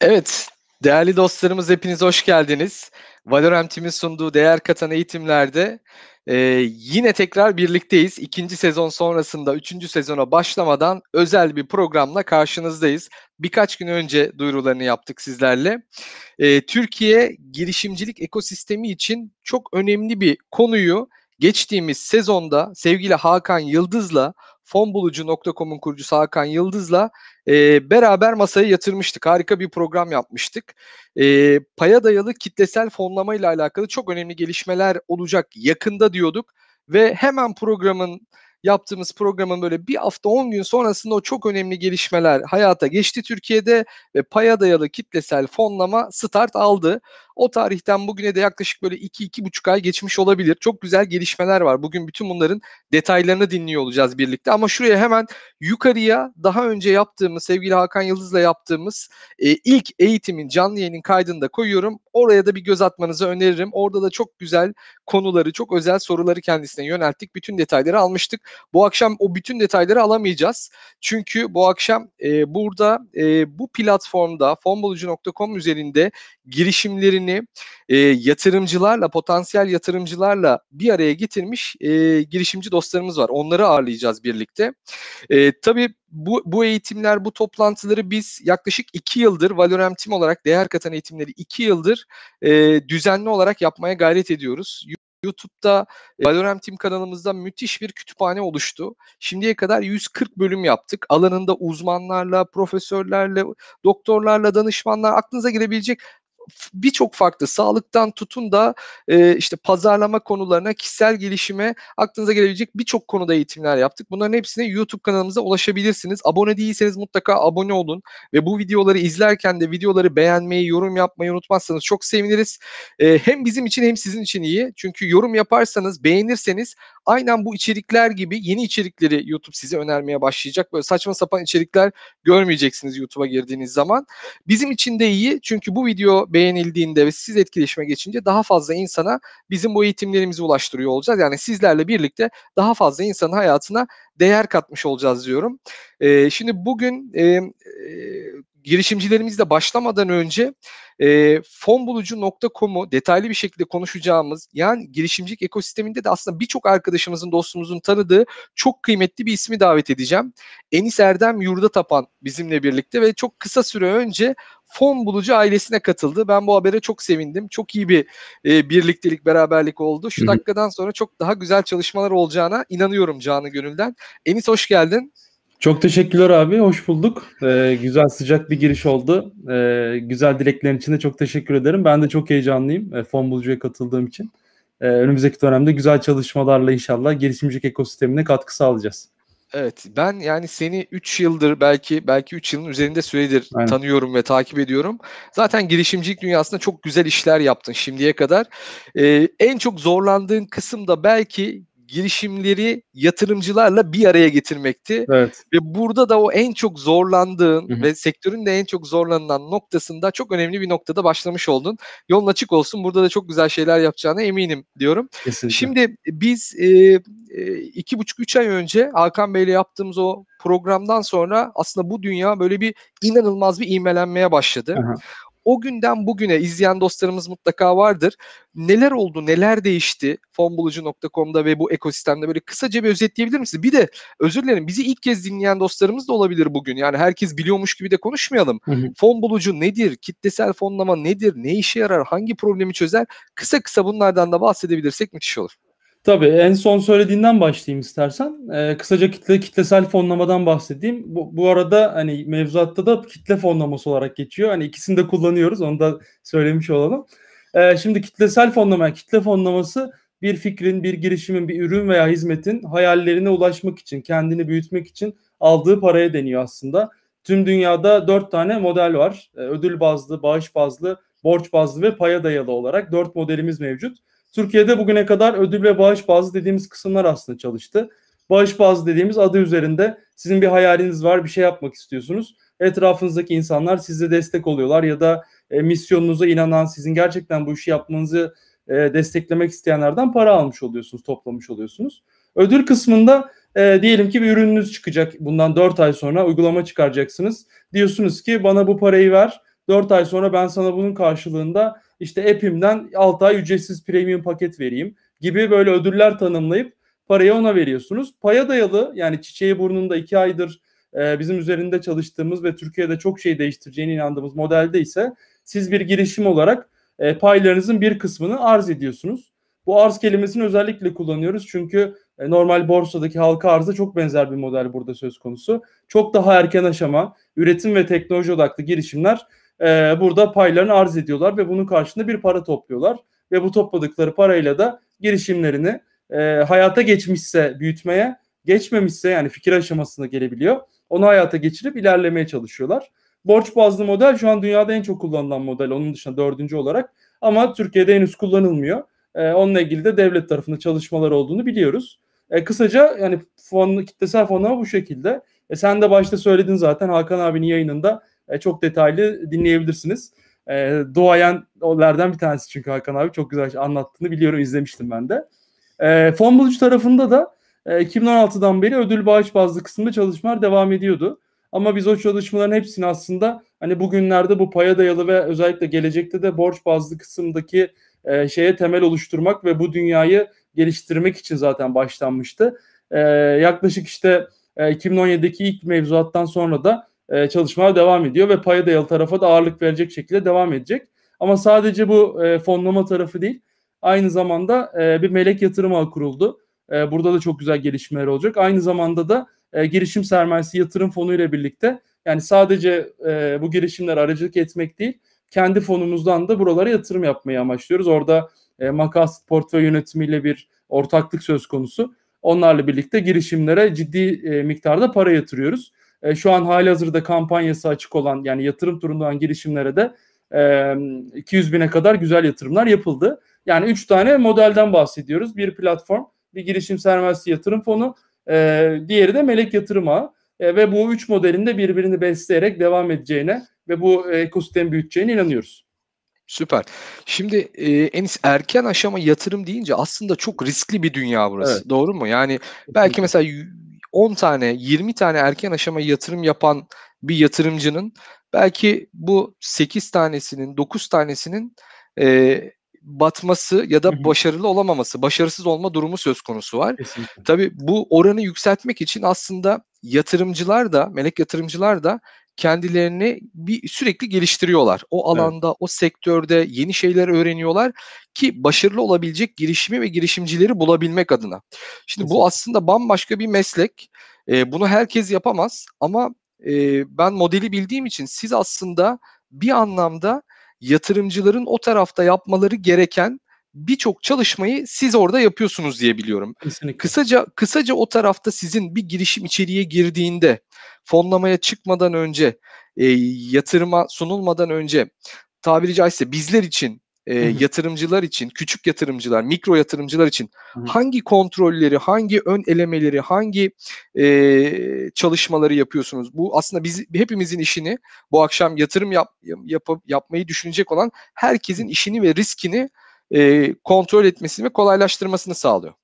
Evet, değerli dostlarımız hepiniz hoş geldiniz. Valorant'imin sunduğu değer katan eğitimlerde e, yine tekrar birlikteyiz. İkinci sezon sonrasında üçüncü sezona başlamadan özel bir programla karşınızdayız. Birkaç gün önce duyurularını yaptık sizlerle. E, Türkiye girişimcilik ekosistemi için çok önemli bir konuyu geçtiğimiz sezonda sevgili Hakan Yıldız'la fonbulucu.com'un kurucusu Hakan Yıldız'la e, beraber masaya yatırmıştık. Harika bir program yapmıştık. E, paya dayalı kitlesel fonlama ile alakalı çok önemli gelişmeler olacak yakında diyorduk ve hemen programın yaptığımız programın böyle bir hafta 10 gün sonrasında o çok önemli gelişmeler hayata geçti Türkiye'de ve paya dayalı kitlesel fonlama start aldı. O tarihten bugüne de yaklaşık böyle 2-2,5 ay geçmiş olabilir. Çok güzel gelişmeler var. Bugün bütün bunların detaylarını dinliyor olacağız birlikte. Ama şuraya hemen yukarıya daha önce yaptığımız, sevgili Hakan Yıldız'la yaptığımız e, ilk eğitimin canlı yayının kaydını da koyuyorum. Oraya da bir göz atmanızı öneririm. Orada da çok güzel konuları, çok özel soruları kendisine yönelttik. Bütün detayları almıştık. Bu akşam o bütün detayları alamayacağız. Çünkü bu akşam e, burada e, bu platformda fonbulucu.com üzerinde girişimlerini e, yatırımcılarla, potansiyel yatırımcılarla bir araya getirmiş e, girişimci dostlarımız var. Onları ağırlayacağız birlikte. E, tabii bu, bu eğitimler, bu toplantıları biz yaklaşık iki yıldır Valorem Team olarak değer katan eğitimleri iki yıldır e, düzenli olarak yapmaya gayret ediyoruz. YouTube'da e, Valorant Team kanalımızda müthiş bir kütüphane oluştu. Şimdiye kadar 140 bölüm yaptık. Alanında uzmanlarla, profesörlerle, doktorlarla, danışmanlar aklınıza girebilecek birçok farklı sağlıktan tutun da e, işte pazarlama konularına, kişisel gelişime aklınıza gelebilecek birçok konuda eğitimler yaptık. Bunların hepsine YouTube kanalımıza ulaşabilirsiniz. Abone değilseniz mutlaka abone olun ve bu videoları izlerken de videoları beğenmeyi, yorum yapmayı unutmazsanız çok seviniriz. E, hem bizim için hem sizin için iyi. Çünkü yorum yaparsanız, beğenirseniz aynen bu içerikler gibi yeni içerikleri YouTube size önermeye başlayacak. Böyle saçma sapan içerikler görmeyeceksiniz YouTube'a girdiğiniz zaman. Bizim için de iyi çünkü bu video beğenildiğinde ve siz etkileşime geçince daha fazla insana bizim bu eğitimlerimizi ulaştırıyor olacağız. Yani sizlerle birlikte daha fazla insanın hayatına değer katmış olacağız diyorum. E, şimdi bugün e, e, girişimcilerimizle başlamadan önce e, fonbulucu.com'u detaylı bir şekilde konuşacağımız yani girişimcilik ekosisteminde de aslında birçok arkadaşımızın dostumuzun tanıdığı çok kıymetli bir ismi davet edeceğim. Enis Erdem Yurda Tapan bizimle birlikte ve çok kısa süre önce fon bulucu ailesine katıldı. Ben bu habere çok sevindim. Çok iyi bir e, birliktelik, beraberlik oldu. Şu Hı-hı. dakikadan sonra çok daha güzel çalışmalar olacağına inanıyorum canı gönülden. Enis hoş geldin. Çok teşekkürler abi. Hoş bulduk. Ee, güzel sıcak bir giriş oldu. Ee, güzel dileklerin için de çok teşekkür ederim. Ben de çok heyecanlıyım e, fon bulucuya katıldığım için. Ee, önümüzdeki dönemde güzel çalışmalarla inşallah girişimcilik ekosistemine katkı sağlayacağız. Evet ben yani seni 3 yıldır belki belki 3 yılın üzerinde süredir Aynen. tanıyorum ve takip ediyorum. Zaten girişimcilik dünyasında çok güzel işler yaptın şimdiye kadar. Ee, en çok zorlandığın kısım da belki girişimleri yatırımcılarla bir araya getirmekti. Evet. Ve burada da o en çok zorlandığın Hı-hı. ve sektörün de en çok zorlanılan noktasında çok önemli bir noktada başlamış oldun. Yolun açık olsun. Burada da çok güzel şeyler yapacağına eminim diyorum. Kesinlikle. Şimdi biz e, e, iki buçuk üç ay önce Hakan Bey'le yaptığımız o programdan sonra aslında bu dünya böyle bir inanılmaz bir ivmelenmeye başladı. Aha o günden bugüne izleyen dostlarımız mutlaka vardır. Neler oldu, neler değişti fonbulucu.com'da ve bu ekosistemde böyle kısaca bir özetleyebilir misiniz? Bir de özür dilerim bizi ilk kez dinleyen dostlarımız da olabilir bugün. Yani herkes biliyormuş gibi de konuşmayalım. Hı hı. Fon bulucu nedir? Kitlesel fonlama nedir? Ne işe yarar? Hangi problemi çözer? Kısa kısa bunlardan da bahsedebilirsek müthiş olur. Tabii en son söylediğinden başlayayım istersen. Ee, kısaca kitle kitlesel fonlamadan bahsedeyim. Bu, bu arada hani mevzuatta da kitle fonlaması olarak geçiyor. Hani ikisini de kullanıyoruz. Onu da söylemiş olalım. Ee, şimdi kitlesel fonlama, kitle fonlaması bir fikrin, bir girişimin, bir ürün veya hizmetin hayallerine ulaşmak için, kendini büyütmek için aldığı paraya deniyor aslında. Tüm dünyada dört tane model var. Ee, ödül bazlı, bağış bazlı, borç bazlı ve paya dayalı olarak dört modelimiz mevcut. Türkiye'de bugüne kadar ödül ve bağış bazı dediğimiz kısımlar aslında çalıştı. Bağış bazı dediğimiz adı üzerinde sizin bir hayaliniz var, bir şey yapmak istiyorsunuz. Etrafınızdaki insanlar size destek oluyorlar ya da e, misyonunuza inanan, sizin gerçekten bu işi yapmanızı e, desteklemek isteyenlerden para almış oluyorsunuz, toplamış oluyorsunuz. Ödül kısmında e, diyelim ki bir ürününüz çıkacak. Bundan 4 ay sonra uygulama çıkaracaksınız. Diyorsunuz ki bana bu parayı ver. 4 ay sonra ben sana bunun karşılığında işte app'imden 6 ay ücretsiz premium paket vereyim gibi böyle ödüller tanımlayıp parayı ona veriyorsunuz. Paya dayalı yani çiçeği burnunda 2 aydır e, bizim üzerinde çalıştığımız ve Türkiye'de çok şey değiştireceğine inandığımız modelde ise siz bir girişim olarak e, paylarınızın bir kısmını arz ediyorsunuz. Bu arz kelimesini özellikle kullanıyoruz çünkü e, normal borsadaki halka arza çok benzer bir model burada söz konusu. Çok daha erken aşama üretim ve teknoloji odaklı girişimler e, burada paylarını arz ediyorlar ve bunun karşılığında bir para topluyorlar. Ve bu topladıkları parayla da girişimlerini e, hayata geçmişse büyütmeye, geçmemişse yani fikir aşamasına gelebiliyor. Onu hayata geçirip ilerlemeye çalışıyorlar. Borç bazlı model şu an dünyada en çok kullanılan model. Onun dışında dördüncü olarak. Ama Türkiye'de henüz kullanılmıyor. E, onunla ilgili de devlet tarafında çalışmalar olduğunu biliyoruz. E, kısaca yani fon, kitlesel fonlama bu şekilde. E, sen de başta söyledin zaten Hakan abinin yayınında e, çok detaylı dinleyebilirsiniz. E, doğayanlardan bir tanesi çünkü Hakan abi çok güzel anlattığını biliyorum izlemiştim ben de. E, fon bulucu tarafında da e, 2016'dan beri ödül bağış bazlı kısmında çalışmalar devam ediyordu. Ama biz o çalışmaların hepsini aslında hani bugünlerde bu paya dayalı ve özellikle gelecekte de borç bazlı kısımdaki e, şeye temel oluşturmak ve bu dünyayı geliştirmek için zaten başlanmıştı. E, yaklaşık işte e, 2017'deki ilk mevzuattan sonra da e, çalışmalar devam ediyor ve paya dayalı tarafa da ağırlık verecek şekilde devam edecek. Ama sadece bu e, fonlama tarafı değil, aynı zamanda e, bir melek yatırım ağı kuruldu. E, burada da çok güzel gelişmeler olacak. Aynı zamanda da e, girişim sermayesi yatırım fonu ile birlikte yani sadece e, bu girişimler aracılık etmek değil, kendi fonumuzdan da buralara yatırım yapmayı amaçlıyoruz. Orada e, makas portföy yönetimiyle bir ortaklık söz konusu. Onlarla birlikte girişimlere ciddi e, miktarda para yatırıyoruz. E, şu an hali hazırda kampanyası açık olan yani yatırım turundan girişimlere de e, 200 bine kadar güzel yatırımlar yapıldı. Yani 3 tane modelden bahsediyoruz. Bir platform, bir girişim sermayesi yatırım fonu, e, diğeri de melek yatırım ağı. E, ve bu üç modelin de birbirini besleyerek devam edeceğine ve bu ekosistem büyüteceğine inanıyoruz. Süper. Şimdi e, Enis erken aşama yatırım deyince aslında çok riskli bir dünya burası. Evet. Doğru mu? Yani belki mesela 10 tane, 20 tane erken aşama yatırım yapan bir yatırımcının belki bu 8 tanesinin, 9 tanesinin e, batması ya da başarılı olamaması, başarısız olma durumu söz konusu var. Kesinlikle. Tabii bu oranı yükseltmek için aslında yatırımcılar da, melek yatırımcılar da kendilerini bir sürekli geliştiriyorlar. O alanda, evet. o sektörde yeni şeyler öğreniyorlar ki başarılı olabilecek girişimi ve girişimcileri bulabilmek adına. Şimdi Kesinlikle. bu aslında bambaşka bir meslek. E, bunu herkes yapamaz ama e, ben modeli bildiğim için siz aslında bir anlamda yatırımcıların o tarafta yapmaları gereken birçok çalışmayı siz orada yapıyorsunuz diye biliyorum. Kesinlikle. Kısaca kısaca o tarafta sizin bir girişim içeriye girdiğinde fonlamaya çıkmadan önce e, yatırıma sunulmadan önce tabiri caizse bizler için e, yatırımcılar için, küçük yatırımcılar, mikro yatırımcılar için Hı-hı. hangi kontrolleri, hangi ön elemeleri, hangi e, çalışmaları yapıyorsunuz? Bu aslında biz hepimizin işini bu akşam yatırım yap, yap, yapmayı düşünecek olan herkesin işini ve riskini e, kontrol etmesini ve kolaylaştırmasını sağlıyor.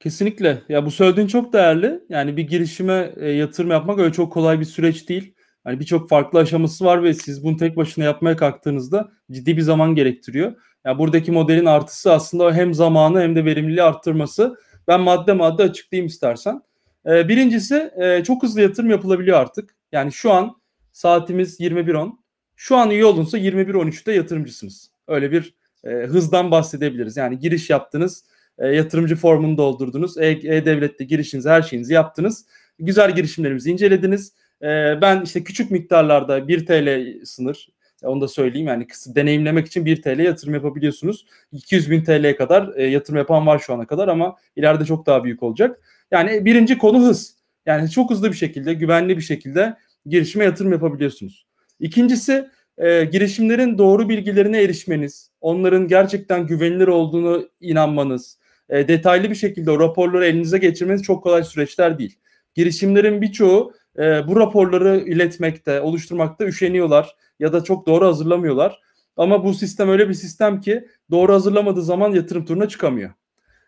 Kesinlikle. Ya bu söylediğin çok değerli. Yani bir girişime e, yatırım yapmak öyle çok kolay bir süreç değil. Hani birçok farklı aşaması var ve siz bunu tek başına yapmaya kalktığınızda ciddi bir zaman gerektiriyor. Yani buradaki modelin artısı aslında hem zamanı hem de verimliliği arttırması. Ben madde madde açıklayayım istersen. Ee, birincisi e, çok hızlı yatırım yapılabiliyor artık. Yani şu an saatimiz 21.10. Şu an iyi olunsa 21.13'te yatırımcısınız. Öyle bir e, hızdan bahsedebiliriz. Yani giriş yaptınız, e, yatırımcı formunu doldurdunuz, e-Devlet'te girişinizi, her şeyinizi yaptınız. Güzel girişimlerimizi incelediniz. E, ben işte küçük miktarlarda 1 TL sınır, onu da söyleyeyim yani kısa deneyimlemek için 1 TL yatırım yapabiliyorsunuz. 200 bin TL'ye kadar e, yatırım yapan var şu ana kadar ama ileride çok daha büyük olacak. Yani birinci konu hız. Yani çok hızlı bir şekilde, güvenli bir şekilde girişime yatırım yapabiliyorsunuz. İkincisi e, girişimlerin doğru bilgilerine erişmeniz, onların gerçekten güvenilir olduğunu inanmanız, e, detaylı bir şekilde o raporları elinize geçirmeniz çok kolay süreçler değil. Girişimlerin birçoğu e, bu raporları iletmekte, oluşturmakta üşeniyorlar ya da çok doğru hazırlamıyorlar. Ama bu sistem öyle bir sistem ki doğru hazırlamadığı zaman yatırım turuna çıkamıyor.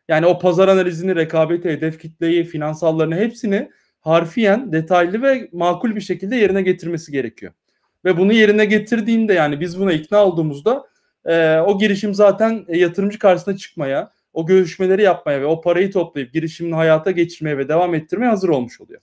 Yani o pazar analizini, rekabeti, hedef kitleyi, finansallarını hepsini harfiyen detaylı ve makul bir şekilde yerine getirmesi gerekiyor. Ve bunu yerine getirdiğinde yani biz buna ikna olduğumuzda e, o girişim zaten e, yatırımcı karşısına çıkmaya, o görüşmeleri yapmaya ve o parayı toplayıp girişimini hayata geçirmeye ve devam ettirmeye hazır olmuş oluyor.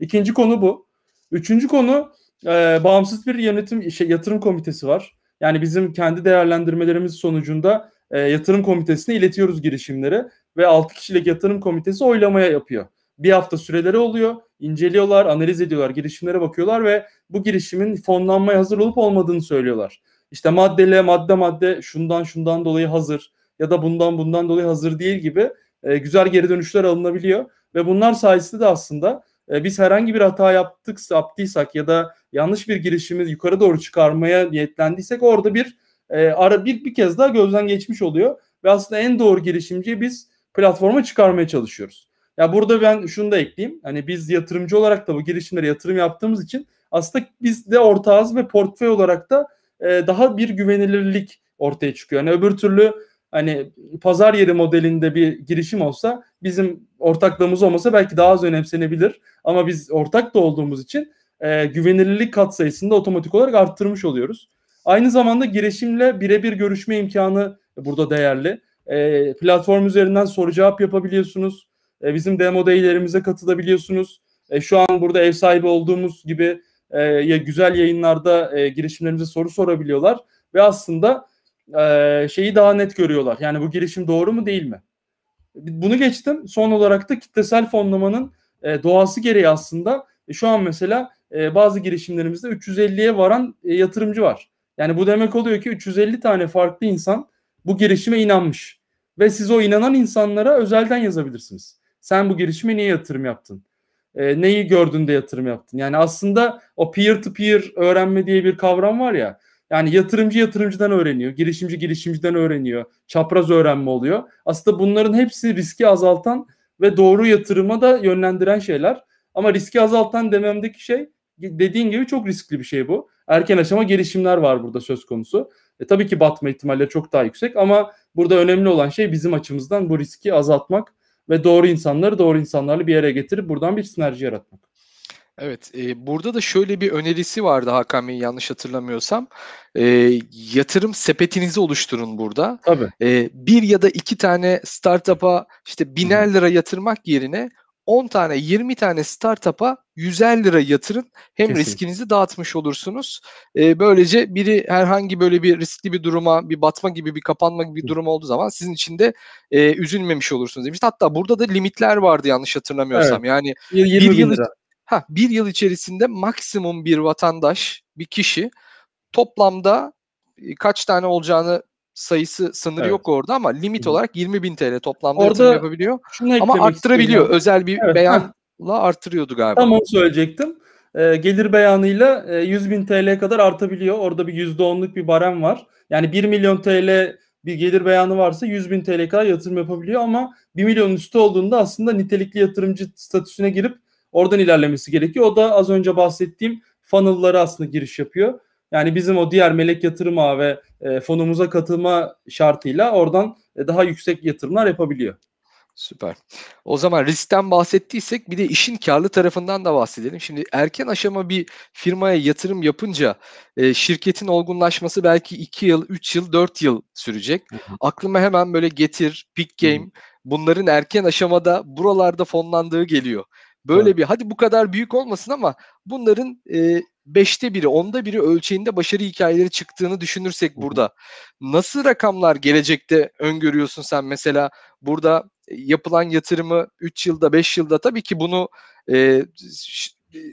İkinci konu bu. Üçüncü konu e, bağımsız bir yönetim şey, yatırım komitesi var. Yani bizim kendi değerlendirmelerimiz sonucunda e, yatırım komitesine iletiyoruz girişimleri ve 6 kişilik yatırım komitesi oylamaya yapıyor. Bir hafta süreleri oluyor, inceliyorlar, analiz ediyorlar, girişimlere bakıyorlar ve bu girişimin fonlanmaya hazır olup olmadığını söylüyorlar. İşte maddele madde madde şundan şundan dolayı hazır ya da bundan bundan dolayı hazır değil gibi e, güzel geri dönüşler alınabiliyor ve bunlar sayesinde de aslında e, biz herhangi bir hata yaptık, yaptıysak ya da yanlış bir girişimi yukarı doğru çıkarmaya niyetlendiysek orada bir e, ara bir bir kez daha gözden geçmiş oluyor ve aslında en doğru girişimciyi biz platforma çıkarmaya çalışıyoruz. Ya burada ben şunu da ekleyeyim. Hani biz yatırımcı olarak da bu girişimlere yatırım yaptığımız için aslında biz de ortağız ve portföy olarak da e, daha bir güvenilirlik ortaya çıkıyor. Yani öbür türlü hani pazar yeri modelinde bir girişim olsa bizim ortaklığımız olmasa belki daha az önemsenebilir. Ama biz ortak da olduğumuz için e, güvenilirlik katsayısını da otomatik olarak arttırmış oluyoruz. Aynı zamanda girişimle birebir görüşme imkanı burada değerli. E, platform üzerinden soru cevap yapabiliyorsunuz. E, bizim demo day'lerimize katılabiliyorsunuz. E, şu an burada ev sahibi olduğumuz gibi e, ya güzel yayınlarda girişimlerimize soru sorabiliyorlar ve aslında şeyi daha net görüyorlar. Yani bu girişim doğru mu değil mi? Bunu geçtim. Son olarak da kitlesel fonlamanın doğası gereği aslında şu an mesela bazı girişimlerimizde 350'ye varan yatırımcı var. Yani bu demek oluyor ki 350 tane farklı insan bu girişime inanmış. Ve siz o inanan insanlara özelden yazabilirsiniz. Sen bu girişime niye yatırım yaptın? E, neyi gördün de yatırım yaptın? Yani aslında o peer to peer öğrenme diye bir kavram var ya. Yani yatırımcı yatırımcıdan öğreniyor, girişimci girişimciden öğreniyor, çapraz öğrenme oluyor. Aslında bunların hepsi riski azaltan ve doğru yatırıma da yönlendiren şeyler. Ama riski azaltan dememdeki şey dediğin gibi çok riskli bir şey bu. Erken aşama girişimler var burada söz konusu. E, tabii ki batma ihtimalleri çok daha yüksek ama burada önemli olan şey bizim açımızdan bu riski azaltmak ve doğru insanları doğru insanlarla bir yere getirip buradan bir sinerji yaratmak. Evet, e, burada da şöyle bir önerisi vardı Hakan Bey yanlış hatırlamıyorsam. E, yatırım sepetinizi oluşturun burada. Tabii. E, bir ya da iki tane startup'a işte biner lira yatırmak yerine 10 tane 20 tane startup'a 150 lira yatırın. Hem Kesin. riskinizi dağıtmış olursunuz. E, böylece biri herhangi böyle bir riskli bir duruma, bir batma gibi, bir kapanma gibi bir durum olduğu zaman sizin için de e, üzülmemiş olursunuz demiş. Hatta burada da limitler vardı yanlış hatırlamıyorsam. Yani 20 bir yıl lira. ha bir yıl içerisinde maksimum bir vatandaş, bir kişi toplamda e, kaç tane olacağını sayısı sınırı Evet. yok orada ama limit olarak 20 bin TL toplamda Orada yatırım yapabiliyor. Ama arttırabiliyor. istiyorum. Özel bir Evet, beyanla arttırıyordu galiba. Tam onu söyleyecektim. Ee, gelir beyanıyla e, 100 bin TL'ye kadar artabiliyor. Orada bir %10'luk bir barem var. Yani 1 milyon TL bir gelir beyanı varsa 100 bin TL'ye kadar yatırım yapabiliyor ama 1 milyonun üstü olduğunda aslında nitelikli yatırımcı statüsüne girip oradan ilerlemesi gerekiyor. O da az önce bahsettiğim funnel'lara aslında giriş yapıyor. Yani bizim o diğer melek yatırım ağı ve e, fonumuza katılma şartıyla oradan e, daha yüksek yatırımlar yapabiliyor. Süper. O zaman riskten bahsettiysek bir de işin karlı tarafından da bahsedelim. Şimdi erken aşama bir firmaya yatırım yapınca e, şirketin olgunlaşması belki 2 yıl, 3 yıl, 4 yıl sürecek. Aklıma hemen böyle Getir, hı. Game bunların erken aşamada buralarda fonlandığı geliyor. Böyle Evet. bir hadi bu kadar büyük olmasın ama bunların e, beşte biri, onda biri ölçeğinde başarı hikayeleri çıktığını düşünürsek burada nasıl rakamlar gelecekte öngörüyorsun sen mesela burada e, yapılan yatırımı 3 yılda 5 yılda tabii ki bunu e, ş-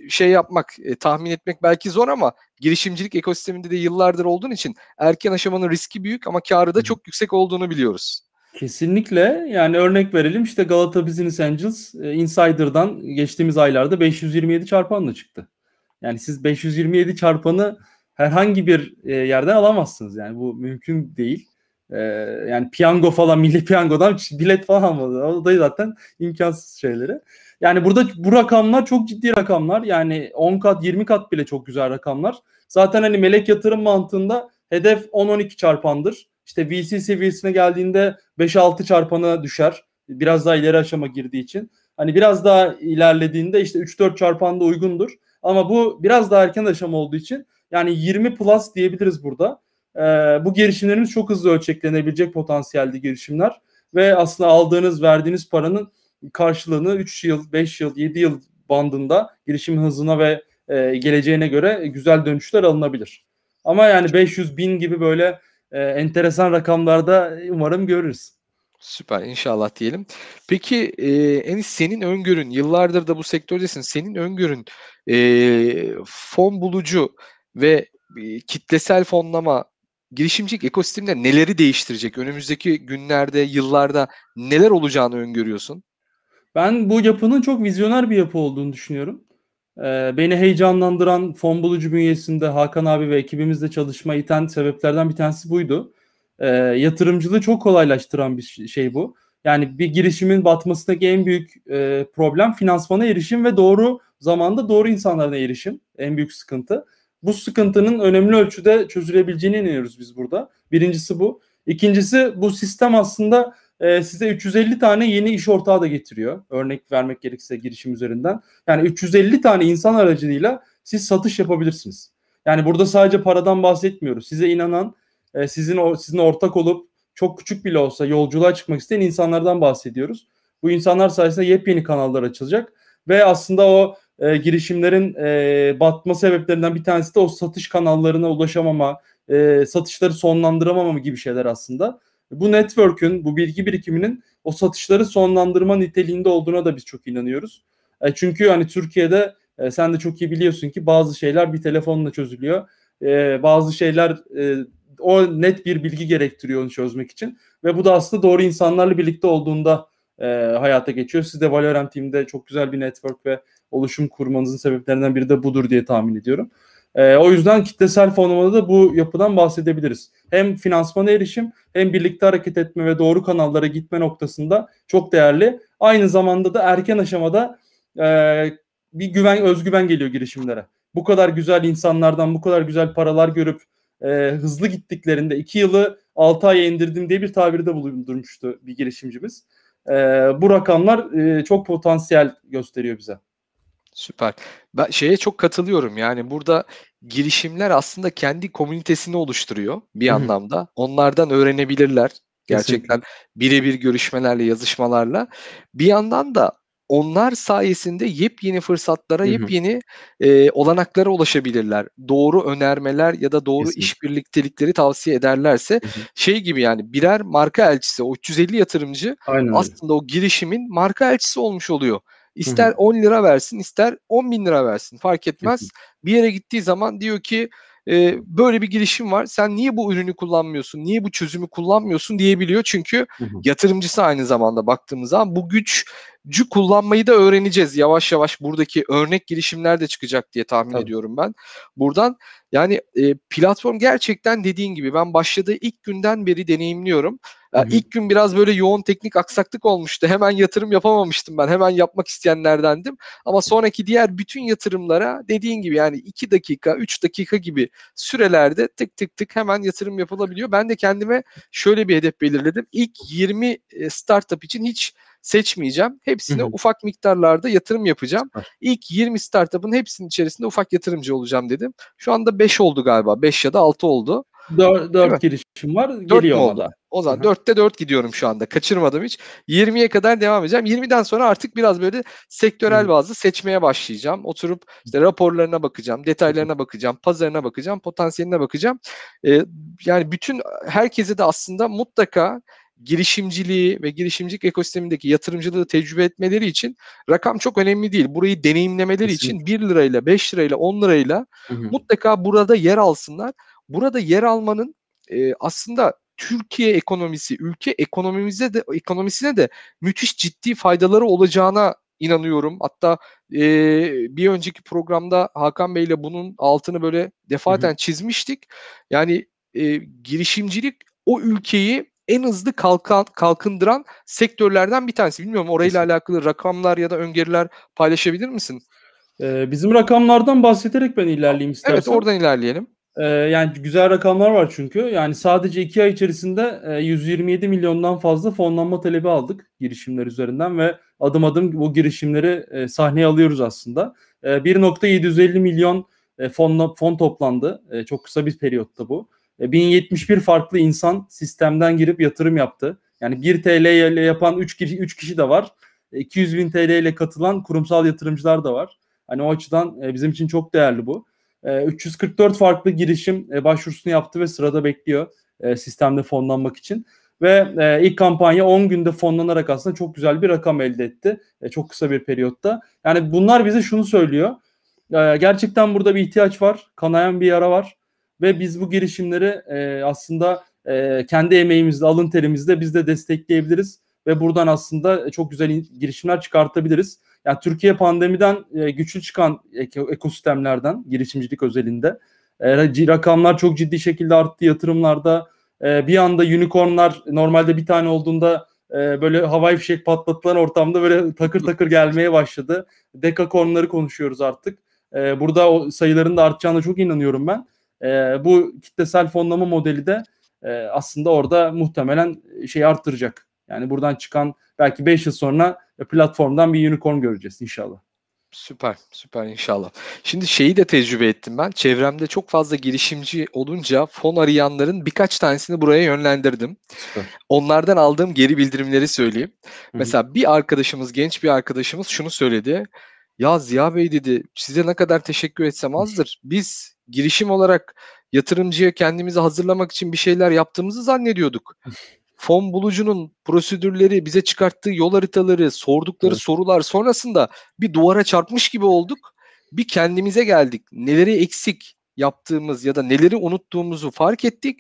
şey yapmak e, tahmin etmek belki zor ama girişimcilik ekosisteminde de yıllardır olduğun için erken aşamanın riski büyük ama karı da çok yüksek olduğunu biliyoruz. Kesinlikle yani örnek verelim işte Galata Business Angels e, Insider'dan geçtiğimiz aylarda 527 çarpanla çıktı. Yani siz 527 çarpanı herhangi bir e, yerden alamazsınız yani bu mümkün değil. E, yani piyango falan milli piyangodan bilet falan almadı. O da zaten imkansız şeyleri. Yani burada bu rakamlar çok ciddi rakamlar. Yani 10 kat 20 kat bile çok güzel rakamlar. Zaten hani melek yatırım mantığında hedef 10-12 çarpandır. İşte VC seviyesine geldiğinde 5-6 çarpana düşer. Biraz daha ileri aşama girdiği için. Hani biraz daha ilerlediğinde işte 3-4 çarpanda uygundur. Ama bu biraz daha erken aşama olduğu için yani 20 plus diyebiliriz burada. Ee, bu girişimlerimiz çok hızlı ölçeklenebilecek potansiyelde girişimler ve aslında aldığınız, verdiğiniz paranın karşılığını 3 yıl, 5 yıl, 7 yıl bandında girişim hızına ve e, geleceğine göre güzel dönüşler alınabilir. Ama yani 500 bin gibi böyle e, enteresan rakamlarda umarım görürüz. Süper inşallah diyelim. Peki e, Enis senin öngörün yıllardır da bu sektördesin. Senin öngörün e, fon bulucu ve e, kitlesel fonlama girişimcilik ekosisteminde neleri değiştirecek? Önümüzdeki günlerde, yıllarda neler olacağını öngörüyorsun? Ben bu yapının çok vizyoner bir yapı olduğunu düşünüyorum. Ee, beni heyecanlandıran fon bulucu bünyesinde Hakan abi ve ekibimizle çalışma iten sebeplerden bir tanesi buydu. Ee, yatırımcılığı çok kolaylaştıran bir şey bu. Yani bir girişimin batmasındaki en büyük e, problem finansmana erişim ve doğru zamanda doğru insanlarına erişim. En büyük sıkıntı. Bu sıkıntının önemli ölçüde çözülebileceğine inanıyoruz biz burada. Birincisi bu. İkincisi bu sistem aslında e, size 350 tane yeni iş ortağı da getiriyor. Örnek vermek gerekirse girişim üzerinden. Yani 350 tane insan aracılığıyla siz satış yapabilirsiniz. Yani burada sadece paradan bahsetmiyoruz. Size inanan, e, sizin sizin ortak olup çok küçük bile olsa yolculuğa çıkmak isteyen insanlardan bahsediyoruz. Bu insanlar sayesinde yepyeni kanallar açılacak ve aslında o e, girişimlerin e, batma sebeplerinden bir tanesi de o satış kanallarına ulaşamama, e, satışları sonlandıramama gibi şeyler aslında. Bu network'ün, bu bilgi birikiminin o satışları sonlandırma niteliğinde olduğuna da biz çok inanıyoruz. E, çünkü hani Türkiye'de e, sen de çok iyi biliyorsun ki bazı şeyler bir telefonla çözülüyor. E, bazı şeyler e, o net bir bilgi gerektiriyor onu çözmek için. Ve bu da aslında doğru insanlarla birlikte olduğunda e, hayata geçiyor. Siz de Valorant Team'de çok güzel bir network ve oluşum kurmanızın sebeplerinden biri de budur diye tahmin ediyorum. E, o yüzden kitlesel fonlamada da bu yapıdan bahsedebiliriz. Hem finansmana erişim hem birlikte hareket etme ve doğru kanallara gitme noktasında çok değerli. Aynı zamanda da erken aşamada e, bir güven, özgüven geliyor girişimlere. Bu kadar güzel insanlardan bu kadar güzel paralar görüp e, hızlı gittiklerinde iki yılı 6 aya indirdim diye bir tabirde bulundurmuştu bir girişimcimiz. E, bu rakamlar e, çok potansiyel gösteriyor bize. Süper. Ben şeye çok katılıyorum. Yani burada girişimler aslında kendi komünitesini oluşturuyor bir Hı-hı. anlamda. Onlardan öğrenebilirler. Gerçekten birebir görüşmelerle, yazışmalarla. Bir yandan da onlar sayesinde yepyeni fırsatlara, Hı-hı. yepyeni e, olanaklara ulaşabilirler. Doğru önermeler ya da doğru Kesinlikle. iş birliktelikleri tavsiye ederlerse Hı-hı. şey gibi yani birer marka elçisi, o 350 yatırımcı Aynen aslında öyle. o girişimin marka elçisi olmuş oluyor. İster Hı-hı. 10 lira versin, ister 10 bin lira versin fark etmez. Hı-hı. Bir yere gittiği zaman diyor ki e, böyle bir girişim var. Sen niye bu ürünü kullanmıyorsun? Niye bu çözümü kullanmıyorsun diyebiliyor. Çünkü hı hı. yatırımcısı aynı zamanda baktığımız zaman bu güçcü kullanmayı da öğreneceğiz. Yavaş yavaş buradaki örnek girişimler de çıkacak diye tahmin Tabii. ediyorum ben. Buradan yani e, platform gerçekten dediğin gibi ben başladığı ilk günden beri deneyimliyorum. Yani ilk gün biraz böyle yoğun teknik aksaklık olmuştu. Hemen yatırım yapamamıştım ben. Hemen yapmak isteyenlerdendim. Ama sonraki diğer bütün yatırımlara dediğin gibi yani 2 dakika, 3 dakika gibi sürelerde tık tık tık hemen yatırım yapılabiliyor. Ben de kendime şöyle bir hedef belirledim. İlk 20 startup için hiç seçmeyeceğim. Hepsine Hı-hı. ufak miktarlarda yatırım yapacağım. Hı. İlk 20 startup'ın hepsinin içerisinde ufak yatırımcı olacağım dedim. Şu anda 5 oldu galiba. 5 ya da 6 oldu. 4, 4 girişim var. 4 geliyor oldu? O zaman Hı-hı. 4'te 4 gidiyorum şu anda. Kaçırmadım hiç. 20'ye kadar devam edeceğim. 20'den sonra artık biraz böyle sektörel Hı-hı. bazı seçmeye başlayacağım. Oturup işte raporlarına bakacağım, detaylarına bakacağım, pazarına bakacağım, potansiyeline bakacağım. Ee, yani bütün herkese de aslında mutlaka girişimciliği ve girişimcilik ekosistemindeki yatırımcılığı tecrübe etmeleri için rakam çok önemli değil. Burayı deneyimlemeleri Kesinlikle. için 1 lirayla, 5 lirayla, 10 lirayla hı hı. mutlaka burada yer alsınlar. Burada yer almanın e, aslında Türkiye ekonomisi, ülke ekonomimize de ekonomisine de müthiş ciddi faydaları olacağına inanıyorum. Hatta e, bir önceki programda Hakan Bey ile bunun altını böyle defaten hı hı. çizmiştik. Yani e, girişimcilik o ülkeyi en hızlı kalkan, kalkındıran sektörlerden bir tanesi. Bilmiyorum orayla alakalı rakamlar ya da öngörüler paylaşabilir misin? Ee, bizim rakamlardan bahsederek ben ilerleyeyim istersen. Evet oradan ilerleyelim. Ee, yani güzel rakamlar var çünkü. Yani sadece iki ay içerisinde e, 127 milyondan fazla fonlanma talebi aldık girişimler üzerinden ve adım adım bu girişimleri e, sahneye alıyoruz aslında. E, 1.750 milyon e, fonla, fon toplandı. E, çok kısa bir periyotta bu. E, 1071 farklı insan sistemden girip yatırım yaptı. Yani 1 TL ile yapan 3 kişi, 3 kişi de var. 200 e, bin TL ile katılan kurumsal yatırımcılar da var. Hani o açıdan e, bizim için çok değerli bu. 344 e, farklı girişim başvurusunu yaptı ve sırada bekliyor sistemde fonlanmak için. Ve ilk kampanya 10 günde fonlanarak aslında çok güzel bir rakam elde etti. Çok kısa bir periyotta. Yani bunlar bize şunu söylüyor. Gerçekten burada bir ihtiyaç var. Kanayan bir yara var. Ve biz bu girişimleri aslında kendi emeğimizle, alın terimizle biz de destekleyebiliriz. Ve buradan aslında çok güzel girişimler çıkartabiliriz. Yani Türkiye pandemiden e, güçlü çıkan ekosistemlerden girişimcilik özelinde. E, rakamlar çok ciddi şekilde arttı yatırımlarda. E, bir anda unicornlar normalde bir tane olduğunda e, böyle havai fişek patlatılan ortamda böyle takır takır gelmeye başladı. Dekakornları konuşuyoruz artık. E, burada o sayıların da artacağına çok inanıyorum ben. E, bu kitlesel fonlama modeli de e, aslında orada muhtemelen şey arttıracak. Yani buradan çıkan belki 5 yıl sonra platformdan bir unicorn göreceğiz inşallah. Süper, süper inşallah. Şimdi şeyi de tecrübe ettim ben. Çevremde çok fazla girişimci olunca fon arayanların birkaç tanesini buraya yönlendirdim. Süper. Onlardan aldığım geri bildirimleri söyleyeyim. Hı-hı. Mesela bir arkadaşımız, genç bir arkadaşımız şunu söyledi. Ya Ziya Bey dedi, size ne kadar teşekkür etsem azdır. Biz girişim olarak yatırımcıya kendimizi hazırlamak için bir şeyler yaptığımızı zannediyorduk fon bulucunun prosedürleri, bize çıkarttığı yol haritaları, sordukları evet. sorular sonrasında bir duvara çarpmış gibi olduk. Bir kendimize geldik. Neleri eksik yaptığımız ya da neleri unuttuğumuzu fark ettik.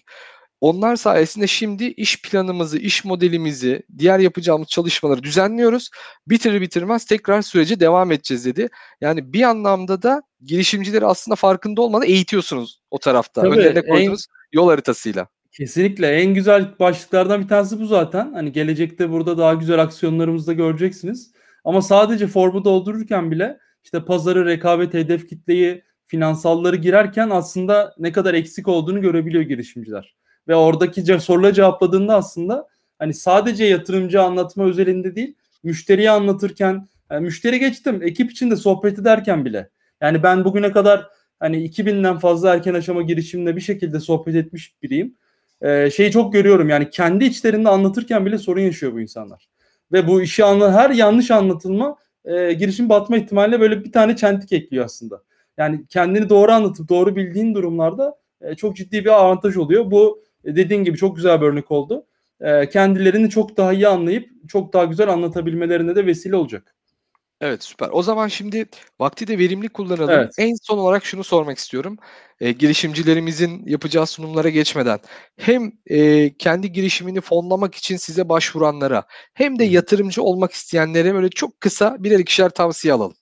Onlar sayesinde şimdi iş planımızı, iş modelimizi, diğer yapacağımız çalışmaları düzenliyoruz. Bitirir bitirmez tekrar sürece devam edeceğiz dedi. Yani bir anlamda da girişimcileri aslında farkında olmadan eğitiyorsunuz o tarafta. Tabii, Önlerine koyduğunuz en, yol haritasıyla. Kesinlikle en güzel başlıklardan bir tanesi bu zaten. Hani gelecekte burada daha güzel aksiyonlarımızı da göreceksiniz. Ama sadece formu doldururken bile işte pazarı, rekabet, hedef kitleyi, finansalları girerken aslında ne kadar eksik olduğunu görebiliyor girişimciler. Ve oradaki soruları cevapladığında aslında hani sadece yatırımcı anlatma özelinde değil, müşteriye anlatırken, yani müşteri geçtim, ekip içinde sohbet ederken bile. Yani ben bugüne kadar hani 2000'den fazla erken aşama girişimle bir şekilde sohbet etmiş biriyim e, şeyi çok görüyorum yani kendi içlerinde anlatırken bile sorun yaşıyor bu insanlar. Ve bu işi anla her yanlış anlatılma e, girişim batma ihtimaline böyle bir tane çentik ekliyor aslında. Yani kendini doğru anlatıp doğru bildiğin durumlarda e, çok ciddi bir avantaj oluyor. Bu e, dediğin gibi çok güzel bir örnek oldu. E, kendilerini çok daha iyi anlayıp çok daha güzel anlatabilmelerine de vesile olacak. Evet, süper. O zaman şimdi vakti de verimli kullanalım. Evet. En son olarak şunu sormak istiyorum. Eee, girişimcilerimizin yapacağı sunumlara geçmeden hem, eee, kendi girişimini fonlamak için size başvuranlara hem de yatırımcı olmak isteyenlere böyle çok kısa birer ikişer tavsiye alalım.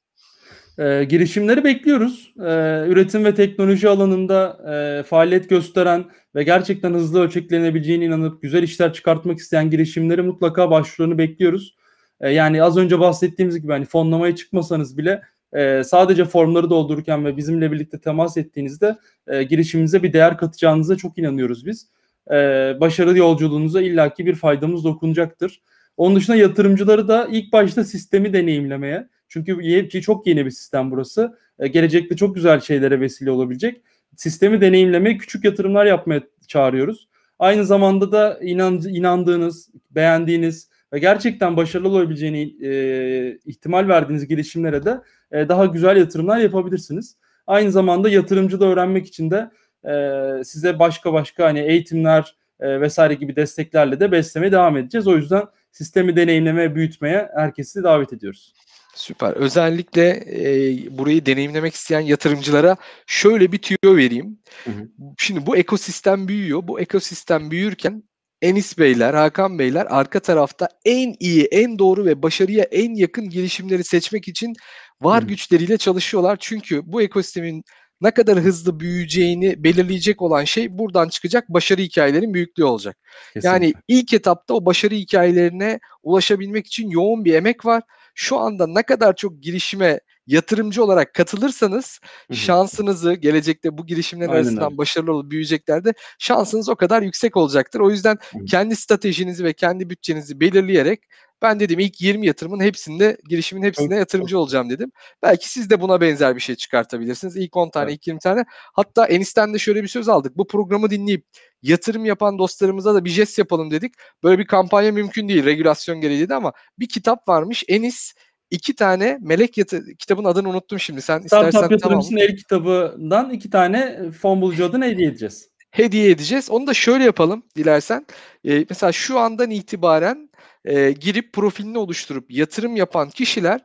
Eee, girişimleri bekliyoruz. Eee, üretim ve teknoloji alanında, eee, faaliyet gösteren ve gerçekten hızlı ölçeklenebileceğine inanıp güzel işler çıkartmak isteyen girişimleri mutlaka başvurularını bekliyoruz. E, yani az önce bahsettiğimiz gibi hani fonlamaya çıkmasanız bile e, sadece formları doldururken ve bizimle birlikte temas ettiğinizde e, girişiminize bir değer katacağınıza çok inanıyoruz biz. E, başarılı yolculuğunuza illaki bir faydamız dokunacaktır. Onun dışında yatırımcıları da ilk başta sistemi deneyimlemeye çünkü çok yeni bir sistem burası. E, gelecekte çok güzel şeylere vesile olabilecek. Sistemi deneyimlemeye, küçük yatırımlar yapmaya çağırıyoruz. Aynı zamanda da inan, inandığınız, beğendiğiniz, ve gerçekten başarılı olabileceğini e, ihtimal verdiğiniz girişimlere de e, daha güzel yatırımlar yapabilirsiniz. Aynı zamanda yatırımcı da öğrenmek için de e, size başka başka hani eğitimler e, vesaire gibi desteklerle de beslemeye devam edeceğiz. O yüzden sistemi deneyimlemeye, büyütmeye herkesi davet ediyoruz. Süper. Özellikle e, burayı deneyimlemek isteyen yatırımcılara şöyle bir tüyo vereyim. Hı hı. Şimdi bu ekosistem büyüyor. Bu ekosistem büyürken Enis Beyler, Hakan Beyler arka tarafta en iyi, en doğru ve başarıya en yakın girişimleri seçmek için var hmm. güçleriyle çalışıyorlar. Çünkü bu ekosistemin ne kadar hızlı büyüyeceğini belirleyecek olan şey buradan çıkacak başarı hikayelerin büyüklüğü olacak. Kesinlikle. Yani ilk etapta o başarı hikayelerine ulaşabilmek için yoğun bir emek var. Şu anda ne kadar çok girişime yatırımcı olarak katılırsanız şansınızı gelecekte bu girişimler Aynen arasından öyle. başarılı olup büyüyeceklerde şansınız o kadar yüksek olacaktır. O yüzden kendi stratejinizi ve kendi bütçenizi belirleyerek ben dedim ilk 20 yatırımın hepsinde girişimin hepsinde yatırımcı olacağım dedim. Belki siz de buna benzer bir şey çıkartabilirsiniz. İlk 10 tane, Evet. ilk 20 tane. Hatta Enis'ten de şöyle bir söz aldık. Bu programı dinleyip yatırım yapan dostlarımıza da bir jest yapalım dedik. Böyle bir kampanya mümkün değil regülasyon gereği dedi ama bir kitap varmış. Enis iki tane melek yatı kitabın adını unuttum şimdi. Sen Startup istersen tamam. yatırımcısının el kitabından iki tane fon bulucu hediye edeceğiz. hediye edeceğiz. Onu da şöyle yapalım dilersen. Ee, mesela şu andan itibaren e, girip profilini oluşturup yatırım yapan kişiler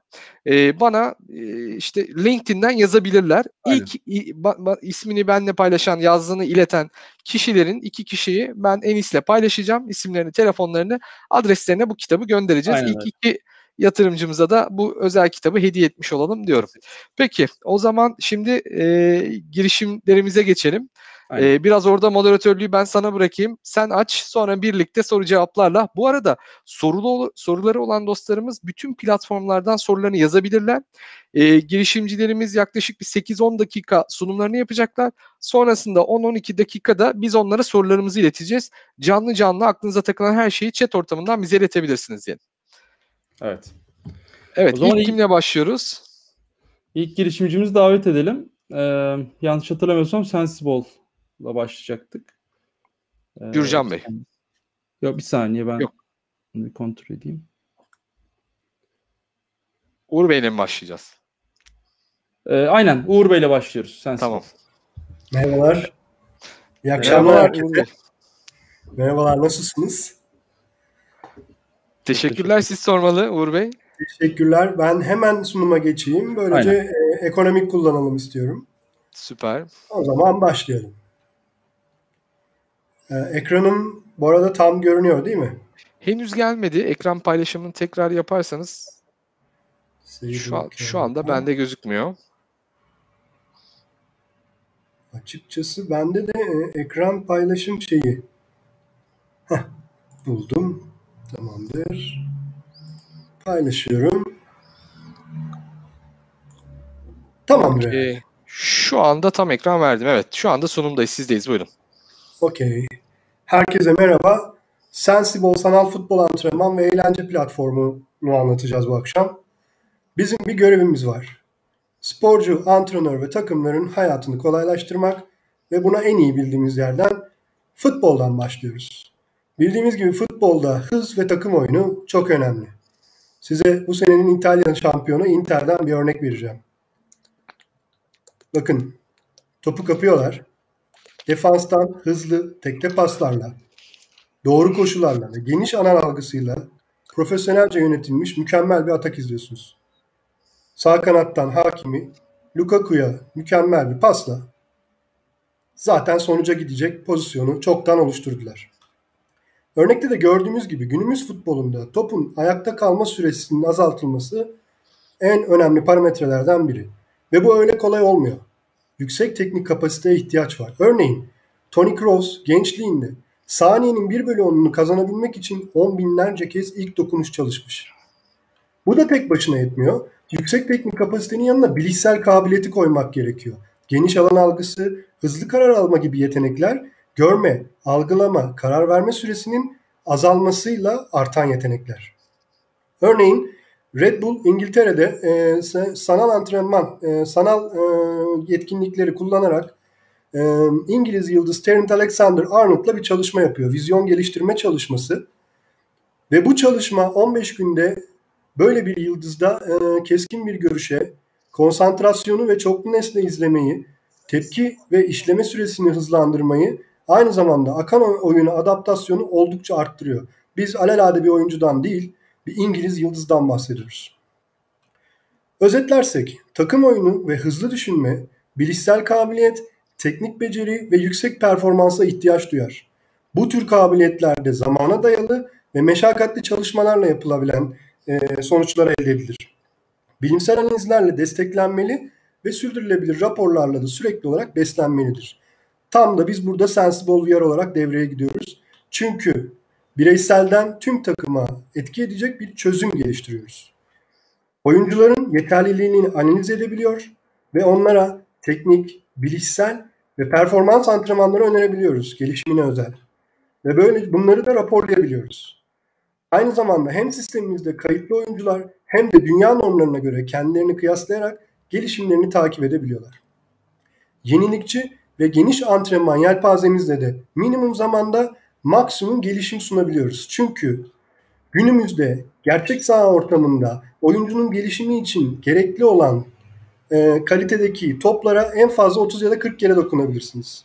e, bana e, işte LinkedIn'den yazabilirler. Aynen. İlk i- ba- ba- ismini benimle paylaşan, yazdığını ileten kişilerin iki kişiyi ben Enis'le paylaşacağım. İsimlerini, telefonlarını, adreslerine bu kitabı göndereceğiz. Aynen İlk iki yatırımcımıza da bu özel kitabı hediye etmiş olalım diyorum. Peki o zaman şimdi e, girişimlerimize geçelim. Aynen. Ee, biraz orada moderatörlüğü ben sana bırakayım. Sen aç sonra birlikte soru cevaplarla. Bu arada sorulu soruları olan dostlarımız bütün platformlardan sorularını yazabilirler. Ee, girişimcilerimiz yaklaşık bir 8-10 dakika sunumlarını yapacaklar. Sonrasında 10-12 dakikada biz onlara sorularımızı ileteceğiz. Canlı canlı aklınıza takılan her şeyi chat ortamından bize iletebilirsiniz diye. Evet. Evet O zaman ilk kimle başlıyoruz? İlk girişimcimizi davet edelim. Ee, yanlış hatırlamıyorsam Sensible'la başlayacaktık. Ee, Gürcan Bey. Yok bir saniye ben Yok. bir kontrol edeyim. Uğur Bey'le mi başlayacağız? Ee, aynen Uğur Bey'le başlıyoruz. Sensible. Tamam. Merhabalar. İyi akşamlar Merhaba Uğur herkese. Bey. Merhabalar, nasılsınız? Teşekkürler siz sormalı Uğur Bey. Teşekkürler. Ben hemen sunuma geçeyim. Böylece e, ekonomik kullanalım istiyorum. Süper. O zaman başlayalım. E, ekranım bu arada tam görünüyor değil mi? Henüz gelmedi. Ekran paylaşımını tekrar yaparsanız Seyir şu, an, şu anda bende gözükmüyor. Açıkçası bende de e, ekran paylaşım şeyi. Heh, buldum. Tamamdır. Paylaşıyorum. Tamamdır. Ee, şu anda tam ekran verdim. Evet şu anda sunumdayız. Sizdeyiz. Buyurun. Okey. Herkese merhaba. Sensible sanal futbol antrenman ve eğlence platformunu anlatacağız bu akşam. Bizim bir görevimiz var. Sporcu, antrenör ve takımların hayatını kolaylaştırmak ve buna en iyi bildiğimiz yerden futboldan başlıyoruz. Bildiğimiz gibi futbolda hız ve takım oyunu çok önemli. Size bu senenin İtalyan şampiyonu Inter'den bir örnek vereceğim. Bakın, topu kapıyorlar. Defanstan hızlı tekte paslarla, doğru koşularla ve geniş alan algısıyla profesyonelce yönetilmiş mükemmel bir atak izliyorsunuz. Sağ kanattan Hakimi, Lukaku'ya mükemmel bir pasla zaten sonuca gidecek pozisyonu çoktan oluşturdular. Örnekte de gördüğümüz gibi günümüz futbolunda topun ayakta kalma süresinin azaltılması en önemli parametrelerden biri. Ve bu öyle kolay olmuyor. Yüksek teknik kapasiteye ihtiyaç var. Örneğin Toni Kroos gençliğinde saniyenin 1 bölü 10'unu kazanabilmek için on binlerce kez ilk dokunuş çalışmış. Bu da tek başına yetmiyor. Yüksek teknik kapasitenin yanına bilişsel kabiliyeti koymak gerekiyor. Geniş alan algısı, hızlı karar alma gibi yetenekler görme, algılama, karar verme süresinin azalmasıyla artan yetenekler. Örneğin Red Bull İngiltere'de e, sanal antrenman, e, sanal e, yetkinlikleri kullanarak e, İngiliz yıldız Trent Alexander-Arnold'la bir çalışma yapıyor. Vizyon geliştirme çalışması. Ve bu çalışma 15 günde böyle bir yıldızda e, keskin bir görüşe, konsantrasyonu ve çoklu nesne izlemeyi, tepki ve işleme süresini hızlandırmayı, aynı zamanda akan oyuna adaptasyonu oldukça arttırıyor. Biz alelade bir oyuncudan değil, bir İngiliz yıldızdan bahsediyoruz. Özetlersek, takım oyunu ve hızlı düşünme, bilişsel kabiliyet, teknik beceri ve yüksek performansa ihtiyaç duyar. Bu tür kabiliyetlerde zamana dayalı ve meşakkatli çalışmalarla yapılabilen e, sonuçlar elde edilir. Bilimsel analizlerle desteklenmeli ve sürdürülebilir raporlarla da sürekli olarak beslenmelidir. Tam da biz burada Sensible VR olarak devreye gidiyoruz. Çünkü bireyselden tüm takıma etki edecek bir çözüm geliştiriyoruz. Oyuncuların yeterliliğini analiz edebiliyor ve onlara teknik, bilişsel ve performans antrenmanları önerebiliyoruz gelişimine özel. Ve böyle bunları da raporlayabiliyoruz. Aynı zamanda hem sistemimizde kayıtlı oyuncular hem de dünya normlarına göre kendilerini kıyaslayarak gelişimlerini takip edebiliyorlar. Yenilikçi ve geniş antrenman yelpazemizle de minimum zamanda maksimum gelişim sunabiliyoruz. Çünkü günümüzde gerçek saha ortamında oyuncunun gelişimi için gerekli olan e, kalitedeki toplara en fazla 30 ya da 40 kere dokunabilirsiniz.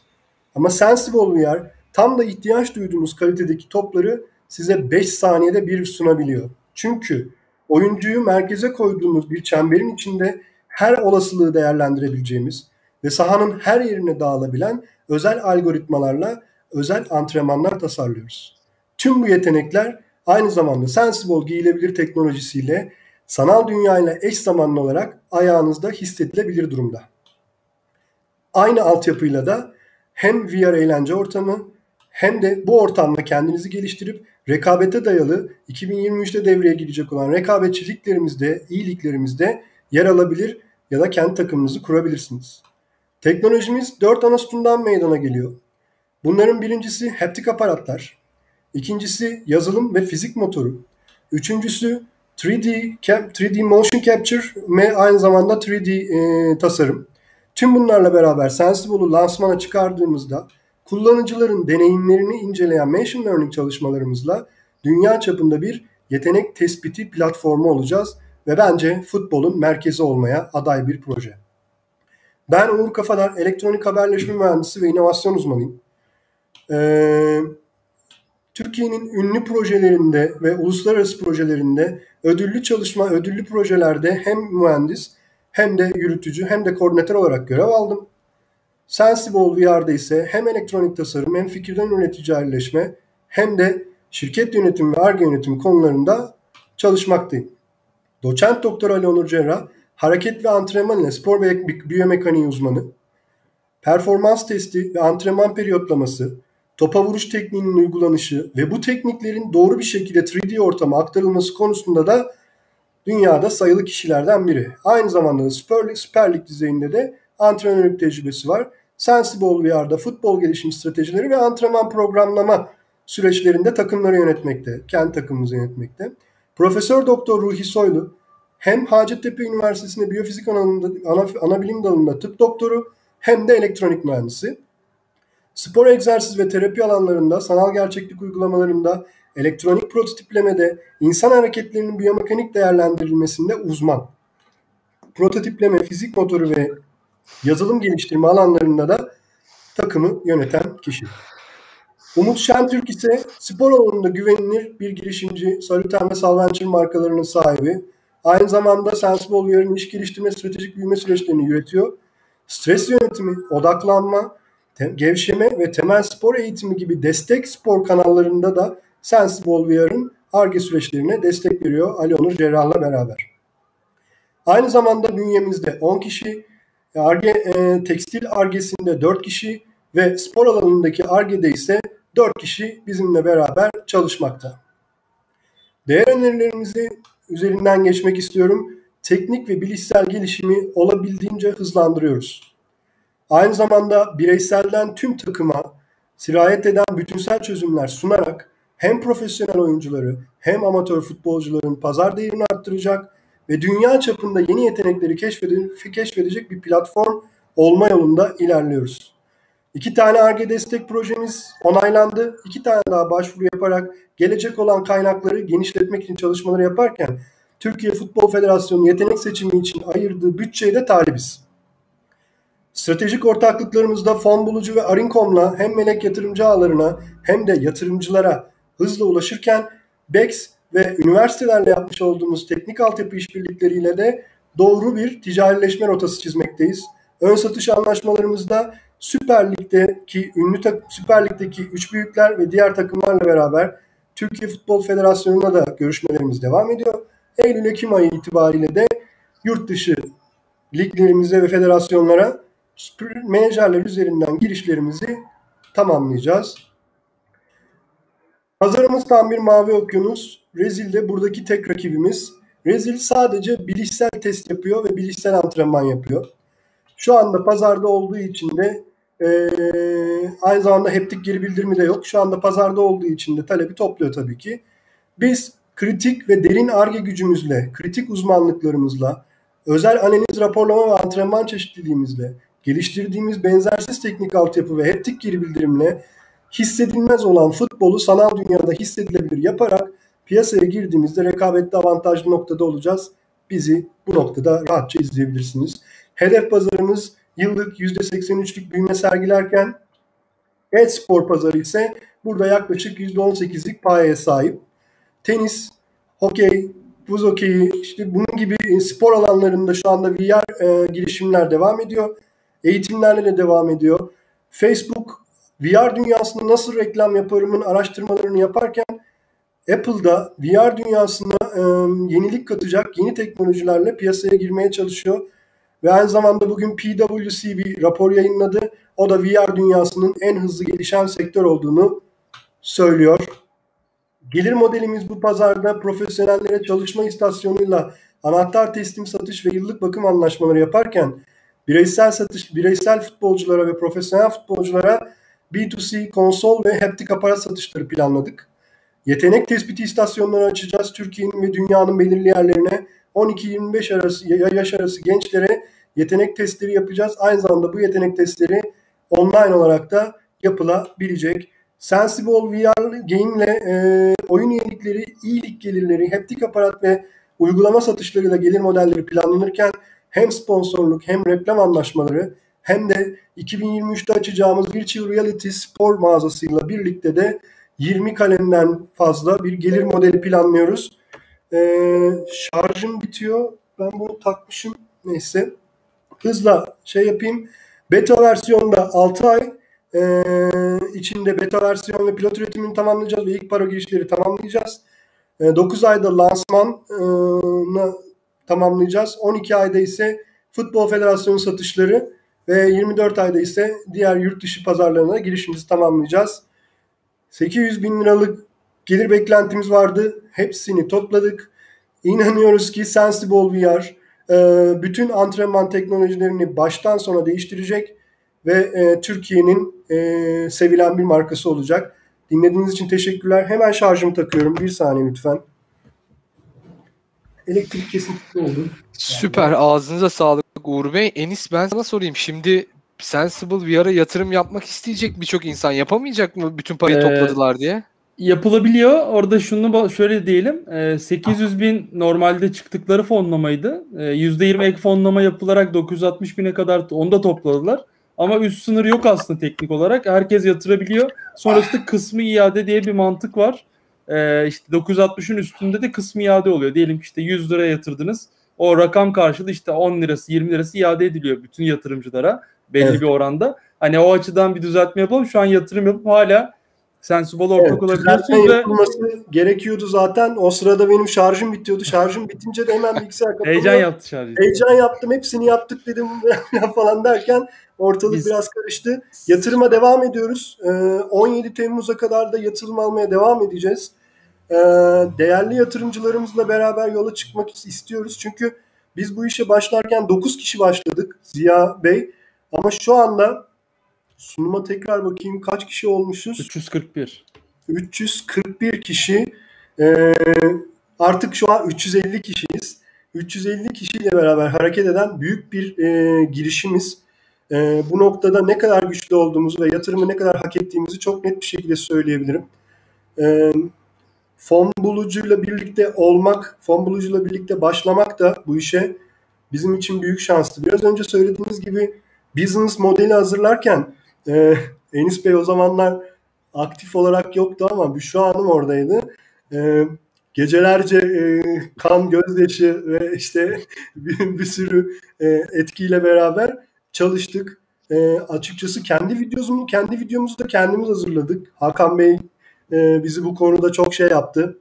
Ama Sensible VR tam da ihtiyaç duyduğunuz kalitedeki topları size 5 saniyede bir sunabiliyor. Çünkü oyuncuyu merkeze koyduğumuz bir çemberin içinde her olasılığı değerlendirebileceğimiz ve sahanın her yerine dağılabilen özel algoritmalarla özel antrenmanlar tasarlıyoruz. Tüm bu yetenekler aynı zamanda Sensible giyilebilir teknolojisiyle sanal dünya ile eş zamanlı olarak ayağınızda hissedilebilir durumda. Aynı altyapıyla da hem VR eğlence ortamı hem de bu ortamda kendinizi geliştirip rekabete dayalı 2023'te devreye girecek olan rekabetçiliklerimizde, iyiliklerimizde yer alabilir ya da kendi takımınızı kurabilirsiniz. Teknolojimiz 4 ana sütundan meydana geliyor. Bunların birincisi haptik aparatlar, ikincisi yazılım ve fizik motoru, üçüncüsü 3D, 3D motion capture ve aynı zamanda 3D e, tasarım. Tüm bunlarla beraber Sensible'u lansmana çıkardığımızda kullanıcıların deneyimlerini inceleyen machine learning çalışmalarımızla dünya çapında bir yetenek tespiti platformu olacağız ve bence futbolun merkezi olmaya aday bir proje. Ben Uğur Kafadar, elektronik haberleşme mühendisi ve inovasyon uzmanıyım. Ee, Türkiye'nin ünlü projelerinde ve uluslararası projelerinde ödüllü çalışma, ödüllü projelerde hem mühendis hem de yürütücü hem de koordinatör olarak görev aldım. Sensible VR'da ise hem elektronik tasarım hem fikirden üretici ayrıleşme hem de şirket yönetimi ve ARGE yönetimi konularında çalışmaktayım. Doçent Doktor Ali Onur Cerrah, hareket ve antrenman ile spor ve biyomekaniği uzmanı, performans testi ve antrenman periyotlaması, topa vuruş tekniğinin uygulanışı ve bu tekniklerin doğru bir şekilde 3D ortama aktarılması konusunda da dünyada sayılı kişilerden biri. Aynı zamanda da Süper Lig, Süper Lig düzeyinde de antrenörlük tecrübesi var. Sensible VR'da futbol gelişim stratejileri ve antrenman programlama süreçlerinde takımları yönetmekte, kendi takımımızı yönetmekte. Profesör Doktor Ruhi Soylu hem Hacettepe Üniversitesi'nde biyofizik alanında, ana, ana bilim dalında tıp doktoru hem de elektronik mühendisi. Spor egzersiz ve terapi alanlarında, sanal gerçeklik uygulamalarında, elektronik prototiplemede, insan hareketlerinin biyomekanik değerlendirilmesinde uzman. Prototipleme, fizik motoru ve yazılım geliştirme alanlarında da takımı yöneten kişi. Umut Şentürk ise spor alanında güvenilir bir girişimci, Saluten ve Salventure markalarının sahibi. Aynı zamanda Sensible Wear'ın iş geliştirme stratejik büyüme süreçlerini yürütüyor. Stres yönetimi, odaklanma, gevşeme ve temel spor eğitimi gibi destek spor kanallarında da Sensible VR'ın ARGE süreçlerine destek veriyor Ali Onur Cerrah'la beraber. Aynı zamanda bünyemizde 10 kişi, Arge, e, tekstil argesinde 4 kişi ve spor alanındaki argede ise 4 kişi bizimle beraber çalışmakta. Değer önerilerimizi üzerinden geçmek istiyorum. Teknik ve bilişsel gelişimi olabildiğince hızlandırıyoruz. Aynı zamanda bireyselden tüm takıma sirayet eden bütünsel çözümler sunarak hem profesyonel oyuncuları hem amatör futbolcuların pazar değerini arttıracak ve dünya çapında yeni yetenekleri keşfedecek bir platform olma yolunda ilerliyoruz. İki tane ARGE destek projemiz onaylandı. İki tane daha başvuru yaparak gelecek olan kaynakları genişletmek için çalışmaları yaparken Türkiye Futbol Federasyonu yetenek seçimi için ayırdığı bütçeye de talibiz. Stratejik ortaklıklarımızda fon bulucu ve Arinkom'la hem melek yatırımcı ağlarına hem de yatırımcılara hızla ulaşırken BEX ve üniversitelerle yapmış olduğumuz teknik altyapı işbirlikleriyle de doğru bir ticarileşme rotası çizmekteyiz. Ön satış anlaşmalarımızda Süper Lig'deki ünlü Süper Lig'deki üç büyükler ve diğer takımlarla beraber Türkiye Futbol Federasyonu'na da görüşmelerimiz devam ediyor. Eylül-Ekim ayı itibariyle de yurt dışı liglerimize ve federasyonlara menajerler üzerinden girişlerimizi tamamlayacağız. Pazarımız tam bir mavi okyanus. Rezil de buradaki tek rakibimiz. Rezil sadece bilişsel test yapıyor ve bilişsel antrenman yapıyor. Şu anda pazarda olduğu için de e, aynı zamanda heptik geri bildirimi de yok. Şu anda pazarda olduğu için de talebi topluyor tabii ki. Biz kritik ve derin ARGE gücümüzle, kritik uzmanlıklarımızla, özel analiz, raporlama ve antrenman çeşitliliğimizle, geliştirdiğimiz benzersiz teknik altyapı ve heptik geri bildirimle hissedilmez olan futbolu sanal dünyada hissedilebilir yaparak piyasaya girdiğimizde rekabette avantajlı noktada olacağız. Bizi bu noktada rahatça izleyebilirsiniz. Hedef pazarımız yıllık %83'lük büyüme sergilerken e-spor pazarı ise burada yaklaşık %18'lik payeye sahip. Tenis, hokey, buz hokeyi, işte bunun gibi spor alanlarında şu anda VR e, girişimler devam ediyor. Eğitimlerle de devam ediyor. Facebook VR dünyasında nasıl reklam yaparımın araştırmalarını yaparken Apple'da VR dünyasına e, yenilik katacak yeni teknolojilerle piyasaya girmeye çalışıyor. Ve aynı zamanda bugün PwC bir rapor yayınladı. O da VR dünyasının en hızlı gelişen sektör olduğunu söylüyor. Gelir modelimiz bu pazarda profesyonellere çalışma istasyonuyla anahtar teslim satış ve yıllık bakım anlaşmaları yaparken bireysel satış, bireysel futbolculara ve profesyonel futbolculara B2C konsol ve haptik aparat satışları planladık. Yetenek tespiti istasyonları açacağız. Türkiye'nin ve dünyanın belirli yerlerine 12-25 arası yaş arası gençlere yetenek testleri yapacağız. Aynı zamanda bu yetenek testleri online olarak da yapılabilecek. Sensible VR Game ile e, oyun üyelikleri, iyilik gelirleri, haptik aparat ve uygulama satışlarıyla gelir modelleri planlanırken hem sponsorluk hem reklam anlaşmaları hem de 2023'te açacağımız Virtual Reality spor mağazasıyla birlikte de 20 kalemden fazla bir gelir modeli planlıyoruz. Ee, şarjım bitiyor. Ben bunu takmışım. Neyse. Hızla şey yapayım. Beta versiyonda 6 ay e, içinde beta versiyon ve pilot üretimini tamamlayacağız ve ilk para girişleri tamamlayacağız. E, 9 ayda lansmanı tamamlayacağız. 12 ayda ise Futbol Federasyonu satışları ve 24 ayda ise diğer yurt dışı pazarlarına girişimizi tamamlayacağız. 800 bin liralık gelir beklentimiz vardı. Hepsini topladık. İnanıyoruz ki Sensible VR e, bütün antrenman teknolojilerini baştan sona değiştirecek ve e, Türkiye'nin e, sevilen bir markası olacak. Dinlediğiniz için teşekkürler. Hemen şarjımı takıyorum. Bir saniye lütfen. Elektrik kesintisi oldu. Süper. Ağzınıza sağlık Uğur Bey. Enis ben sana sorayım. Şimdi Sensible VR'a yatırım yapmak isteyecek birçok insan yapamayacak mı bütün parayı Ee, topladılar diye? Yapılabiliyor. Orada şunu şöyle diyelim. e, 800 bin normalde çıktıkları fonlamaydı. E, %20 ek fonlama yapılarak 960 bine kadar onu da topladılar. Ama üst sınır yok aslında teknik olarak. Herkes yatırabiliyor. Sonrasında kısmı iade diye bir mantık var. E, işte 960'ın üstünde de kısmı iade oluyor. Diyelim ki işte 100 lira yatırdınız. O rakam karşılığı işte 10 lirası 20 lirası iade ediliyor bütün yatırımcılara belli Evet. bir oranda. Hani o açıdan bir düzeltme yapalım. Şu an yatırım yapıp hala Sensible'a ortak Evet, olabiliyorsunuz düzeltme ve gerekiyordu zaten. O sırada benim şarjım bitiyordu. Şarjım bitince de hemen bilgisayar kapanıyor. heyecan yaptı şarjı. Heyecan yaptım. Hepsini yaptık dedim falan derken ortalık Biz- biraz karıştı. Yatırıma devam ediyoruz. Ee, 17 Temmuz'a kadar da yatırım almaya devam edeceğiz. Ee, değerli yatırımcılarımızla beraber yola çıkmak istiyoruz. Çünkü biz bu işe başlarken 9 kişi başladık Ziya Bey. Ama şu anda sunuma tekrar bakayım kaç kişi olmuşuz? 341. 341 kişi Ee, artık şu an 350 kişiyiz. 350 kişiyle beraber hareket eden büyük bir e, girişimiz. E, bu noktada ne kadar güçlü olduğumuzu ve yatırımı ne kadar hak ettiğimizi çok net bir şekilde söyleyebilirim. E, fon bulucuyla birlikte olmak, fon bulucuyla birlikte başlamak da bu işe bizim için büyük şanstı. Biraz önce söylediğiniz gibi business modeli hazırlarken e, Enis Bey o zamanlar aktif olarak yoktu ama Büşra Hanım oradaydı. Ee, gecelerce e, kan, gözyaşı ve işte bir, bir sürü e, etkiyle beraber çalıştık. E, açıkçası kendi videomuzu, kendi videomuzu da kendimiz hazırladık. Hakan Bey e, bizi bu konuda çok şey yaptı,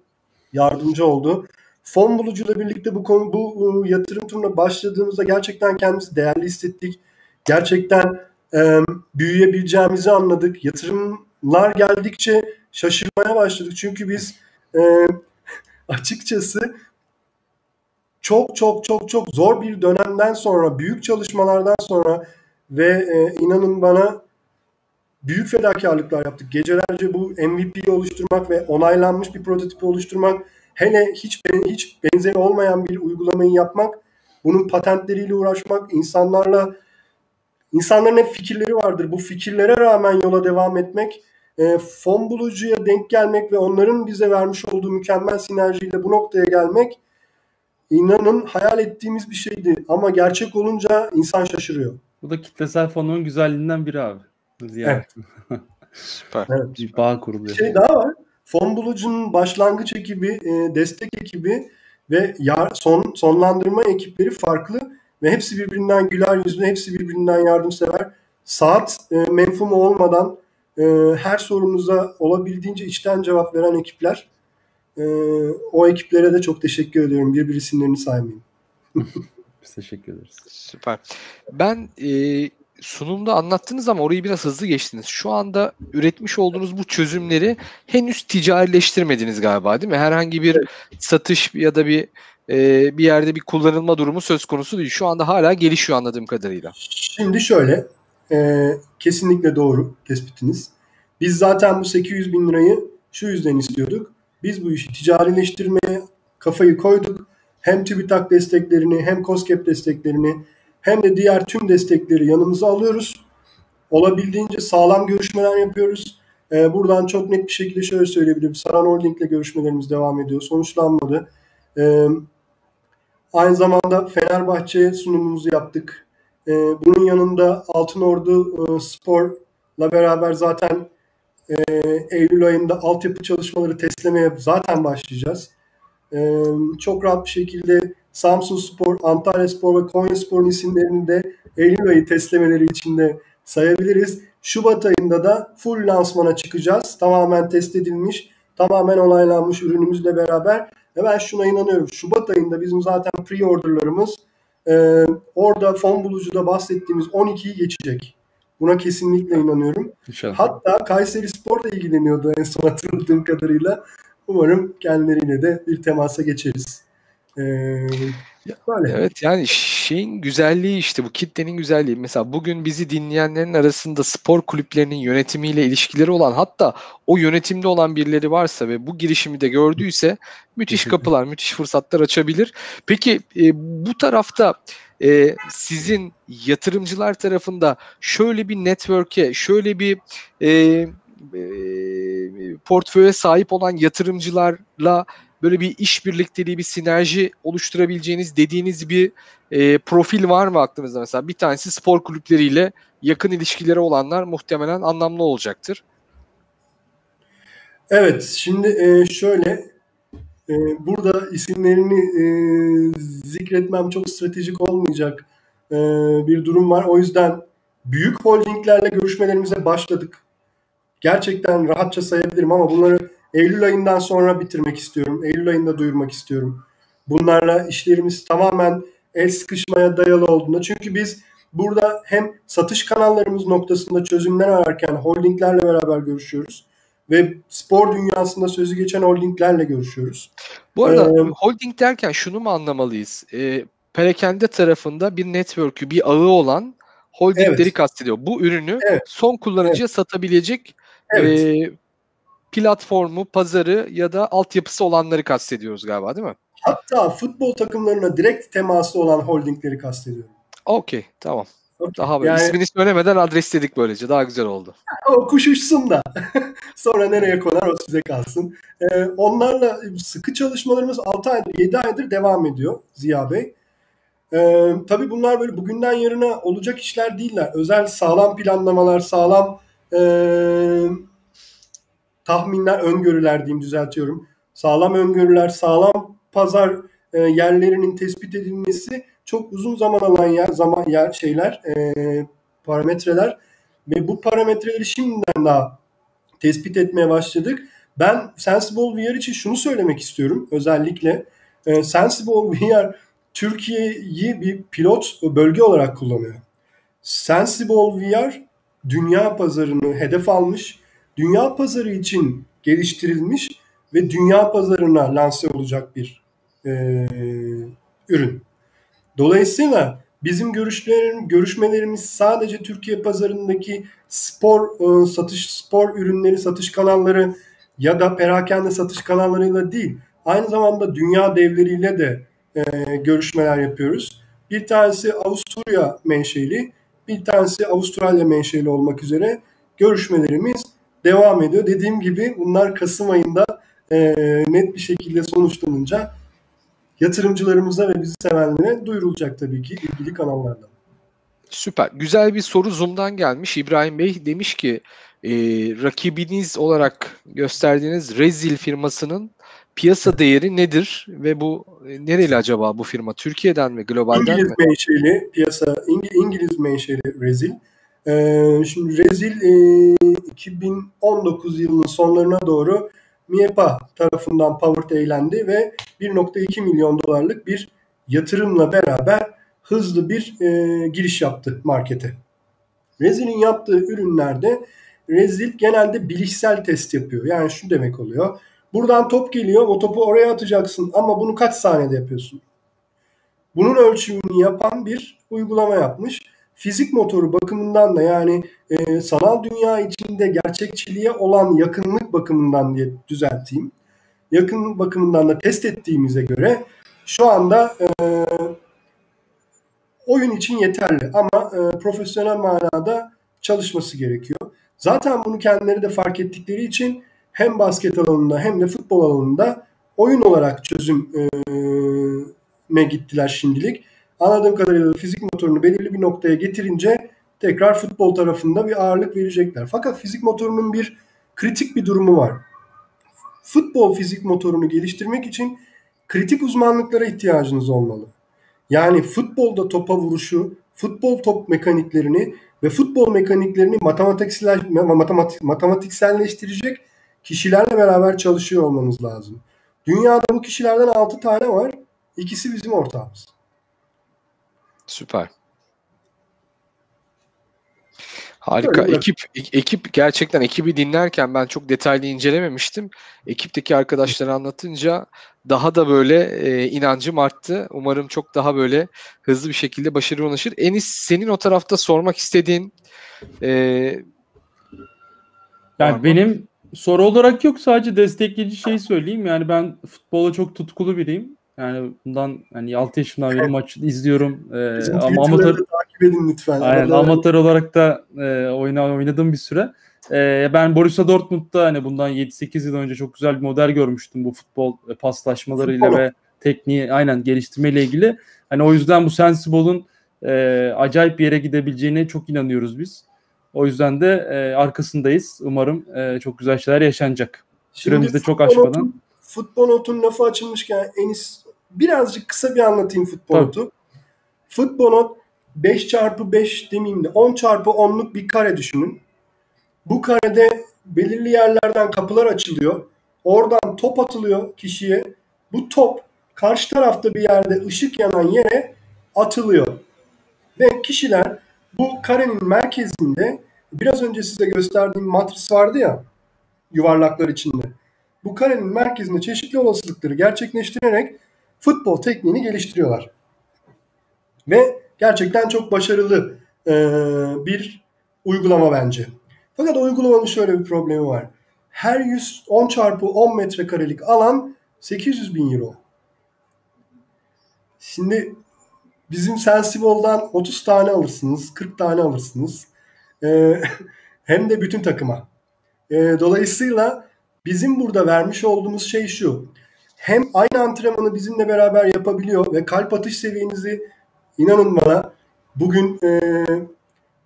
yardımcı oldu. Fon bulucuyla birlikte bu konu bu e, yatırım turuna başladığımızda gerçekten kendimizi değerli hissettik. Gerçekten e, büyüyebileceğimizi anladık. Yatırımlar geldikçe şaşırmaya başladık. Çünkü biz e, açıkçası çok çok çok çok zor bir dönemden sonra, büyük çalışmalardan sonra ve e, inanın bana büyük fedakarlıklar yaptık. Gecelerce bu MVP'yi oluşturmak ve onaylanmış bir prototipi oluşturmak, hele hiç hiç benzeri olmayan bir uygulamayı yapmak, bunun patentleriyle uğraşmak, insanlarla insanların hep fikirleri vardır. Bu fikirlere rağmen yola devam etmek, e, fon bulucuya denk gelmek ve onların bize vermiş olduğu mükemmel sinerjiyle bu noktaya gelmek inanın hayal ettiğimiz bir şeydi. Ama gerçek olunca insan şaşırıyor. Bu da kitlesel fonun güzelliğinden biri abi. Ziyaret. Süper. Evet. Bir bağ kuruluyor. Bir şey daha var. Fon bulucunun başlangıç ekibi, e, destek ekibi ve yar, son sonlandırma ekipleri farklı ve hepsi birbirinden güler yüzlü, hepsi birbirinden yardımsever. Saat e, menfumu olmadan e, her sorumuza olabildiğince içten cevap veren ekipler. E, o ekiplere de çok teşekkür ediyorum. Bir bir isimlerini saymayayım. Biz teşekkür ederiz. Süper. Ben e, sunumda anlattınız ama orayı biraz hızlı geçtiniz. Şu anda üretmiş olduğunuz bu çözümleri henüz ticarileştirmediniz galiba değil mi? Herhangi bir satış ya da bir e, bir yerde bir kullanılma durumu söz konusu değil. Şu anda hala gelişiyor anladığım kadarıyla. Şimdi şöyle, e, kesinlikle doğru tespitiniz. Biz zaten bu 800 bin lirayı şu yüzden istiyorduk. Biz bu işi ticarileştirmeye kafayı koyduk. Hem TÜBİTAK desteklerini hem COSGAP desteklerini hem de diğer tüm destekleri yanımıza alıyoruz. Olabildiğince sağlam görüşmeler yapıyoruz. Ee, buradan çok net bir şekilde şöyle söyleyebilirim. Saran Holding ile görüşmelerimiz devam ediyor. Sonuçlanmadı. Ee, aynı zamanda Fenerbahçe sunumumuzu yaptık. Ee, bunun yanında Altınordu e, Spor'la beraber zaten e, Eylül ayında altyapı çalışmaları testlemeye zaten başlayacağız. E, çok rahat bir şekilde Samsun Spor, Antalya Spor ve Konya Spor'un isimlerini de Eylül ayı testlemeleri içinde sayabiliriz. Şubat ayında da full lansmana çıkacağız. Tamamen test edilmiş, tamamen onaylanmış ürünümüzle beraber. Ve ben şuna inanıyorum. Şubat ayında bizim zaten pre-orderlarımız e, orada fon bulucuda bahsettiğimiz 12'yi geçecek. Buna kesinlikle inanıyorum. İnşallah. Hatta Kayseri Spor da ilgileniyordu en son hatırladığım kadarıyla. Umarım kendileriyle de bir temasa geçeriz. Ee, böyle. Evet yani şeyin güzelliği işte bu kitlenin güzelliği. Mesela bugün bizi dinleyenlerin arasında spor kulüplerinin yönetimiyle ilişkileri olan hatta o yönetimde olan birileri varsa ve bu girişimi de gördüyse müthiş kapılar, müthiş fırsatlar açabilir. Peki e, bu tarafta e, sizin yatırımcılar tarafında şöyle bir network'e, şöyle bir e, e, portföye sahip olan yatırımcılarla böyle bir iş birlikteliği, bir sinerji oluşturabileceğiniz dediğiniz bir e, profil var mı aklınızda mesela? Bir tanesi spor kulüpleriyle yakın ilişkileri olanlar muhtemelen anlamlı olacaktır. Evet, şimdi e, şöyle e, burada isimlerini e, zikretmem çok stratejik olmayacak e, bir durum var. O yüzden büyük holdinglerle görüşmelerimize başladık. Gerçekten rahatça sayabilirim ama bunları Eylül ayından sonra bitirmek istiyorum. Eylül ayında duyurmak istiyorum. Bunlarla işlerimiz tamamen el sıkışmaya dayalı olduğunda. Çünkü biz burada hem satış kanallarımız noktasında çözümler ararken holdinglerle beraber görüşüyoruz. Ve spor dünyasında sözü geçen holdinglerle görüşüyoruz. Bu arada Ee, holding derken şunu mu anlamalıyız? E, perakende tarafında bir network'ü, bir ağı olan holdingleri Evet. kastediyor. Bu ürünü Evet. son kullanıcıya satabilecek Evet. e, platformu, pazarı ya da altyapısı olanları kastediyoruz galiba değil mi? Hatta futbol takımlarına direkt teması olan holdingleri kastediyorum. Okey, tamam. Daha böyle Yani ismini söylemeden adresledik böylece. Daha güzel oldu. o kuş uçsun da sonra nereye konar o size kalsın. Ee, onlarla sıkı çalışmalarımız 6 aydır 7 aydır devam ediyor Ziya Bey. Ee, tabii bunlar böyle bugünden yarına olacak işler değiller. Özel sağlam planlamalar, sağlam ee, tahminler, öngörüler diyeyim düzeltiyorum. Sağlam öngörüler, sağlam pazar e, yerlerinin tespit edilmesi çok uzun zaman alan yer, zaman yer şeyler, e, parametreler ve bu parametreleri şimdiden daha tespit etmeye başladık. Ben Sensible VR için şunu söylemek istiyorum özellikle. E, Sensible VR Türkiye'yi bir pilot bölge olarak kullanıyor. Sensible VR dünya pazarını hedef almış, dünya pazarı için geliştirilmiş ve dünya pazarına lanse olacak bir e, ürün. Dolayısıyla bizim görüşlerim, görüşmelerimiz sadece Türkiye pazarındaki spor e, satış spor ürünleri satış kanalları ya da perakende satış kanallarıyla değil, aynı zamanda dünya devleriyle de e, görüşmeler yapıyoruz. Bir tanesi Avusturya menşeli, bir tanesi Avustralya menşeli olmak üzere görüşmelerimiz devam ediyor. Dediğim gibi bunlar Kasım ayında e, net bir şekilde sonuçlanınca yatırımcılarımıza ve bizi sevenlere duyurulacak tabii ki ilgili kanallardan. Süper. Güzel bir soru Zoom'dan gelmiş. İbrahim Bey demiş ki e, rakibiniz olarak gösterdiğiniz Rezil firmasının piyasa değeri nedir ve bu e, nereli acaba bu firma? Türkiye'den mi, globalden İngiliz mi? menşeli piyasa İng- İngiliz menşeli Rezil. Ee, şimdi Rezil e, 2019 yılının sonlarına doğru MIEPA tarafından Powered eğlendi ve 1.2 milyon dolarlık bir yatırımla beraber hızlı bir e, giriş yaptı markete. Rezil'in yaptığı ürünlerde Rezil genelde bilişsel test yapıyor. Yani şu demek oluyor. Buradan top geliyor, o topu oraya atacaksın ama bunu kaç saniyede yapıyorsun? Bunun ölçümünü yapan bir uygulama yapmış. Fizik motoru bakımından da yani e, sanal dünya içinde gerçekçiliğe olan yakınlık bakımından diye düzelteyim. Yakın bakımından da test ettiğimize göre şu anda e, oyun için yeterli ama e, profesyonel manada çalışması gerekiyor. Zaten bunu kendileri de fark ettikleri için hem basket alanında hem de futbol alanında oyun olarak çözüme gittiler şimdilik. Anladığım kadarıyla fizik motorunu belirli bir noktaya getirince tekrar futbol tarafında bir ağırlık verecekler. Fakat fizik motorunun bir kritik bir durumu var. Futbol fizik motorunu geliştirmek için kritik uzmanlıklara ihtiyacınız olmalı. Yani futbolda topa vuruşu, futbol top mekaniklerini ve futbol mekaniklerini matematiksel, matematik, matematikselleştirecek kişilerle beraber çalışıyor olmanız lazım. Dünyada bu kişilerden 6 tane var. İkisi bizim ortağımız. Süper. Harika. Öyle. Ekip ekip gerçekten ekibi dinlerken ben çok detaylı incelememiştim. Ekipteki arkadaşlar anlatınca daha da böyle e, inancım arttı. Umarım çok daha böyle hızlı bir şekilde başarıya ulaşır. Enis senin o tarafta sormak istediğin e, Yani mı? benim soru olarak yok sadece destekleyici şey söyleyeyim. Yani ben futbola çok tutkulu biriyim. Yani bundan hani 6 yaşımdan beri maç izliyorum. Ee, Bizim ama amatör takip edin lütfen. Aynen Arada- amatör olarak da e, oyna, oynadım bir süre. E, ben Borussia Dortmund'da hani bundan 7-8 yıl önce çok güzel bir model görmüştüm bu futbol e, paslaşmalarıyla Futbol. ve tekniği aynen geliştirmeyle ilgili. Hani o yüzden bu Sensible'ın e, acayip bir yere gidebileceğine çok inanıyoruz biz. O yüzden de e, arkasındayız. Umarım e, çok güzel şeyler yaşanacak. Süremiz de çok aşmadan. Futbol notun lafı açılmışken Enis birazcık kısa bir anlatayım futbol Tabii. not 5 çarpı 5 demeyeyim de 10 çarpı 10'luk bir kare düşünün. Bu karede belirli yerlerden kapılar açılıyor. Oradan top atılıyor kişiye. Bu top karşı tarafta bir yerde ışık yanan yere atılıyor. Ve kişiler bu karenin merkezinde biraz önce size gösterdiğim matris vardı ya yuvarlaklar içinde. Bu karenin merkezinde çeşitli olasılıkları gerçekleştirerek futbol tekniğini geliştiriyorlar. Ve gerçekten çok başarılı e, bir uygulama bence. Fakat uygulamanın şöyle bir problemi var. Her 110 çarpı 10 metrekarelik alan 800 bin euro. Şimdi bizim Sensible'dan 30 tane alırsınız, 40 tane alırsınız. E, hem de bütün takıma. E, dolayısıyla bizim burada vermiş olduğumuz şey şu. Hem aynı antrenmanı bizimle beraber yapabiliyor ve kalp atış seviyenizi inanın bana bugün e,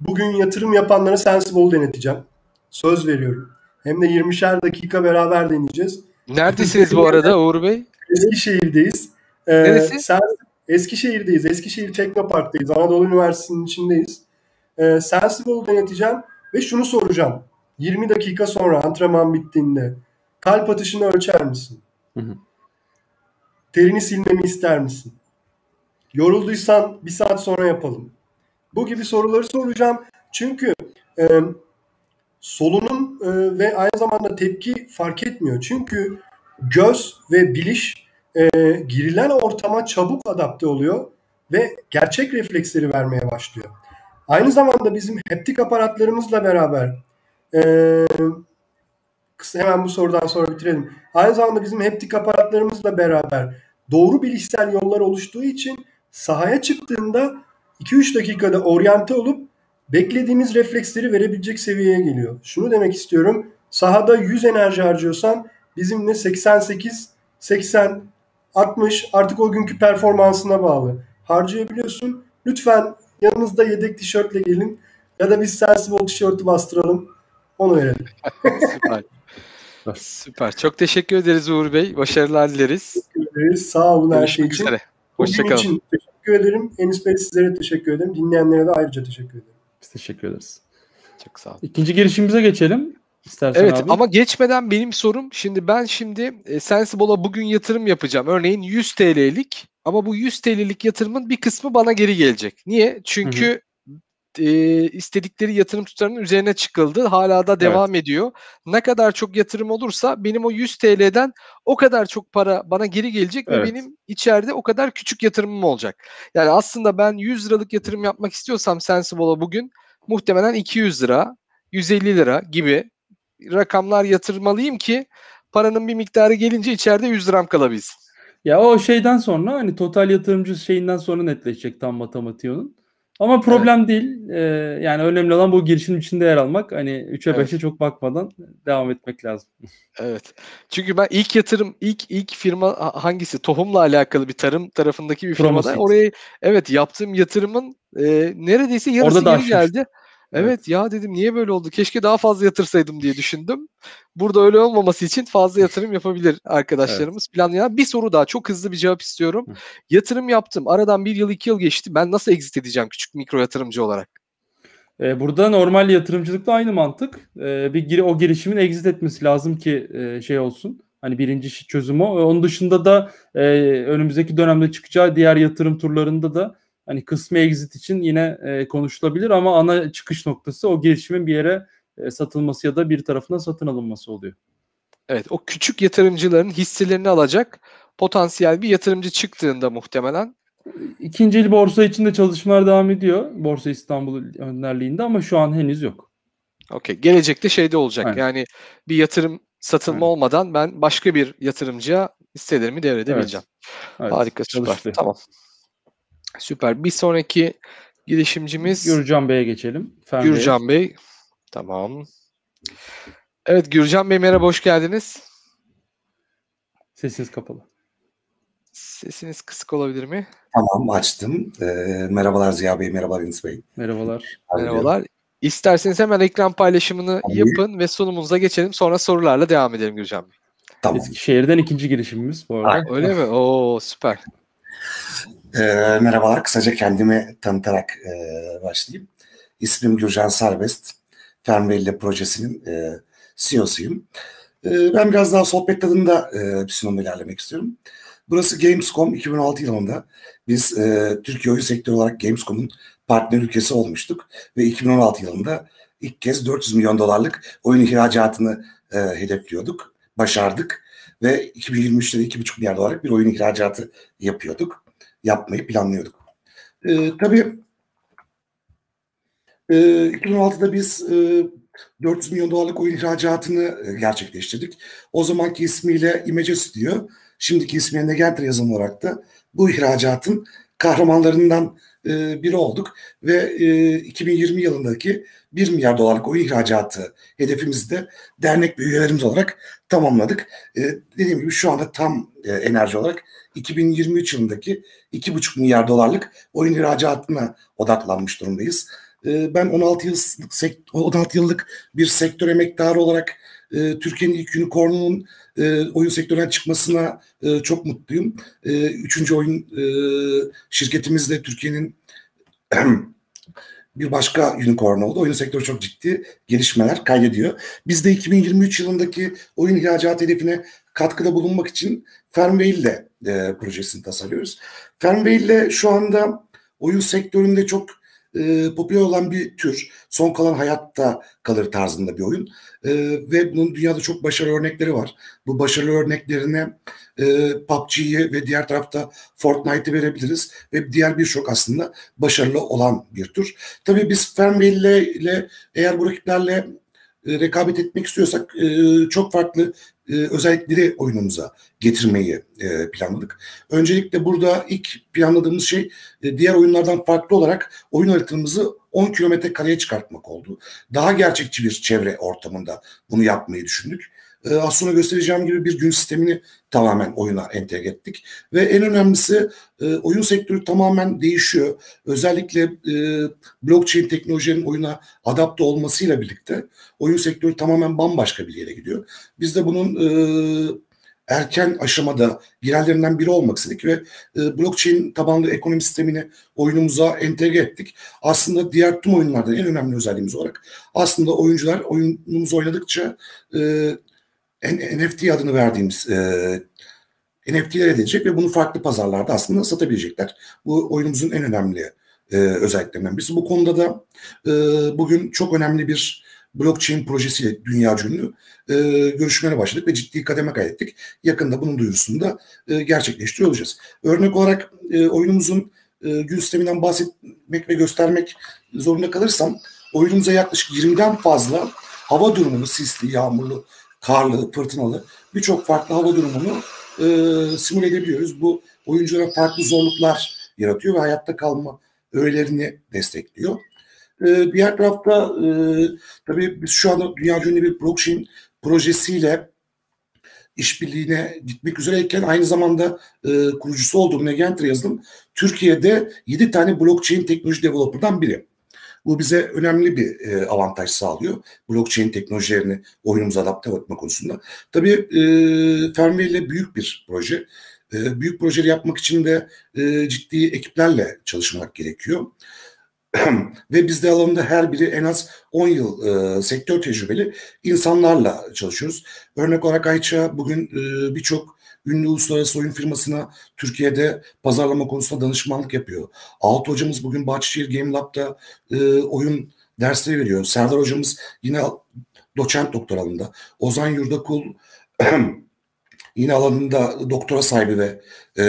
bugün yatırım yapanlara Sensible deneteceğim. Söz veriyorum. Hem de 20'şer dakika beraber deneyeceğiz. neredesiniz bu arada Uğur Bey? Eskişehir'deyiz. Ee, Neresi? Sen, Eskişehir'deyiz. Eskişehir Teknopark'tayız. Anadolu Üniversitesi'nin içindeyiz. Ee, Sensible deneteceğim ve şunu soracağım. 20 dakika sonra antrenman bittiğinde kalp atışını ölçer misin? Hı hı. Terini silmemi ister misin? Yorulduysan bir saat sonra yapalım. Bu gibi soruları soracağım. Çünkü e, solunum e, ve aynı zamanda tepki fark etmiyor. Çünkü göz ve biliş e, girilen ortama çabuk adapte oluyor ve gerçek refleksleri vermeye başlıyor. Aynı zamanda bizim heptik aparatlarımızla beraber e, hemen bu sorudan sonra bitirelim. Aynı zamanda bizim heptik aparatlarımızla beraber doğru bilişsel yollar oluştuğu için sahaya çıktığında 2-3 dakikada oryante olup beklediğimiz refleksleri verebilecek seviyeye geliyor. Şunu demek istiyorum. Sahada 100 enerji harcıyorsan bizimle 88, 80, 60 artık o günkü performansına bağlı. Harcayabiliyorsun. Lütfen yanınızda yedek tişörtle gelin ya da biz Sensible tişörtü bastıralım. Onu verelim. Süper. Süper. Çok teşekkür ederiz Uğur Bey. Başarılar dileriz. Teşekkür ederiz. Sağ olun her şey için. üzere. Hoşçakalın. için teşekkür ederim. Enis Bey sizlere teşekkür ederim. Dinleyenlere de ayrıca teşekkür ederim. Biz teşekkür ederiz. Çok sağ olun. İkinci girişimize geçelim. İstersen Evet abi. ama geçmeden benim sorum şimdi ben şimdi e, Sensible'a bugün yatırım yapacağım. Örneğin 100 TL'lik ama bu 100 TL'lik yatırımın bir kısmı bana geri gelecek. Niye? Çünkü e, istedikleri yatırım tutarının üzerine çıkıldı. Hala da devam ediyor. Ne kadar çok yatırım olursa benim o 100 TL'den o kadar çok para bana geri gelecek ve Evet. benim içeride o kadar küçük yatırımım olacak. Yani aslında ben 100 liralık yatırım yapmak istiyorsam Sensible'a bugün muhtemelen 200 lira, 150 lira gibi rakamlar yatırmalıyım ki paranın bir miktarı gelince içeride 100 liram kalabilsin. Ya o şeyden sonra hani total yatırımcı şeyinden sonra netleşecek tam matematiği onun. Ama problem değil. Ee, yani önemli olan bu girişimin içinde yer almak. Hani 3'e Evet. 5'e çok bakmadan devam etmek lazım. Evet. Çünkü ben ilk yatırım ilk ilk firma ha- hangisi? Tohumla alakalı bir tarım tarafındaki bir firmada Promoseed. oraya evet yaptığım yatırımın e, neredeyse yarısı Orada da geri geldi. Evet, ya dedim niye böyle oldu? Keşke daha fazla yatırsaydım diye düşündüm. Burada öyle olmaması için fazla yatırım yapabilir arkadaşlarımız. Planlayan bir soru daha çok hızlı bir cevap istiyorum. Hı. Yatırım yaptım. Aradan bir yıl iki yıl geçti. Ben nasıl exit edeceğim küçük mikro yatırımcı olarak? Ee, burada normal yatırımcılıkla aynı mantık. Ee, bir giri, o girişimin exit etmesi lazım ki e, şey olsun. Hani birinci çözüm o. Onun dışında da e, önümüzdeki dönemde çıkacağı diğer yatırım turlarında da hani kısmi exit için yine e, konuşulabilir ama ana çıkış noktası o girişimin bir yere e, satılması ya da bir tarafından satın alınması oluyor. Evet, o küçük yatırımcıların hisselerini alacak potansiyel bir yatırımcı çıktığında muhtemelen İkinci el borsa için de çalışmalar devam ediyor. Borsa İstanbul önderliğinde ama şu an henüz yok. Okey. Gelecekte şeyde olacak. Aynen. Yani bir yatırım satılma Aynen. olmadan ben başka bir yatırımcıya hisselerimi devredebileceğim. Evet, Harika süper. çalışılıyor. Tamam. Süper. Bir sonraki girişimcimiz Gürcan Bey'e geçelim. Fen. Gürcan Bey. Tamam. Evet Gürcan Bey merhaba hoş geldiniz. Sesiniz kapalı. Sesiniz kısık olabilir mi? Tamam açtım. Ee, merhabalar Ziya Bey, merhabalar Enis Bey. Merhabalar. Merhabalar. İsterseniz hemen ekran paylaşımını Tabii. yapın ve sunumumuza geçelim. Sonra sorularla devam edelim Gürcan Bey. Tamam. Eskişehir'den ikinci girişimimiz bu arada. Aynen. Öyle mi? Oo süper. Ee, merhabalar. Kısaca kendimi tanıtarak e, başlayayım. İsmim Gürcan Serbest. Fernbelli projesinin e, CEO'suyum. E, ben biraz daha sohbet tadında e, bir sunumla ilerlemek istiyorum. Burası Gamescom 2016 yılında biz e, Türkiye oyun sektörü olarak Gamescom'un partner ülkesi olmuştuk ve 2016 yılında ilk kez 400 milyon dolarlık oyun ihracatını e, hedefliyorduk, başardık ve 2023'te de 2,5 milyar dolarlık bir oyun ihracatı yapıyorduk, yapmayı planlıyorduk. E, tabii e, 2016'da biz e, 400 milyon dolarlık oyun ihracatını e, gerçekleştirdik. O zamanki ismiyle Image Studio, şimdiki ismiyle Negenter yazılım olarak da bu ihracatın kahramanlarından e, biri olduk ve e, 2020 yılındaki 1 milyar dolarlık oyun ihracatı hedefimizi de dernek ve üyelerimiz olarak tamamladık. E, dediğim gibi şu anda tam e, enerji olarak 2023 yılındaki 2,5 milyar dolarlık oyun ihracatına odaklanmış durumdayız. E, ben 16 yıl 16 yıllık bir sektör emektarı olarak e, Türkiye'nin ilk unicornunun e, oyun sektöründen çıkmasına e, çok mutluyum. E, üçüncü oyun e, şirketimiz de Türkiye'nin bir başka unicorn oldu. Oyun sektörü çok ciddi gelişmeler kaydediyor. Biz de 2023 yılındaki oyun ihracat hedefine katkıda bulunmak için Fernwhale ile e, projesini tasarlıyoruz. Fernwhale ile şu anda oyun sektöründe çok e, popüler olan bir tür. Son kalan hayatta kalır tarzında bir oyun. E, ve bunun dünyada çok başarılı örnekleri var. Bu başarılı örneklerine e, PUBG'yi ve diğer tarafta Fortnite'ı verebiliriz. Ve diğer birçok aslında başarılı olan bir tür. Tabii biz Farmville ile eğer bu rakiplerle e, rekabet etmek istiyorsak e, çok farklı e, özellikleri oyunumuza getirmeyi e, planladık. Öncelikle burada ilk planladığımız şey e, diğer oyunlardan farklı olarak oyun haritamızı 10 kilometre kareye çıkartmak oldu. Daha gerçekçi bir çevre ortamında bunu yapmayı düşündük. E, az sonra göstereceğim gibi bir gün sistemini tamamen oyuna entegre ettik. Ve en önemlisi e, oyun sektörü tamamen değişiyor. Özellikle e, blockchain teknolojinin oyuna adapte olmasıyla birlikte oyun sektörü tamamen bambaşka bir yere gidiyor. Biz de bunun e, erken aşamada girerlerinden biri olmak istedik ve e, blockchain tabanlı ekonomi sistemini oyunumuza entegre ettik. Aslında diğer tüm oyunlardan en önemli özelliğimiz olarak aslında oyuncular oyunumuzu oynadıkça e, NFT adını verdiğimiz e, NFT'ler edilecek ve bunu farklı pazarlarda aslında satabilecekler. Bu oyunumuzun en önemli e, özelliklerinden birisi. Bu konuda da e, bugün çok önemli bir blockchain projesiyle dünya ünlü e, görüşmelere başladık ve ciddi kademe kaydettik. Yakında bunun duyurusunu da e, gerçekleştiriyor olacağız. Örnek olarak e, oyunumuzun e, gün sisteminden bahsetmek ve göstermek zorunda kalırsam oyunumuza yaklaşık 20'den fazla hava durumunu sisli, yağmurlu, karlı, fırtınalı birçok farklı hava durumunu e, simüle edebiliyoruz. Bu oyunculara farklı zorluklar yaratıyor ve hayatta kalma öğelerini destekliyor. E, diğer tarafta e, tabii biz şu anda dünya ünlü bir blockchain projesiyle işbirliğine gitmek üzereyken aynı zamanda e, kurucusu olduğum Negentry yazılım Türkiye'de 7 tane blockchain teknoloji developer'dan biri. Bu bize önemli bir e, avantaj sağlıyor. Blockchain teknolojilerini oyunumuza adapte etme konusunda. Tabii e, Fermi ile büyük bir proje. E, büyük projeleri yapmak için de e, ciddi ekiplerle çalışmak gerekiyor. Ve biz de alanında her biri en az 10 yıl e, sektör tecrübeli insanlarla çalışıyoruz. Örnek olarak Ayça bugün e, birçok ünlü uluslararası oyun firmasına Türkiye'de pazarlama konusunda danışmanlık yapıyor. Alt hocamız bugün Bahçeşehir Game Lab'da e, oyun dersleri veriyor. Serdar hocamız yine doçent doktoralında. Ozan Yurdakul yine alanında doktora sahibi ve e,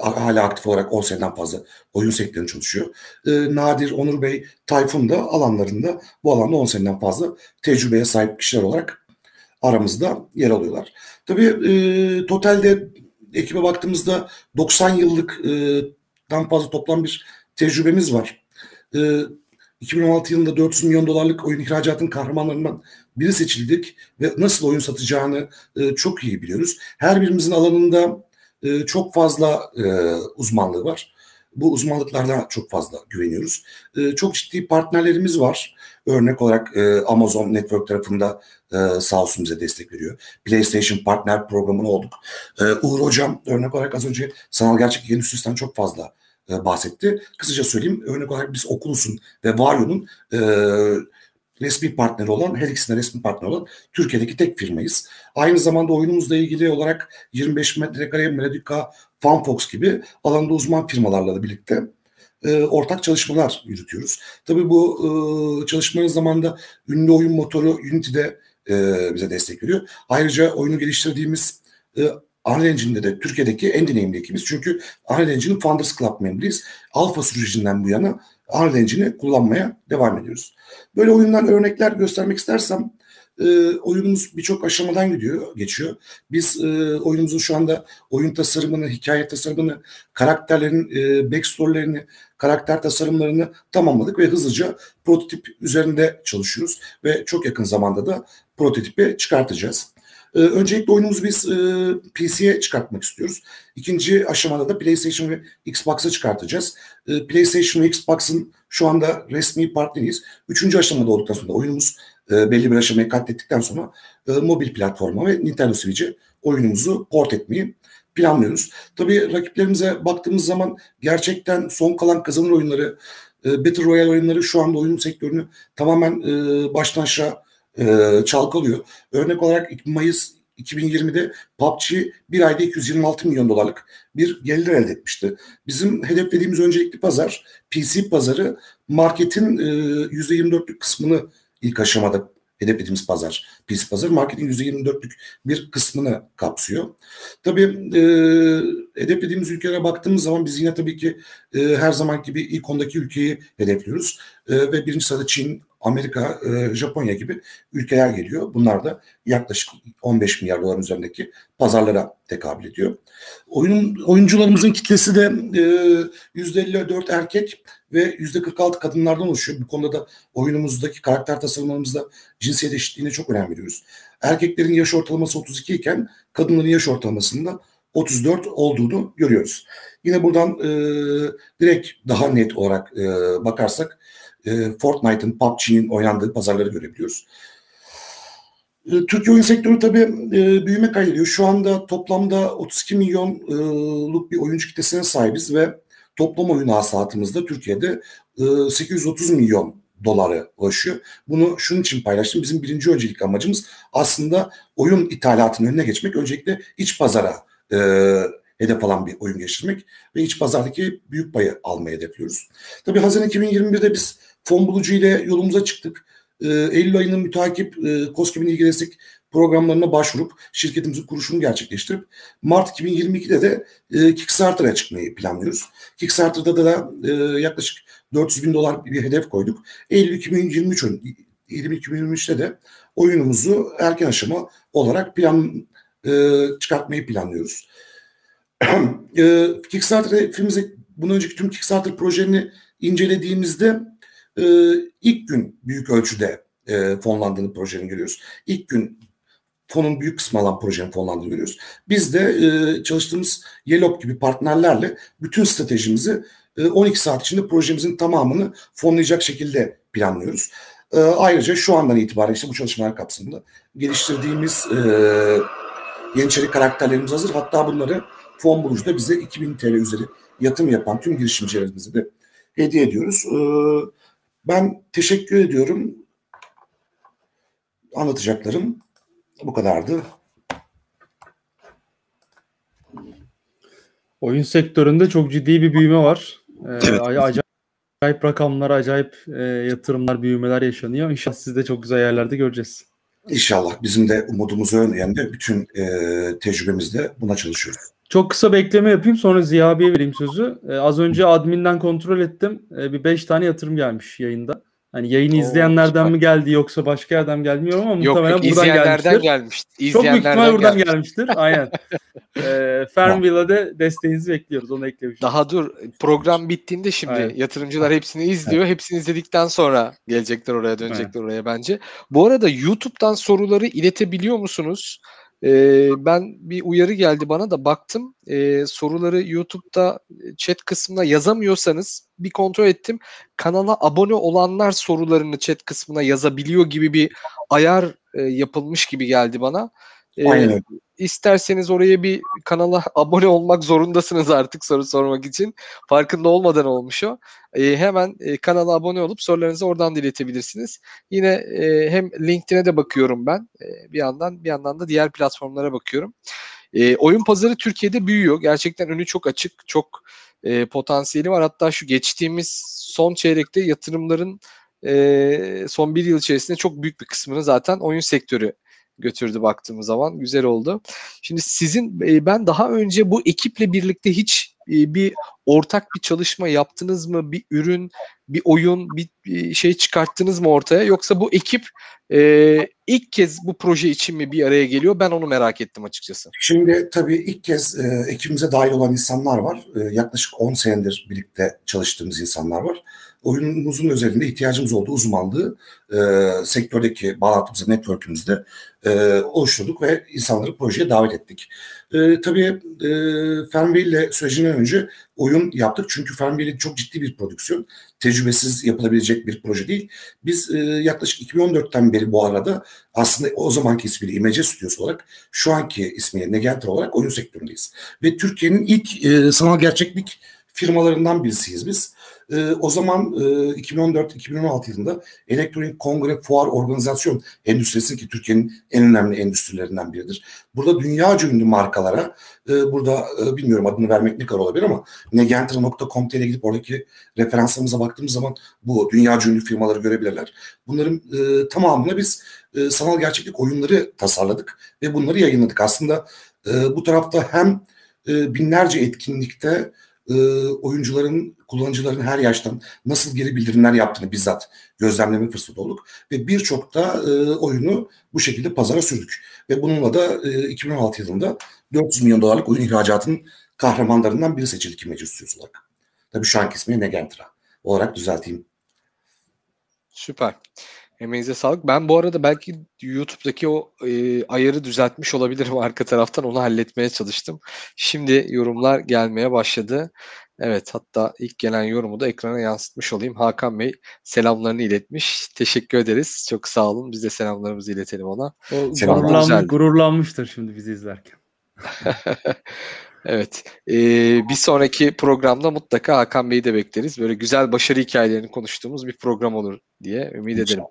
hala aktif olarak 10 seneden fazla oyun sektöründe çalışıyor. E, Nadir, Onur Bey, Tayfun da alanlarında bu alanda 10 seneden fazla tecrübeye sahip kişiler olarak aramızda yer alıyorlar. Tabii e, totalde ekibe baktığımızda 90 yıllık e, dan fazla toplam bir tecrübemiz var. E, 2016 yılında 400 milyon dolarlık oyun ihracatın kahramanlarından biri seçildik ve nasıl oyun satacağını e, çok iyi biliyoruz. Her birimizin alanında e, çok fazla e, uzmanlığı var. Bu uzmanlıklardan çok fazla güveniyoruz. E, çok ciddi partnerlerimiz var. Örnek olarak e, Amazon Network tarafında e, sağ olsun bize destek veriyor. PlayStation Partner programına olduk. E, Uğur Hocam örnek olarak az önce sanal gerçeklik endüstrisinden çok fazla e, bahsetti. Kısaca söyleyeyim örnek olarak biz Oculus'un ve Vario'nun e, resmi partneri olan, her ikisinde resmi partner olan Türkiye'deki tek firmayız. Aynı zamanda oyunumuzla ilgili olarak 25 metrekare Melodica, Funfox gibi alanda uzman firmalarla da birlikte e, ortak çalışmalar yürütüyoruz. Tabii bu e, çalışmanın zamanında ünlü oyun motoru Unity'de e, bize destek veriyor. Ayrıca oyunu geliştirdiğimiz e, Unreal Engine'de de Türkiye'deki en deneyimli ekibimiz. Çünkü Unreal Engine'in Founders Club memnunuyuz. Alfa sürecinden bu yana Unreal Engine'i kullanmaya devam ediyoruz. Böyle oyundan örnekler göstermek istersem e, oyunumuz birçok aşamadan gidiyor, geçiyor. Biz e, oyunumuzun şu anda oyun tasarımını, hikaye tasarımını, karakterlerin e, backstory'lerini, karakter tasarımlarını tamamladık ve hızlıca prototip üzerinde çalışıyoruz ve çok yakın zamanda da prototipi çıkartacağız. Ee, öncelikle oyunumuzu biz e, PC'ye çıkartmak istiyoruz. İkinci aşamada da PlayStation ve Xbox'a çıkartacağız. E, PlayStation ve Xbox'ın şu anda resmi partneriyiz. Üçüncü aşamada olduktan sonra oyunumuz e, belli bir aşamayı katlettikten sonra e, mobil platforma ve Nintendo Switch'e oyunumuzu port etmeyi planlıyoruz. Tabii rakiplerimize baktığımız zaman gerçekten son kalan kazanır oyunları, e, Battle Royale oyunları şu anda oyun sektörünü tamamen e, baştan aşağı e, çalkalıyor. Örnek olarak Mayıs 2020'de PUBG bir ayda 226 milyon dolarlık bir gelir elde etmişti. Bizim hedeflediğimiz öncelikli pazar PC pazarı marketin e, %24'lük kısmını ilk aşamada hedeflediğimiz pazar, PC pazar marketin %24'lük bir kısmını kapsıyor. Tabii e, hedeflediğimiz ülkelere baktığımız zaman biz yine tabii ki e, her zaman gibi ilk ondaki ülkeyi hedefliyoruz. E, ve birinci sırada Çin, Amerika, e, Japonya gibi ülkeler geliyor. Bunlar da yaklaşık 15 milyar doların üzerindeki pazarlara tekabül ediyor. Oyun oyuncularımızın kitlesi de e, %54 erkek ve %46 kadınlardan oluşuyor. Bu konuda da oyunumuzdaki karakter tasarımlarımızda cinsiyet eşitliğine çok önem veriyoruz. Erkeklerin yaş ortalaması 32 iken kadınların yaş ortalamasında 34 olduğunu görüyoruz. Yine buradan e, direkt daha net olarak e, bakarsak e, Fortnite'ın, PUBG'nin oynandığı pazarları görebiliyoruz. E, Türkiye oyun sektörü tabii e, büyüme kaydediyor. Şu anda toplamda 32 milyonluk bir oyuncu kitlesine sahibiz ve toplam oyun hasılatımızda Türkiye'de e, 830 milyon dolara ulaşıyor. Bunu şunun için paylaştım. Bizim birinci öncelik amacımız aslında oyun ithalatının önüne geçmek. Öncelikle iç pazara e, hedef alan bir oyun geliştirmek ve iç pazardaki büyük payı almayı hedefliyoruz. Tabii Haziran 2021'de biz fon bulucu ile yolumuza çıktık. E, Eylül ayının mütakip e, COSGAP'in ilgili destek programlarına başvurup şirketimizin kuruşunu gerçekleştirip Mart 2022'de de e, Kickstarter'a çıkmayı planlıyoruz. Kickstarter'da da e, yaklaşık 400 bin dolar bir hedef koyduk. Eylül 2023 2023'te de oyunumuzu erken aşama olarak plan e, çıkartmayı planlıyoruz. e, Kickstarter filmimizi bundan önceki tüm Kickstarter projelerini incelediğimizde e, ilk gün büyük ölçüde e, fonlandığını projenin görüyoruz. İlk gün fonun büyük kısmı alan projenin fonlandığını görüyoruz. Biz de e, çalıştığımız Yelop gibi partnerlerle bütün stratejimizi e, 12 saat içinde projemizin tamamını fonlayacak şekilde planlıyoruz. E, ayrıca şu andan itibaren işte bu çalışmalar kapsamında geliştirdiğimiz e, Yeniçeri karakterlerimiz hazır. Hatta bunları fon bulucuda bize 2000 TL üzeri yatırım yapan tüm girişimcilerimize de hediye ediyoruz. E, ben teşekkür ediyorum. Anlatacaklarım bu kadardı. Oyun sektöründe çok ciddi bir büyüme var. Ee, Evet. acayip, acayip rakamlar, acayip e, yatırımlar, büyümeler yaşanıyor. İnşallah siz de çok güzel yerlerde göreceğiz. İnşallah bizim de umudumuz o yönde. Bütün e, tecrübemizde buna çalışıyoruz. Çok kısa bir ekleme yapayım sonra Ziya abiye vereyim sözü. Ee, az önce adminden kontrol ettim. Ee, bir 5 tane yatırım gelmiş yayında. Hani yayını Oo, izleyenlerden süper. mi geldi yoksa başka yerden bilmiyorum ama Yok muhtemelen yok buradan izleyenlerden gelmiştir. gelmiştir. Çok büyük ihtimal İzleyenlerden buradan gelmiştir. gelmiştir. Aynen. Ee, Farmville'a de desteğinizi bekliyoruz. Onu eklemiştim. Daha dur program bittiğinde şimdi Aynen. yatırımcılar hepsini izliyor. Hepsini izledikten sonra gelecekler oraya dönecekler oraya bence. Bu arada YouTube'dan soruları iletebiliyor musunuz? Ee, ben bir uyarı geldi bana da baktım. Ee, soruları YouTube'da e, chat kısmına yazamıyorsanız bir kontrol ettim. Kanala abone olanlar sorularını chat kısmına yazabiliyor gibi bir ayar e, yapılmış gibi geldi bana. Ee, Aynen öyle. isterseniz oraya bir kanala abone olmak zorundasınız artık soru sormak için. Farkında olmadan olmuş o. Ee, hemen e, kanala abone olup sorularınızı oradan da iletebilirsiniz. Yine e, hem LinkedIn'e de bakıyorum ben e, bir yandan bir yandan da diğer platformlara bakıyorum. E, oyun pazarı Türkiye'de büyüyor. Gerçekten önü çok açık, çok e, potansiyeli var. Hatta şu geçtiğimiz son çeyrekte yatırımların e, son bir yıl içerisinde çok büyük bir kısmını zaten oyun sektörü götürdü baktığımız zaman. Güzel oldu. Şimdi sizin e, ben daha önce bu ekiple birlikte hiç e, bir ortak bir çalışma yaptınız mı? Bir ürün, bir oyun, bir, şey çıkarttınız mı ortaya? Yoksa bu ekip e, ilk kez bu proje için mi bir araya geliyor? Ben onu merak ettim açıkçası. Şimdi tabii ilk kez e, ekibimize dahil olan insanlar var. E, yaklaşık 10 senedir birlikte çalıştığımız insanlar var. Oyunumuzun özelinde ihtiyacımız olduğu uzmanlığı e, sektördeki bağlantımızı, network'ümüzde e, oluşturduk ve insanları projeye davet ettik. E, tabii e, Fernville sürecinden önce oyun yaptık. Çünkü Fernville çok ciddi bir prodüksiyon. Tecrübesiz yapılabilecek bir proje değil. Biz e, yaklaşık 2014'ten beri bu arada aslında o zamanki ismiyle İmece Stüdyosu olarak şu anki ismiyle Negenter olarak oyun sektöründeyiz. Ve Türkiye'nin ilk e, sanal gerçeklik firmalarından birisiyiz biz. E, o zaman e, 2014-2016 yılında elektronik kongre fuar organizasyon endüstrisi ki Türkiye'nin en önemli endüstrilerinden biridir. Burada dünya ünlü markalara e, burada e, bilmiyorum adını vermek ne kadar olabilir ama negentra.com.tr'e gidip oradaki referanslarımıza baktığımız zaman bu dünya ünlü firmaları görebilirler. Bunların e, tamamına biz e, sanal gerçeklik oyunları tasarladık ve bunları yayınladık. Aslında e, bu tarafta hem e, binlerce etkinlikte e, oyuncuların, kullanıcıların her yaştan nasıl geri bildirimler yaptığını bizzat gözlemleme fırsatı olduk. Ve birçok da e, oyunu bu şekilde pazara sürdük. Ve bununla da e, 2016 yılında 400 milyon dolarlık oyun ihracatının kahramanlarından biri seçildik İmece Stüdyosu olarak. Tabii şu anki ismi Negentra olarak düzelteyim. Süper. Emeğinize sağlık. Ben bu arada belki YouTube'daki o e, ayarı düzeltmiş olabilirim arka taraftan. Onu halletmeye çalıştım. Şimdi yorumlar gelmeye başladı. Evet hatta ilk gelen yorumu da ekrana yansıtmış olayım. Hakan Bey selamlarını iletmiş. Teşekkür ederiz. Çok sağ olun. Biz de selamlarımızı iletelim ona. O gururlanmış, gururlanmıştır şimdi bizi izlerken. Evet. Ee, bir sonraki programda mutlaka Hakan Bey'i de bekleriz. Böyle güzel başarı hikayelerini konuştuğumuz bir program olur diye ümit ederim.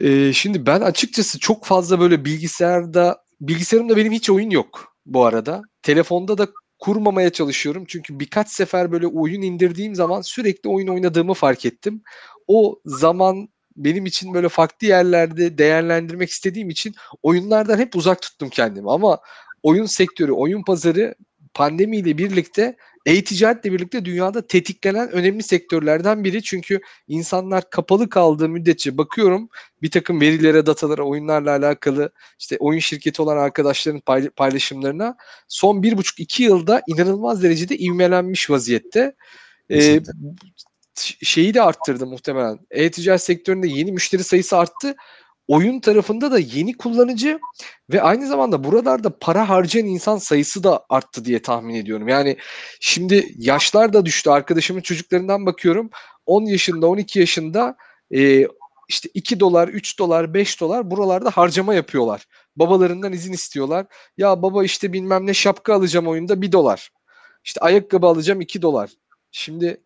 Ee, şimdi ben açıkçası çok fazla böyle bilgisayarda bilgisayarımda benim hiç oyun yok bu arada. Telefonda da kurmamaya çalışıyorum. Çünkü birkaç sefer böyle oyun indirdiğim zaman sürekli oyun oynadığımı fark ettim. O zaman benim için böyle farklı yerlerde değerlendirmek istediğim için oyunlardan hep uzak tuttum kendimi. Ama oyun sektörü, oyun pazarı pandemiyle birlikte e-ticaretle birlikte dünyada tetiklenen önemli sektörlerden biri. Çünkü insanlar kapalı kaldığı müddetçe bakıyorum bir takım verilere, datalara, oyunlarla alakalı işte oyun şirketi olan arkadaşların pay- paylaşımlarına son bir buçuk iki yılda inanılmaz derecede ivmelenmiş vaziyette. Ee, şeyi de arttırdı muhtemelen. E-ticaret sektöründe yeni müşteri sayısı arttı. Oyun tarafında da yeni kullanıcı ve aynı zamanda buralarda para harcayan insan sayısı da arttı diye tahmin ediyorum. Yani şimdi yaşlar da düştü. Arkadaşımın çocuklarından bakıyorum. 10 yaşında, 12 yaşında e, işte 2 dolar, 3 dolar, 5 dolar buralarda harcama yapıyorlar. Babalarından izin istiyorlar. Ya baba işte bilmem ne şapka alacağım oyunda 1 dolar. İşte ayakkabı alacağım 2 dolar. Şimdi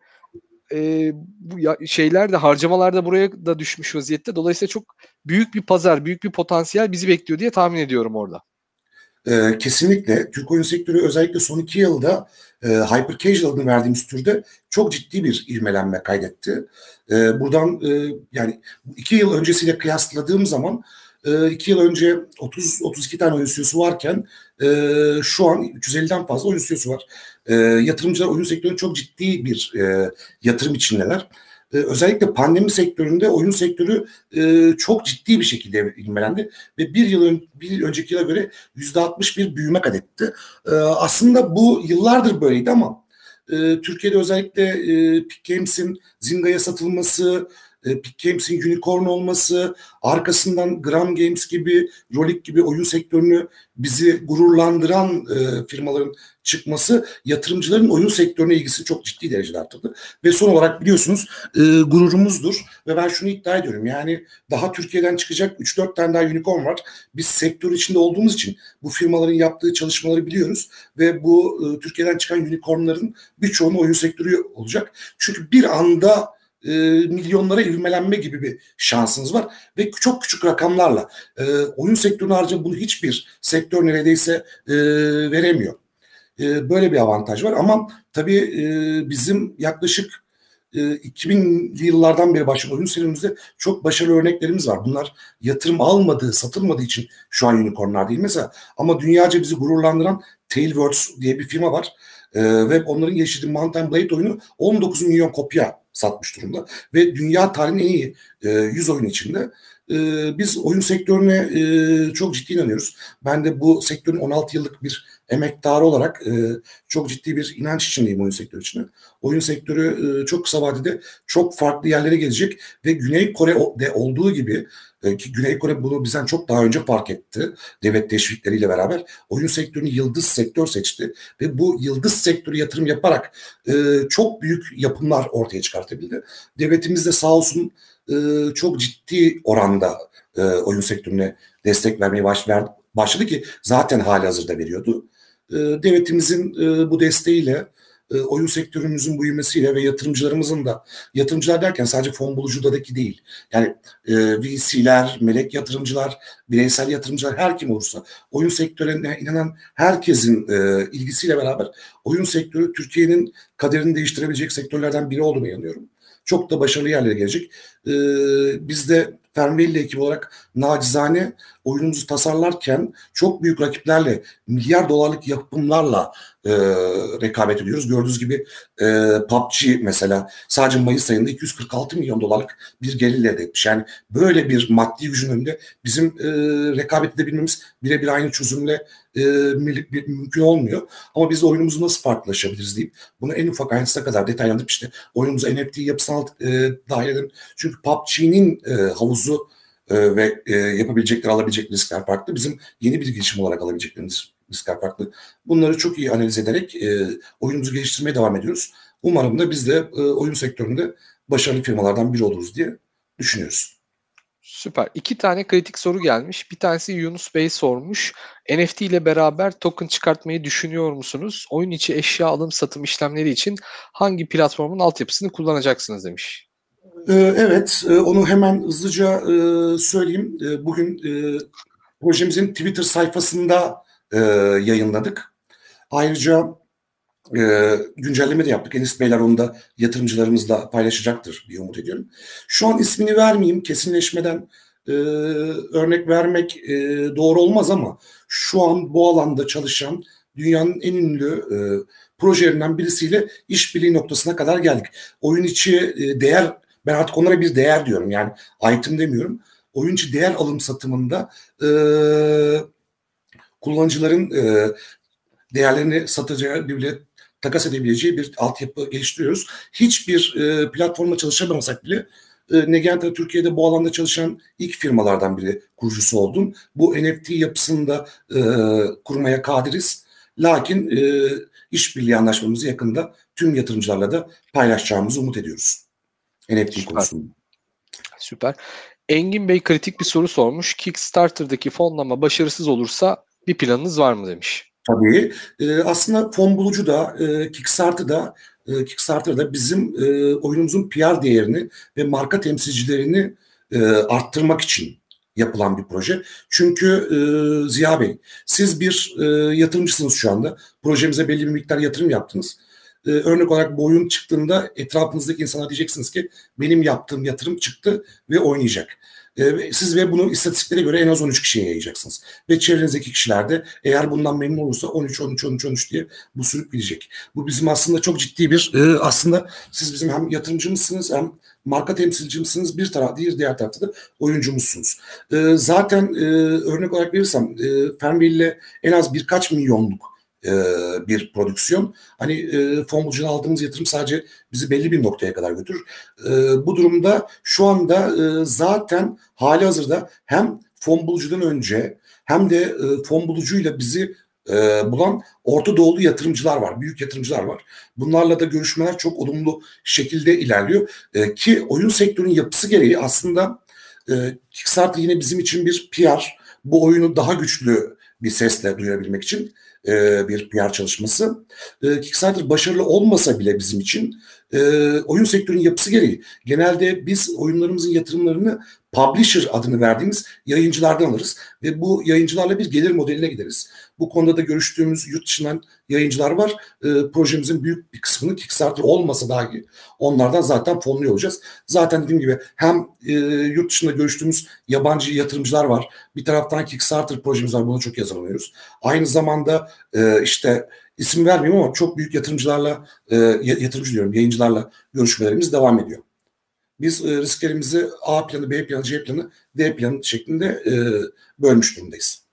e, bu ya, şeyler de harcamalar da buraya da düşmüş vaziyette. Dolayısıyla çok büyük bir pazar, büyük bir potansiyel bizi bekliyor diye tahmin ediyorum orada. Ee, kesinlikle Türk oyun sektörü özellikle son iki yılda e, hyper casual adını verdiğimiz türde çok ciddi bir ivmelenme kaydetti. E, buradan e, yani iki yıl öncesiyle kıyasladığım zaman e, iki yıl önce 30-32 tane oyun stüdyosu varken e, şu an 350'den fazla oyun stüdyosu var. E, yatırımcılar oyun sektörüne çok ciddi bir e, yatırım içindeler. E, özellikle pandemi sektöründe oyun sektörü e, çok ciddi bir şekilde ilmelendi ve bir yıl, ön, bir önceki yıla göre yüzde 60 bir büyüme kaydetti. E, aslında bu yıllardır böyleydi ama e, Türkiye'de özellikle e, Peak Games'in Zinga'ya satılması, e, Peak Games'in unicorn olması, arkasından Gram Games gibi, Rolik gibi oyun sektörünü bizi gururlandıran e, firmaların çıkması yatırımcıların oyun sektörüne ilgisini çok ciddi derecede arttırdı. Ve son olarak biliyorsunuz e, gururumuzdur ve ben şunu iddia ediyorum yani daha Türkiye'den çıkacak 3-4 tane daha unicorn var. Biz sektör içinde olduğumuz için bu firmaların yaptığı çalışmaları biliyoruz ve bu e, Türkiye'den çıkan unicornların birçoğunun oyun sektörü olacak. Çünkü bir anda e, milyonlara ivmelenme gibi bir şansınız var ve çok küçük rakamlarla e, oyun sektörüne harcayan bunu hiçbir sektör neredeyse e, veremiyor. E, böyle bir avantaj var ama tabii e, bizim yaklaşık e, 2000'li yıllardan beri başlayan oyun serimizde çok başarılı örneklerimiz var. Bunlar yatırım almadığı, satılmadığı için şu an unicornlar değil mesela. Ama dünyaca bizi gururlandıran Tailwords diye bir firma var. E, ve onların geliştirdiği Mountain Blade oyunu 19 milyon kopya satmış durumda. Ve dünya tarihinin en iyi e, 100 oyun içinde. E, biz oyun sektörüne e, çok ciddi inanıyoruz. Ben de bu sektörün 16 yıllık bir emektarı olarak e, çok ciddi bir inanç içindeyim oyun sektörü içinde. Oyun sektörü e, çok kısa vadede çok farklı yerlere gelecek ve Güney Kore'de olduğu gibi e, ki Güney Kore bunu bizden çok daha önce fark etti. Devlet teşvikleriyle beraber oyun sektörünü yıldız sektör seçti ve bu yıldız sektörü yatırım yaparak e, çok büyük yapımlar ortaya çıkartabildi. Devletimiz de sağ olsun e, çok ciddi oranda e, oyun sektörüne destek vermeye baş, ver, başladı ki zaten hali hazırda veriyordu. E, devletimizin e, bu desteğiyle e, oyun sektörümüzün büyümesiyle ve yatırımcılarımızın da yatırımcılar derken sadece fon bulucudaki değil. Yani e, VC'ler, melek yatırımcılar, bireysel yatırımcılar her kim olursa oyun sektörüne inanan herkesin e, ilgisiyle beraber oyun sektörü Türkiye'nin kaderini değiştirebilecek sektörlerden biri olduğunu inanıyorum. Çok da başarılı yerlere gelecek. E, biz de Fernveli ekibi olarak nacizane oyunumuzu tasarlarken çok büyük rakiplerle milyar dolarlık yapımlarla e, rekabet ediyoruz. Gördüğünüz gibi e, PUBG mesela sadece Mayıs ayında 246 milyon dolarlık bir gelir elde etmiş. Yani böyle bir maddi gücün önünde bizim e, rekabet edebilmemiz birebir aynı çözümle e, mümkün olmuyor. Ama biz oyunumuzu nasıl farklılaşabiliriz deyip bunu en ufak ayrıntısına kadar detaylandırıp işte oyunumuza NFT yapısal e, dahil edelim. Çünkü PUBG'nin e, havuzu e, ve e, yapabilecekleri, alabilecekleri riskler farklı. Bizim yeni bir girişim olarak alabileceklerimiz riskler farklı. Bunları çok iyi analiz ederek e, oyunumuzu geliştirmeye devam ediyoruz. Umarım da biz de e, oyun sektöründe başarılı firmalardan biri oluruz diye düşünüyoruz. Süper. İki tane kritik soru gelmiş. Bir tanesi Yunus Bey sormuş. NFT ile beraber token çıkartmayı düşünüyor musunuz? Oyun içi eşya alım satım işlemleri için hangi platformun altyapısını kullanacaksınız demiş. Ee, evet, e, onu hemen hızlıca e, söyleyeyim. E, bugün projemizin Twitter sayfasında yayınladık. Ayrıca güncelleme de yaptık. Enis Beyler onu da yatırımcılarımızla paylaşacaktır diye umut ediyorum. Şu an ismini vermeyeyim, kesinleşmeden örnek vermek doğru olmaz ama şu an bu alanda çalışan dünyanın en ünlü projelerinden birisiyle işbirliği noktasına kadar geldik. Oyun içi değer ben artık onlara bir değer diyorum. Yani item demiyorum. Oyuncu değer alım satımında e, kullanıcıların e, değerlerini satacağı birbirine takas edebileceği bir altyapı geliştiriyoruz. Hiçbir e, platformla çalışamasak bile e, Negenta Türkiye'de bu alanda çalışan ilk firmalardan biri kurucusu oldum. Bu NFT yapısını da e, kurmaya kadiriz. Lakin e, işbirliği anlaşmamızı yakında tüm yatırımcılarla da paylaşacağımızı umut ediyoruz. NFT Süper. konusunda. Süper. Engin Bey kritik bir soru sormuş. Kickstarter'daki fonlama başarısız olursa bir planınız var mı demiş. Tabii. E, aslında fon bulucu da e, Kickstarter'da e, Kickstarter'da bizim e, oyunumuzun PR değerini ve marka temsilcilerini e, arttırmak için yapılan bir proje. Çünkü e, Ziya Bey, siz bir e, yatırımcısınız şu anda. Projemize belli bir miktar yatırım yaptınız e, örnek olarak bu oyun çıktığında etrafınızdaki insana diyeceksiniz ki benim yaptığım yatırım çıktı ve oynayacak. E, siz ve bunu istatistiklere göre en az 13 kişiye yayacaksınız. Ve çevrenizdeki kişiler de eğer bundan memnun olursa 13, 13, 13, 13 diye bu sürüp gidecek. Bu bizim aslında çok ciddi bir e, aslında siz bizim hem yatırımcımızsınız hem marka temsilcimsiniz bir taraf diğer diğer tarafta da oyuncumuzsunuz. E, zaten e, örnek olarak verirsem e, Fernville ile en az birkaç milyonluk e, bir prodüksiyon. Hani e, fon aldığımız yatırım sadece bizi belli bir noktaya kadar götürür. E, bu durumda şu anda e, zaten hali hazırda hem fon bulucudan önce hem de e, fon bulucuyla bizi e, bulan Orta Doğulu yatırımcılar var, büyük yatırımcılar var. Bunlarla da görüşmeler çok olumlu şekilde ilerliyor. E, ki oyun sektörünün yapısı gereği aslında e, Kickstarter yine bizim için bir PR, bu oyunu daha güçlü bir sesle duyurabilmek için e, bir PR çalışması. E, Kickstarter başarılı olmasa bile bizim için e, oyun sektörünün yapısı gereği genelde biz oyunlarımızın yatırımlarını publisher adını verdiğimiz yayıncılardan alırız ve bu yayıncılarla bir gelir modeline gideriz. Bu konuda da görüştüğümüz yurt dışından yayıncılar var. E, projemizin büyük bir kısmını Kickstarter olmasa dahi onlardan zaten fonluyor olacağız. Zaten dediğim gibi hem e, yurt dışında görüştüğümüz yabancı yatırımcılar var. Bir taraftan Kickstarter projemiz var. Buna çok yazılıyoruz. Aynı zamanda e, işte isim vermeyeyim ama çok büyük yatırımcılarla e, yatırımcı diyorum yayıncılarla görüşmelerimiz devam ediyor. Biz e, risklerimizi A planı, B planı, C planı, D planı şeklinde e, bölmüş durumdayız.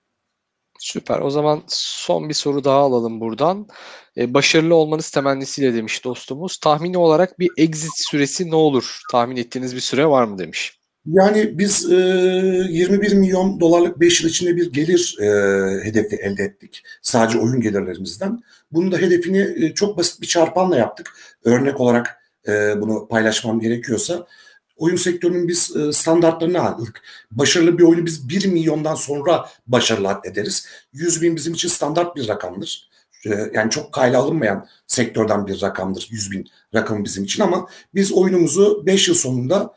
Süper. O zaman son bir soru daha alalım buradan. Ee, başarılı olmanız temennisiyle demiş dostumuz. Tahmini olarak bir exit süresi ne olur? Tahmin ettiğiniz bir süre var mı demiş. Yani biz e, 21 milyon dolarlık 5 yıl içinde bir gelir e, hedefi elde ettik. Sadece oyun gelirlerimizden. Bunun da hedefini e, çok basit bir çarpanla yaptık. Örnek olarak e, bunu paylaşmam gerekiyorsa oyun sektörünün biz e, standartlarını aldık. Başarılı bir oyunu biz 1 milyondan sonra başarılı ederiz. 100 bin bizim için standart bir rakamdır. e, yani çok kayla alınmayan sektörden bir rakamdır 100 bin rakamı bizim için ama biz oyunumuzu 5 yıl sonunda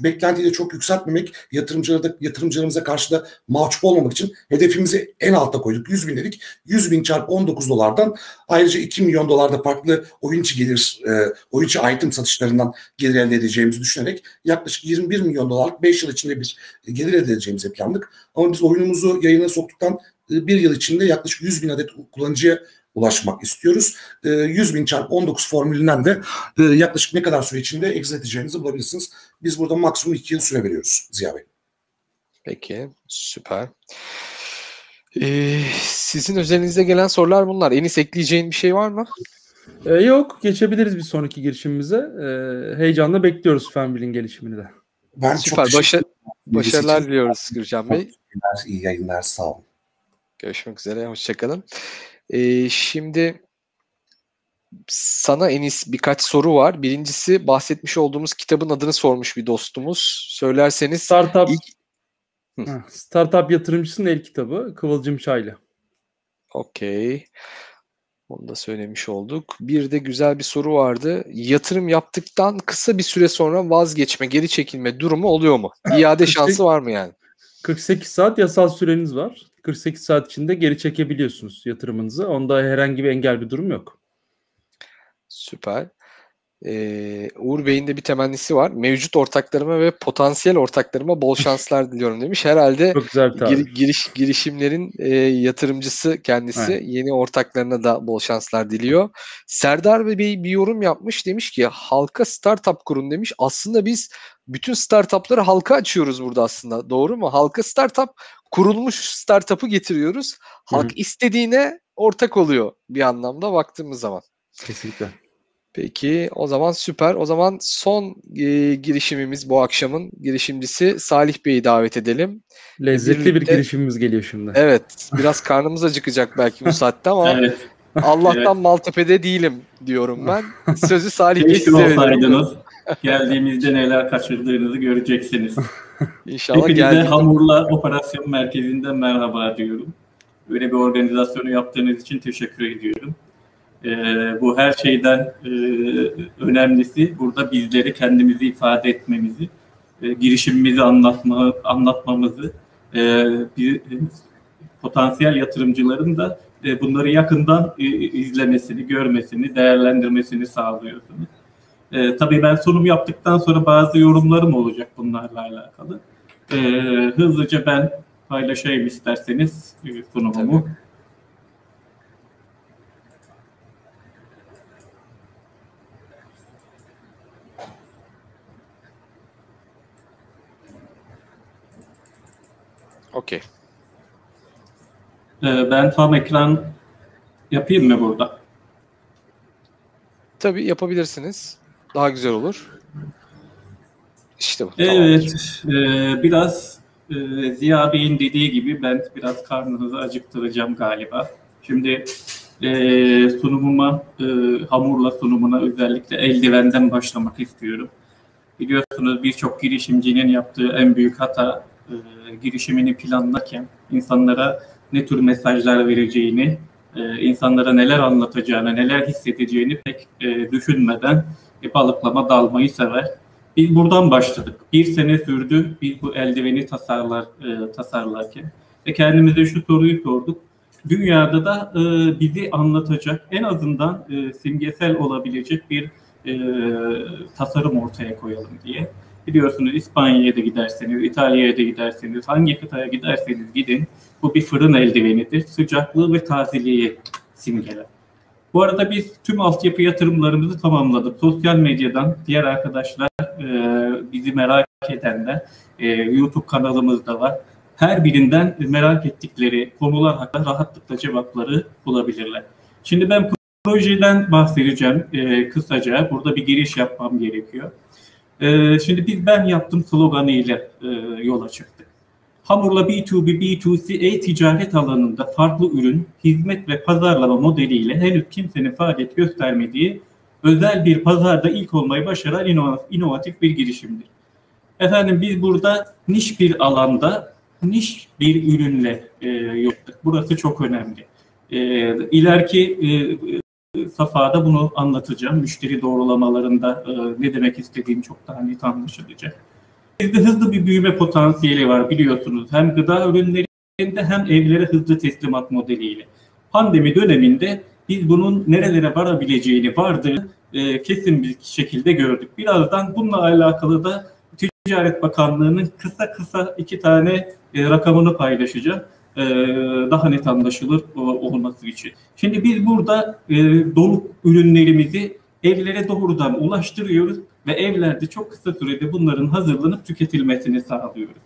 beklentiyi de çok yükseltmemek, yatırımcılara da, yatırımcılarımıza karşı da mahcup olmamak için hedefimizi en alta koyduk. 100 bin dedik. 100 bin çarpı 19 dolardan ayrıca 2 milyon dolarda farklı oyuncu gelir, e, oyuncu item satışlarından gelir elde edeceğimizi düşünerek yaklaşık 21 milyon dolarlık 5 yıl içinde bir gelir elde edeceğimizi planladık. Ama biz oyunumuzu yayına soktuktan e, bir yıl içinde yaklaşık 100 bin adet kullanıcıya ulaşmak istiyoruz. 100 bin çarpı 19 formülünden de e, yaklaşık ne kadar süre içinde exit edeceğinizi bulabilirsiniz. Biz burada maksimum 2 yıl süre veriyoruz Ziya Bey. Peki süper. Ee, sizin özelinizde gelen sorular bunlar. Enis ekleyeceğin bir şey var mı? Ee, yok geçebiliriz bir sonraki girişimimize. Ee, heyecanla bekliyoruz Fenbil'in gelişimini de. Ben Süper. çok Başa başarılar diliyoruz Gürcan Bey. İyi yayınlar sağ olun. Görüşmek üzere. Hoşçakalın. Ee, şimdi sana Enis birkaç soru var. Birincisi bahsetmiş olduğumuz kitabın adını sormuş bir dostumuz. Söylerseniz Startup ilk... Startup yatırımcısının el kitabı Kıvılcım Çaylı. Okey. Onu da söylemiş olduk. Bir de güzel bir soru vardı. Yatırım yaptıktan kısa bir süre sonra vazgeçme, geri çekilme durumu oluyor mu? İade şansı var mı yani? 48 saat yasal süreniz var. 48 saat içinde geri çekebiliyorsunuz yatırımınızı. Onda herhangi bir engel bir durum yok. Süper. Ee, Uğur Bey'in de bir temennisi var. Mevcut ortaklarıma ve potansiyel ortaklarıma bol şanslar diliyorum demiş. Herhalde Çok güzel gir, giriş girişimlerin e, yatırımcısı kendisi. Evet. Yeni ortaklarına da bol şanslar diliyor. Serdar Bey bir yorum yapmış. Demiş ki halka startup kurun demiş. Aslında biz bütün startupları halka açıyoruz burada aslında. Doğru mu? Halka startup kurulmuş startup'ı getiriyoruz. Halk Hı hı. istediğine ortak oluyor bir anlamda baktığımız zaman. Kesinlikle. Peki o zaman süper. O zaman son e, girişimimiz bu akşamın girişimcisi Salih Bey'i davet edelim. Lezzetli bir Birlikte- girişimimiz geliyor şimdi. Evet biraz karnımız acıkacak belki bu saatte ama Evet. Allah'tan evet. Maltepe'de değilim diyorum ben. Sözü Salih Bey size veriyorum. olsaydınız. Geldiğimizde neler kaçırdığınızı göreceksiniz. İnşallah Hepinize geldik. Hamurla Operasyon Merkezi'nden merhaba diyorum. Böyle bir organizasyonu yaptığınız için teşekkür ediyorum. Ee, bu her şeyden e, önemlisi burada bizleri kendimizi ifade etmemizi, e, girişimimizi anlatma, anlatmamızı, e, bir e, potansiyel yatırımcıların da e, bunları yakından e, izlemesini, görmesini, değerlendirmesini sağlıyorsunuz. E, tabii ben sunum yaptıktan sonra bazı yorumlarım olacak bunlarla alakalı. E, hızlıca ben paylaşayım isterseniz e, sunumumu. Okey. E, ben tam ekran yapayım mı burada? Tabii yapabilirsiniz. Daha güzel olur. İşte bu. Evet, e, biraz e, Ziya Bey'in dediği gibi ben biraz karnınızı acıktıracağım galiba. Şimdi e, sunumuma, e, hamurla sunumuna özellikle eldivenden başlamak istiyorum. Biliyorsunuz birçok girişimcinin yaptığı en büyük hata e, girişimini planlarken insanlara ne tür mesajlar vereceğini, e, insanlara neler anlatacağını, neler hissedeceğini pek e, düşünmeden balıklama dalmayı sever. Biz buradan başladık. Bir sene sürdü biz bu eldiveni tasarlar tasarlarken ve kendimize şu soruyu sorduk. Dünyada da bizi anlatacak en azından simgesel olabilecek bir tasarım ortaya koyalım diye. Biliyorsunuz İspanya'ya da giderseniz, İtalya'ya da giderseniz, hangi kıtaya giderseniz gidin bu bir fırın eldivenidir. Sıcaklığı ve tazeliği simgeler. Bu arada biz tüm altyapı yatırımlarımızı tamamladık. Sosyal medyadan diğer arkadaşlar e, bizi merak edenler e, YouTube kanalımızda var. Her birinden merak ettikleri konular hakkında rahatlıkla cevapları bulabilirler. Şimdi ben projeden bahsedeceğim e, kısaca. Burada bir giriş yapmam gerekiyor. E, şimdi biz ben yaptım sloganıyla e, yola çıktık. Hamurla B2B, B2C e-ticaret alanında farklı ürün, hizmet ve pazarlama modeliyle henüz kimsenin faaliyet göstermediği özel bir pazarda ilk olmayı başaran inova- inovatif bir girişimdir. Efendim biz burada niş bir alanda niş bir ürünle e, yaptık. Burası çok önemli. E, ileriki e, safhada bunu anlatacağım. Müşteri doğrulamalarında e, ne demek istediğim çok daha net anlaşılacak. Bizde hızlı bir büyüme potansiyeli var biliyorsunuz. Hem gıda ürünlerinde hem evlere hızlı teslimat modeliyle. Pandemi döneminde biz bunun nerelere varabileceğini vardı e, kesin bir şekilde gördük. Birazdan bununla alakalı da Ticaret Bakanlığı'nın kısa kısa iki tane e, rakamını paylaşacağım. E, daha net anlaşılır o, olması için. Şimdi biz burada e, donuk ürünlerimizi evlere doğrudan ulaştırıyoruz ve evlerde çok kısa sürede bunların hazırlanıp tüketilmesini sağlıyoruz.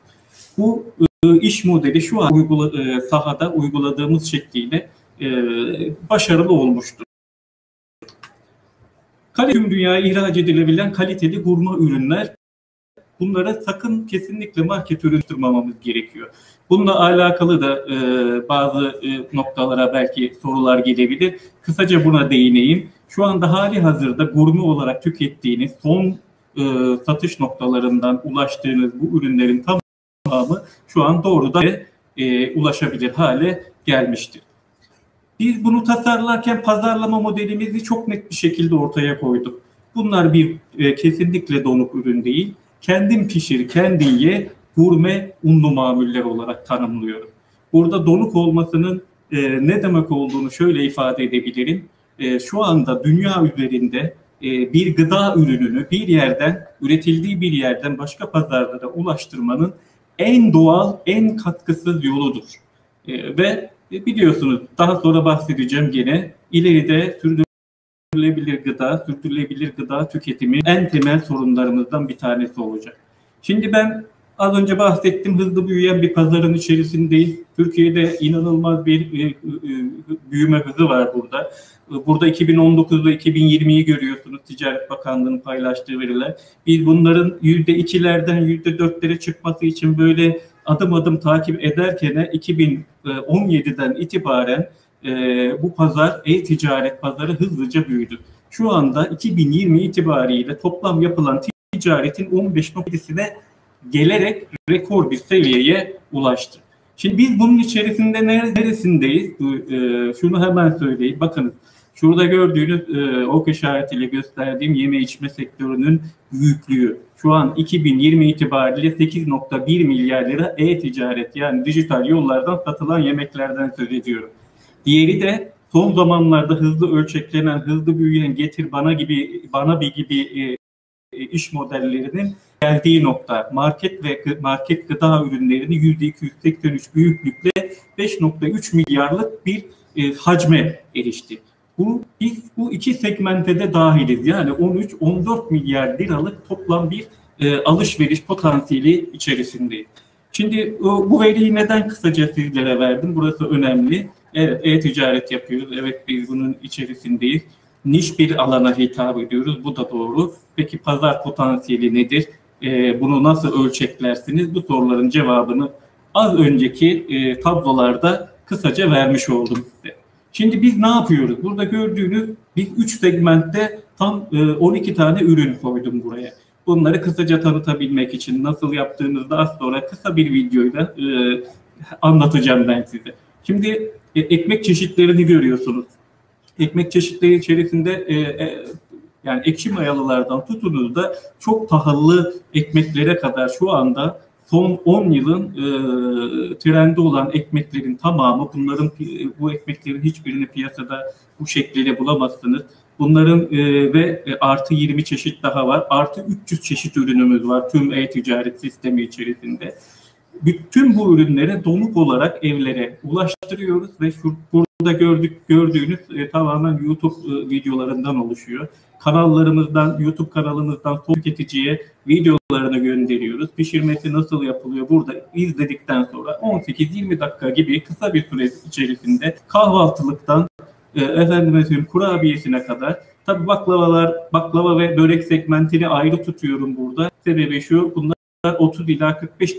Bu e, iş modeli şu an uygula, e, sahada uyguladığımız şekliyle e, başarılı olmuştur. Kale tüm dünyaya ihraç edilebilen kaliteli gurma ürünler bunlara sakın kesinlikle market ürün gerekiyor. Bununla alakalı da e, bazı e, noktalara belki sorular gelebilir. Kısaca buna değineyim. Şu anda hali hazırda gurme olarak tükettiğiniz son e, satış noktalarından ulaştığınız bu ürünlerin tamamı şu an doğrudan e, ulaşabilir hale gelmiştir. Biz bunu tasarlarken pazarlama modelimizi çok net bir şekilde ortaya koyduk. Bunlar bir e, kesinlikle donuk ürün değil. Kendin pişir, kendin ye, gurme unlu mamuller olarak tanımlıyorum. Burada donuk olmasının e, ne demek olduğunu şöyle ifade edebilirim. E, şu anda dünya üzerinde e, bir gıda ürününü bir yerden, üretildiği bir yerden başka pazarlara ulaştırmanın en doğal, en katkısız yoludur. E, ve e, biliyorsunuz daha sonra bahsedeceğim gene ileride sürdürülebilir gıda, sürdürülebilir gıda tüketimi en temel sorunlarımızdan bir tanesi olacak. Şimdi ben az önce bahsettim hızlı büyüyen bir pazarın içerisindeyiz. Türkiye'de inanılmaz bir e, e, büyüme hızı var burada. Burada 2019 ve 2020'yi görüyorsunuz Ticaret Bakanlığı'nın paylaştığı veriler. Biz bunların %2'lerden %4'lere çıkması için böyle adım adım takip ederken 2017'den itibaren e, bu pazar e-ticaret pazarı hızlıca büyüdü. Şu anda 2020 itibariyle toplam yapılan ticaretin 15.7'sine gelerek rekor bir seviyeye ulaştı. Şimdi biz bunun içerisinde neresindeyiz? E, şunu hemen söyleyeyim. Bakınız Şurada gördüğünüz e, ok işaretiyle gösterdiğim yeme içme sektörünün büyüklüğü. Şu an 2020 itibariyle 8.1 milyar lira e-ticaret yani dijital yollardan satılan yemeklerden söz ediyorum. Diğeri de son zamanlarda hızlı ölçeklenen, hızlı büyüyen getir bana gibi bana bir gibi e, e iş modellerinin geldiği nokta. Market ve market gıda ürünlerini %283 büyüklükle 5.3 milyarlık bir e, hacme erişti. Bu biz bu iki segmente de dahiliz. Yani 13-14 milyar liralık toplam bir e, alışveriş potansiyeli içerisindeyiz. Şimdi e, bu veriyi neden kısaca sizlere verdim? Burası önemli. Evet, e-ticaret yapıyoruz. Evet, biz bunun içerisindeyiz. Niş bir alana hitap ediyoruz. Bu da doğru. Peki pazar potansiyeli nedir? E, bunu nasıl ölçeklersiniz? Bu soruların cevabını az önceki e, tablolarda kısaca vermiş oldum size. Şimdi biz ne yapıyoruz? Burada gördüğünüz biz 3 segmentte tam 12 e, tane ürün koydum buraya. Bunları kısaca tanıtabilmek için nasıl yaptığınızda az sonra kısa bir videoyla e, anlatacağım ben size. Şimdi ekmek çeşitlerini görüyorsunuz. Ekmek çeşitleri içerisinde e, e, yani ekşi mayalılardan tutunuz da çok pahalı ekmeklere kadar şu anda son 10 yılın e, trendi olan ekmeklerin tamamı bunların bu ekmeklerin hiçbirini piyasada bu şekliyle bulamazsınız. Bunların e, ve e, artı 20 çeşit daha var. Artı 300 çeşit ürünümüz var tüm e-ticaret sistemi içerisinde. Bütün bu ürünleri donuk olarak evlere ulaştırıyoruz ve şu, burada gördük gördüğünüz e, tamamen YouTube e, videolarından oluşuyor kanallarımızdan, YouTube kanalımızdan tüketiciye videolarını gönderiyoruz. Pişirmesi nasıl yapılıyor burada izledikten sonra 18-20 dakika gibi kısa bir süre içerisinde kahvaltılıktan e, efendime söyleyeyim kurabiyesine kadar Tabii baklavalar, baklava ve börek segmentini ayrı tutuyorum burada. Sebebi şu, bunlar 30 ila 45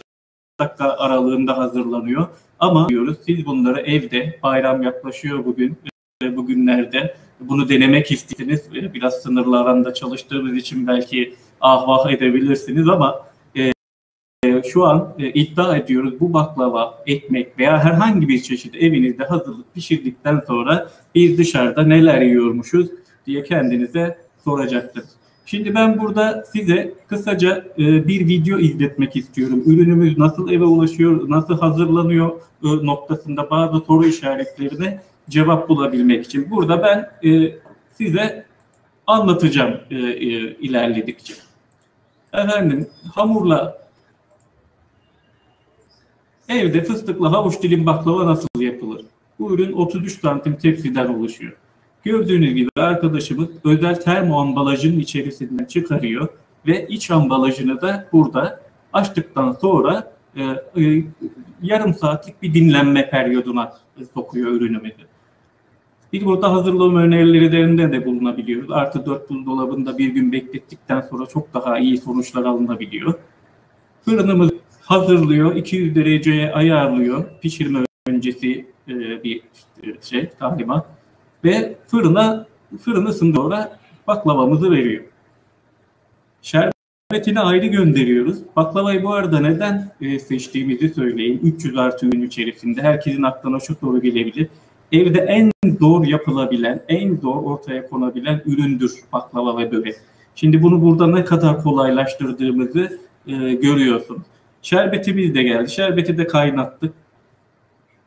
dakika aralığında hazırlanıyor. Ama diyoruz siz bunları evde, bayram yaklaşıyor bugün, e, bugünlerde bunu denemek istediniz. Biraz sınırlı alanda çalıştığımız için belki ah vah edebilirsiniz ama şu an e, iddia ediyoruz bu baklava, ekmek veya herhangi bir çeşit evinizde hazırlık pişirdikten sonra biz dışarıda neler yiyormuşuz diye kendinize soracaktır. Şimdi ben burada size kısaca e, bir video izletmek istiyorum. Ürünümüz nasıl eve ulaşıyor, nasıl hazırlanıyor e, noktasında bazı soru işaretlerine cevap bulabilmek için. Burada ben e, size anlatacağım e, ilerledikçe. Efendim hamurla evde fıstıklı havuç dilim baklava nasıl yapılır? Bu ürün 33 santim tepsiden oluşuyor. Gördüğünüz gibi arkadaşımız özel termo ambalajının içerisinden çıkarıyor ve iç ambalajını da burada açtıktan sonra e, e, yarım saatlik bir dinlenme periyoduna sokuyor ürünümüzü. Biz burada hazırlama önerilerinde de bulunabiliyoruz. Artı 4 buzdolabında bir gün beklettikten sonra çok daha iyi sonuçlar alınabiliyor. Fırınımız hazırlıyor, 200 dereceye ayarlıyor. Pişirme öncesi e, bir şey, talimat ve fırına fırını ısındırıyor, baklavamızı veriyor. Şerbetini ayrı gönderiyoruz. Baklavayı bu arada neden e, seçtiğimizi söyleyeyim. 300 artı ürün içerisinde herkesin aklına şu soru gelebilir. Evde en zor yapılabilen, en zor ortaya konabilen üründür baklava ve börek. Şimdi bunu burada ne kadar kolaylaştırdığımızı e, görüyorsunuz. Şerbetimiz de geldi. Şerbeti de kaynattık.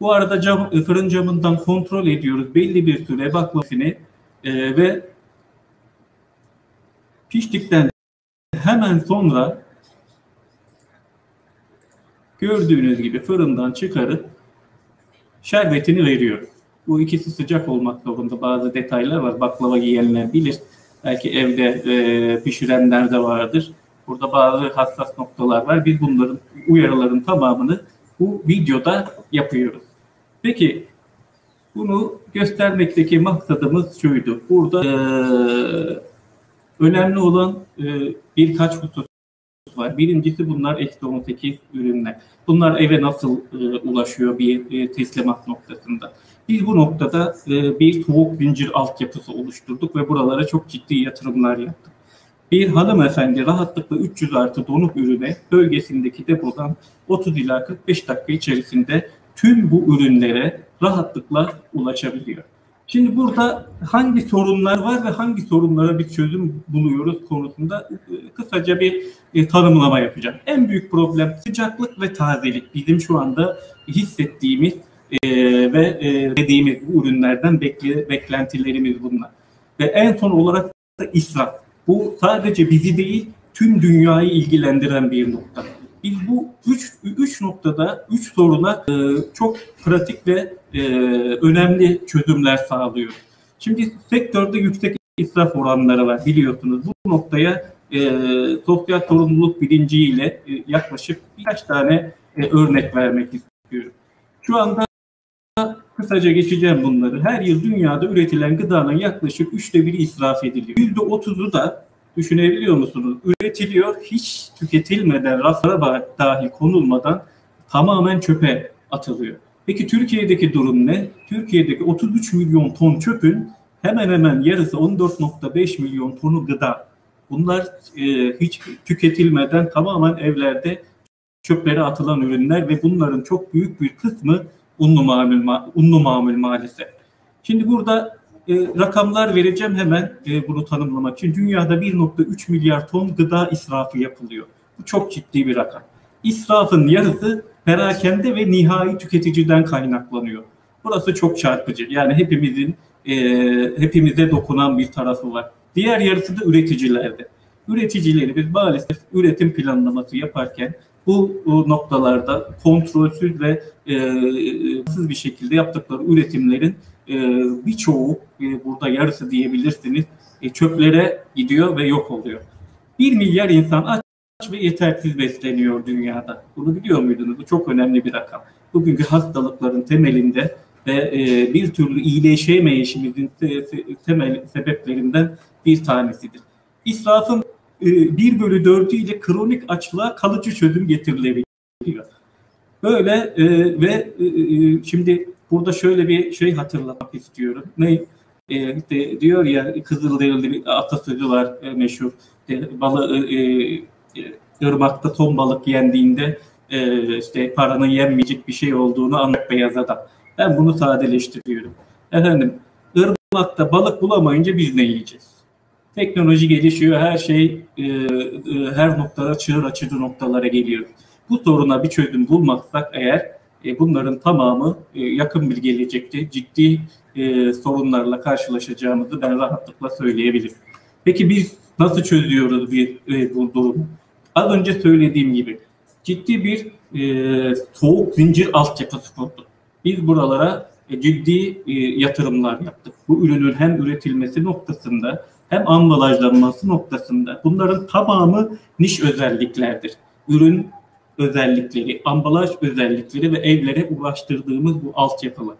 Bu arada cam, fırın camından kontrol ediyoruz belli bir süre baklavasını e, ve piştikten hemen sonra gördüğünüz gibi fırından çıkarıp şerbetini veriyor. Bu ikisi sıcak olmak zorunda. Bazı detaylar var. Baklava yiyenler bilir. Belki evde e, pişirenler de vardır. Burada bazı hassas noktalar var. Biz bunların uyarıların tamamını bu videoda yapıyoruz. Peki bunu göstermekteki maksadımız şuydu. Burada e, önemli olan e, birkaç husus var. Birincisi bunlar eksi 18 ürünler. Bunlar eve nasıl e, ulaşıyor bir e, teslimat noktasında. Biz bu noktada e, bir soğuk zincir altyapısı oluşturduk ve buralara çok ciddi yatırımlar yaptık. Bir hanımefendi rahatlıkla 300 artı donuk ürüne bölgesindeki depodan 30 ila 45 dakika içerisinde tüm bu ürünlere rahatlıkla ulaşabiliyor. Şimdi burada hangi sorunlar var ve hangi sorunlara bir çözüm buluyoruz konusunda e, kısaca bir e, tanımlama yapacağım. En büyük problem sıcaklık ve tazelik. Bizim şu anda hissettiğimiz e, ve dediğimiz ürünlerden bekle, beklentilerimiz bunlar. Ve en son olarak da israf. Bu sadece bizi değil tüm dünyayı ilgilendiren bir nokta. Biz bu üç, üç noktada, üç soruna e, çok pratik ve e, önemli çözümler sağlıyor. Şimdi sektörde yüksek israf oranları var biliyorsunuz. Bu noktaya e, sosyal sorumluluk bilinciyle e, yaklaşık birkaç tane e, örnek vermek istiyorum. Şu anda kısaca geçeceğim bunları. Her yıl dünyada üretilen gıdanın yaklaşık üçte biri israf ediliyor. Yüzde otuzu da düşünebiliyor musunuz? Üretiliyor, hiç tüketilmeden, raflara dahi konulmadan tamamen çöpe atılıyor. Peki Türkiye'deki durum ne? Türkiye'deki 33 milyon ton çöpün hemen hemen yarısı 14.5 milyon tonu gıda. Bunlar e, hiç tüketilmeden tamamen evlerde çöplere atılan ürünler ve bunların çok büyük bir kısmı unlu mamul, unlu mamul maalesef. Şimdi burada e, rakamlar vereceğim hemen e, bunu tanımlamak için. Dünyada 1.3 milyar ton gıda israfı yapılıyor. Bu çok ciddi bir rakam. İsrafın yarısı perakende ve nihai tüketiciden kaynaklanıyor. Burası çok çarpıcı. Yani hepimizin e, hepimize dokunan bir tarafı var. Diğer yarısı da üreticilerde. Üreticileri biz maalesef üretim planlaması yaparken bu, noktalarda kontrolsüz ve e, bir şekilde yaptıkları üretimlerin e, birçoğu e, burada yarısı diyebilirsiniz e, çöplere gidiyor ve yok oluyor. Bir milyar insan aç ve yetersiz besleniyor dünyada. Bunu biliyor muydunuz? Bu çok önemli bir rakam. Bugünkü hastalıkların temelinde ve e, bir türlü iyileşemeyişimizin temel sebeplerinden bir tanesidir. İsrafın e, 1 bölü 4'ü ile kronik açlığa kalıcı çözüm getirilebiliyor. Böyle e, ve e, e şimdi burada şöyle bir şey hatırlamak istiyorum. Ne? E, işte diyor ya Kızılderili bir atasözü var e, meşhur. E, balı, e, e, ırmakta ton balık yendiğinde e, işte paranın yenmeyecek bir şey olduğunu anlamak beyaz adam. Ben bunu sadeleştiriyorum. Efendim ırmakta balık bulamayınca biz ne yiyeceğiz? Teknoloji gelişiyor, her şey e, e, her noktada çığır açıcı noktalara geliyor. Bu soruna bir çözüm bulmazsak eğer e, bunların tamamı e, yakın bir gelecekte ciddi e, sorunlarla karşılaşacağımızı ben rahatlıkla söyleyebilirim. Peki biz nasıl çözüyoruz bir bu durumu? Az önce söylediğim gibi ciddi bir soğuk zincir altyapısı kurduk. Biz buralara ciddi yatırımlar yaptık. Bu ürünün hem üretilmesi noktasında hem ambalajlanması noktasında bunların tamamı niş özelliklerdir. Ürün özellikleri, ambalaj özellikleri ve evlere ulaştırdığımız bu altyapılar.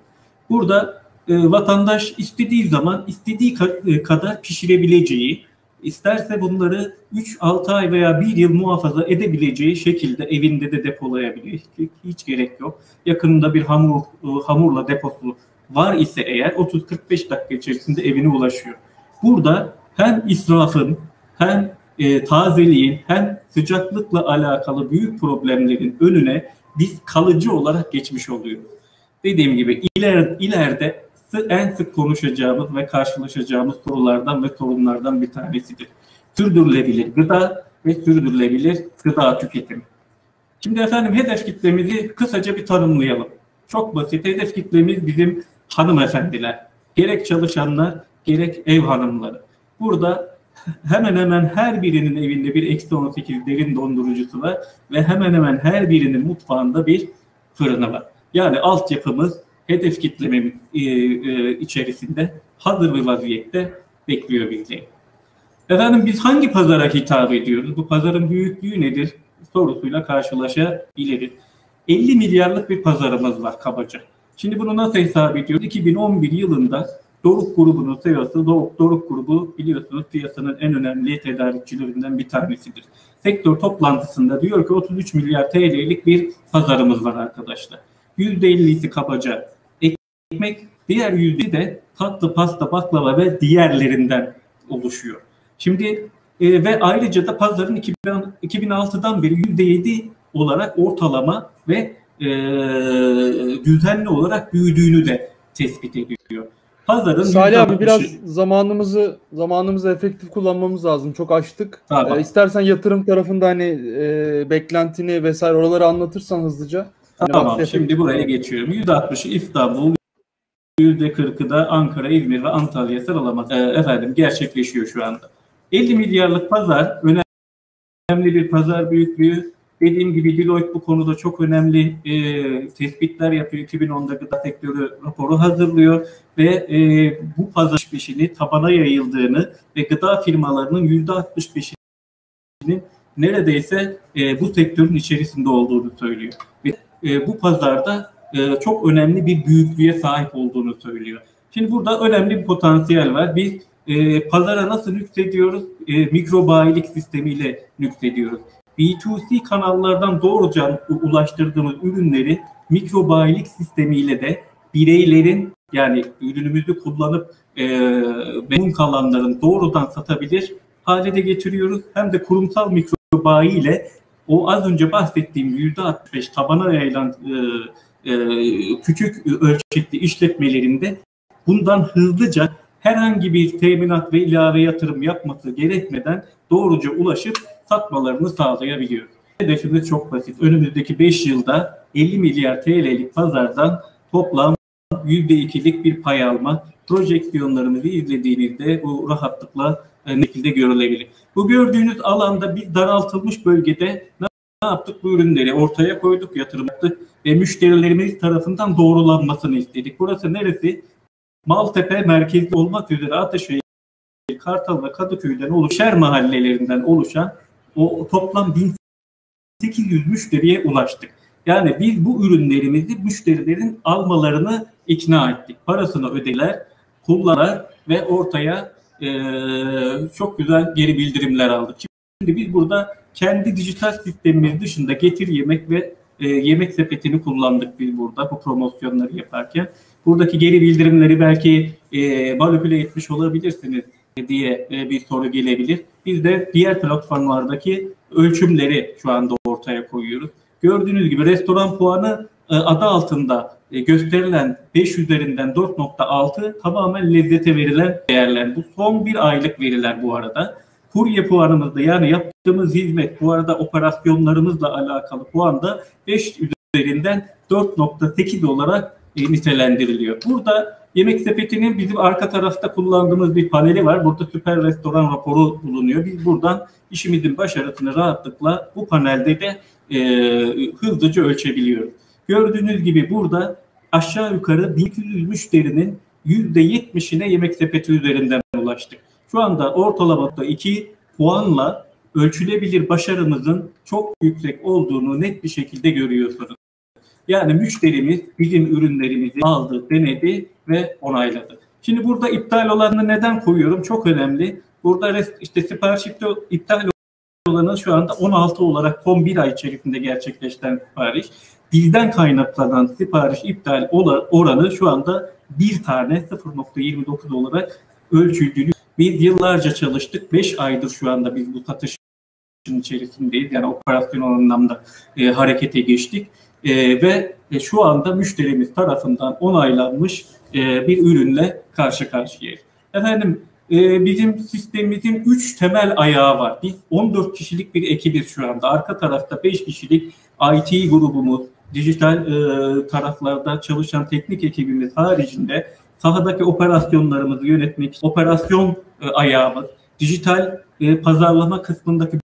Burada e, vatandaş istediği zaman istediği e, kadar pişirebileceği, isterse bunları 3-6 ay veya 1 yıl muhafaza edebileceği şekilde evinde de depolayabilir. Hiç gerek yok. Yakınında bir hamur e, hamurla deposu var ise eğer 30-45 dakika içerisinde evine ulaşıyor. Burada hem israfın hem e, tazeliğin hem sıcaklıkla alakalı büyük problemlerin önüne biz kalıcı olarak geçmiş oluyoruz. Dediğim gibi iler, ileride en sık konuşacağımız ve karşılaşacağımız sorulardan ve sorunlardan bir tanesidir. Sürdürülebilir gıda ve sürdürülebilir gıda tüketimi. Şimdi efendim hedef kitlemizi kısaca bir tanımlayalım. Çok basit. Hedef kitlemiz bizim hanımefendiler. Gerek çalışanlar, gerek ev hanımları. Burada hemen hemen her birinin evinde bir eksi 18 derin dondurucusu var ve hemen hemen her birinin mutfağında bir fırını var. Yani altyapımız hedef kitlememiz e, e, içerisinde hazır bir vaziyette bekliyor bizleri. Efendim biz hangi pazara hitap ediyoruz? Bu pazarın büyüklüğü nedir? Sorusuyla karşılaşabiliriz. 50 milyarlık bir pazarımız var kabaca. Şimdi bunu nasıl hesap ediyoruz? 2011 yılında Doruk grubunun CEO'su, Doruk, Doruk grubu biliyorsunuz piyasanın en önemli tedarikçilerinden bir tanesidir. Sektör toplantısında diyor ki 33 milyar TL'lik bir pazarımız var arkadaşlar. %50'si kabaca ekmek, diğer yüzde de tatlı, pasta, baklava ve diğerlerinden oluşuyor. Şimdi e, ve ayrıca da pazarın 2000, 2006'dan beri %7 olarak ortalama ve e, düzenli olarak büyüdüğünü de tespit ediyor. Pazarın Salih abi biraz zamanımızı zamanımızı efektif kullanmamız lazım. Çok açtık. Tamam. Ee, istersen yatırım tarafında hani e, beklentini vesaire oraları anlatırsan hızlıca. Tamam. Şimdi buraya geçiyorum. %60'ı İstanbul, %40'ı da Ankara, İzmir ve Antalya sıralaması e, efendim gerçekleşiyor şu anda. 50 milyarlık pazar önemli bir pazar büyüklüğü. Dediğim gibi Deloitte bu konuda çok önemli e, tespitler yapıyor. 2010'da gıda sektörü raporu hazırlıyor ve e, bu pazar peşini tabana yayıldığını ve gıda firmalarının %65'inin neredeyse e, bu sektörün içerisinde olduğunu söylüyor. Ve e, bu pazarda e, çok önemli bir büyüklüğe sahip olduğunu söylüyor. Şimdi burada önemli bir potansiyel var. Biz e, pazara nasıl nüksediyoruz? E, mikro bayilik sistemiyle nüksediyoruz. B2C kanallardan doğruca ulaştırdığımız ürünleri mikro bayilik sistemiyle de bireylerin yani ürünümüzü kullanıp e, kalanların doğrudan satabilir hale de getiriyoruz. Hem de kurumsal mikro bayi ile o az önce bahsettiğim %65 tabana yayılan e, e, küçük ölçekli işletmelerinde bundan hızlıca herhangi bir teminat ve ilave yatırım yapması gerekmeden doğruca ulaşıp satmalarını sağlayabiliyor. Hedefimiz çok basit. Önümüzdeki 5 yılda 50 milyar TL'lik pazardan toplam %2'lik bir pay alma projeksiyonlarımızı izlediğinizde bu rahatlıkla e, şekilde görülebilir. Bu gördüğünüz alanda bir daraltılmış bölgede ne yaptık? Bu ürünleri ortaya koyduk, yatırım yaptık ve müşterilerimiz tarafından doğrulanmasını istedik. Burası neresi? Maltepe merkezli olmak üzere Ateşehir, Kartal ve Kadıköy'den oluşan mahallelerinden oluşan o toplam 1800 müşteriye ulaştık. Yani biz bu ürünlerimizi müşterilerin almalarını ikna ettik. Parasını ödeler, kullanır ve ortaya e, çok güzel geri bildirimler aldık. Şimdi biz burada kendi dijital sistemimiz dışında getir yemek ve e, yemek sepetini kullandık biz burada bu promosyonları yaparken. Buradaki geri bildirimleri belki e, manipüle etmiş olabilirsiniz diye e, bir soru gelebilir. Biz de diğer platformlardaki ölçümleri şu anda ortaya koyuyoruz. Gördüğünüz gibi restoran puanı e, adı altında e, gösterilen 5 üzerinden 4.6 tamamen lezzete verilen değerler. Bu son bir aylık veriler bu arada. Kurye puanımızda yani yaptığımız hizmet bu arada operasyonlarımızla alakalı puan da 5 üzerinden 4.8 olarak nitelendiriliyor. Burada Yemek Sepeti'nin bizim arka tarafta kullandığımız bir paneli var. Burada süper restoran raporu bulunuyor. Biz buradan işimizin başarısını rahatlıkla bu panelde de e, hızlıca ölçebiliyoruz. Gördüğünüz gibi burada aşağı yukarı 1200 müşterinin %70'ine yemek sepeti üzerinden ulaştık. Şu anda ortalamada 2 puanla ölçülebilir başarımızın çok yüksek olduğunu net bir şekilde görüyorsunuz. Yani müşterimiz bizim ürünlerimizi aldı, denedi ve onayladı. Şimdi burada iptal olanını neden koyuyorum? Çok önemli. Burada işte sipariş iptal olanı şu anda 16 olarak son bir ay içerisinde gerçekleşen sipariş. Bizden kaynaklanan sipariş iptal oranı şu anda bir tane 0.29 olarak ölçüldüğünü biz yıllarca çalıştık. 5 aydır şu anda biz bu satışın içerisindeyiz. Yani operasyon anlamda e, harekete geçtik. E, ve e, şu anda müşterimiz tarafından onaylanmış e, bir ürünle karşı karşıyayız. Efendim e, bizim sistemimizin 3 temel ayağı var. Biz 14 kişilik bir ekibiz şu anda. Arka tarafta 5 kişilik IT grubumuz, dijital e, taraflarda çalışan teknik ekibimiz haricinde sahadaki operasyonlarımızı yönetmek, operasyon e, ayağımız, dijital e, pazarlama kısmındaki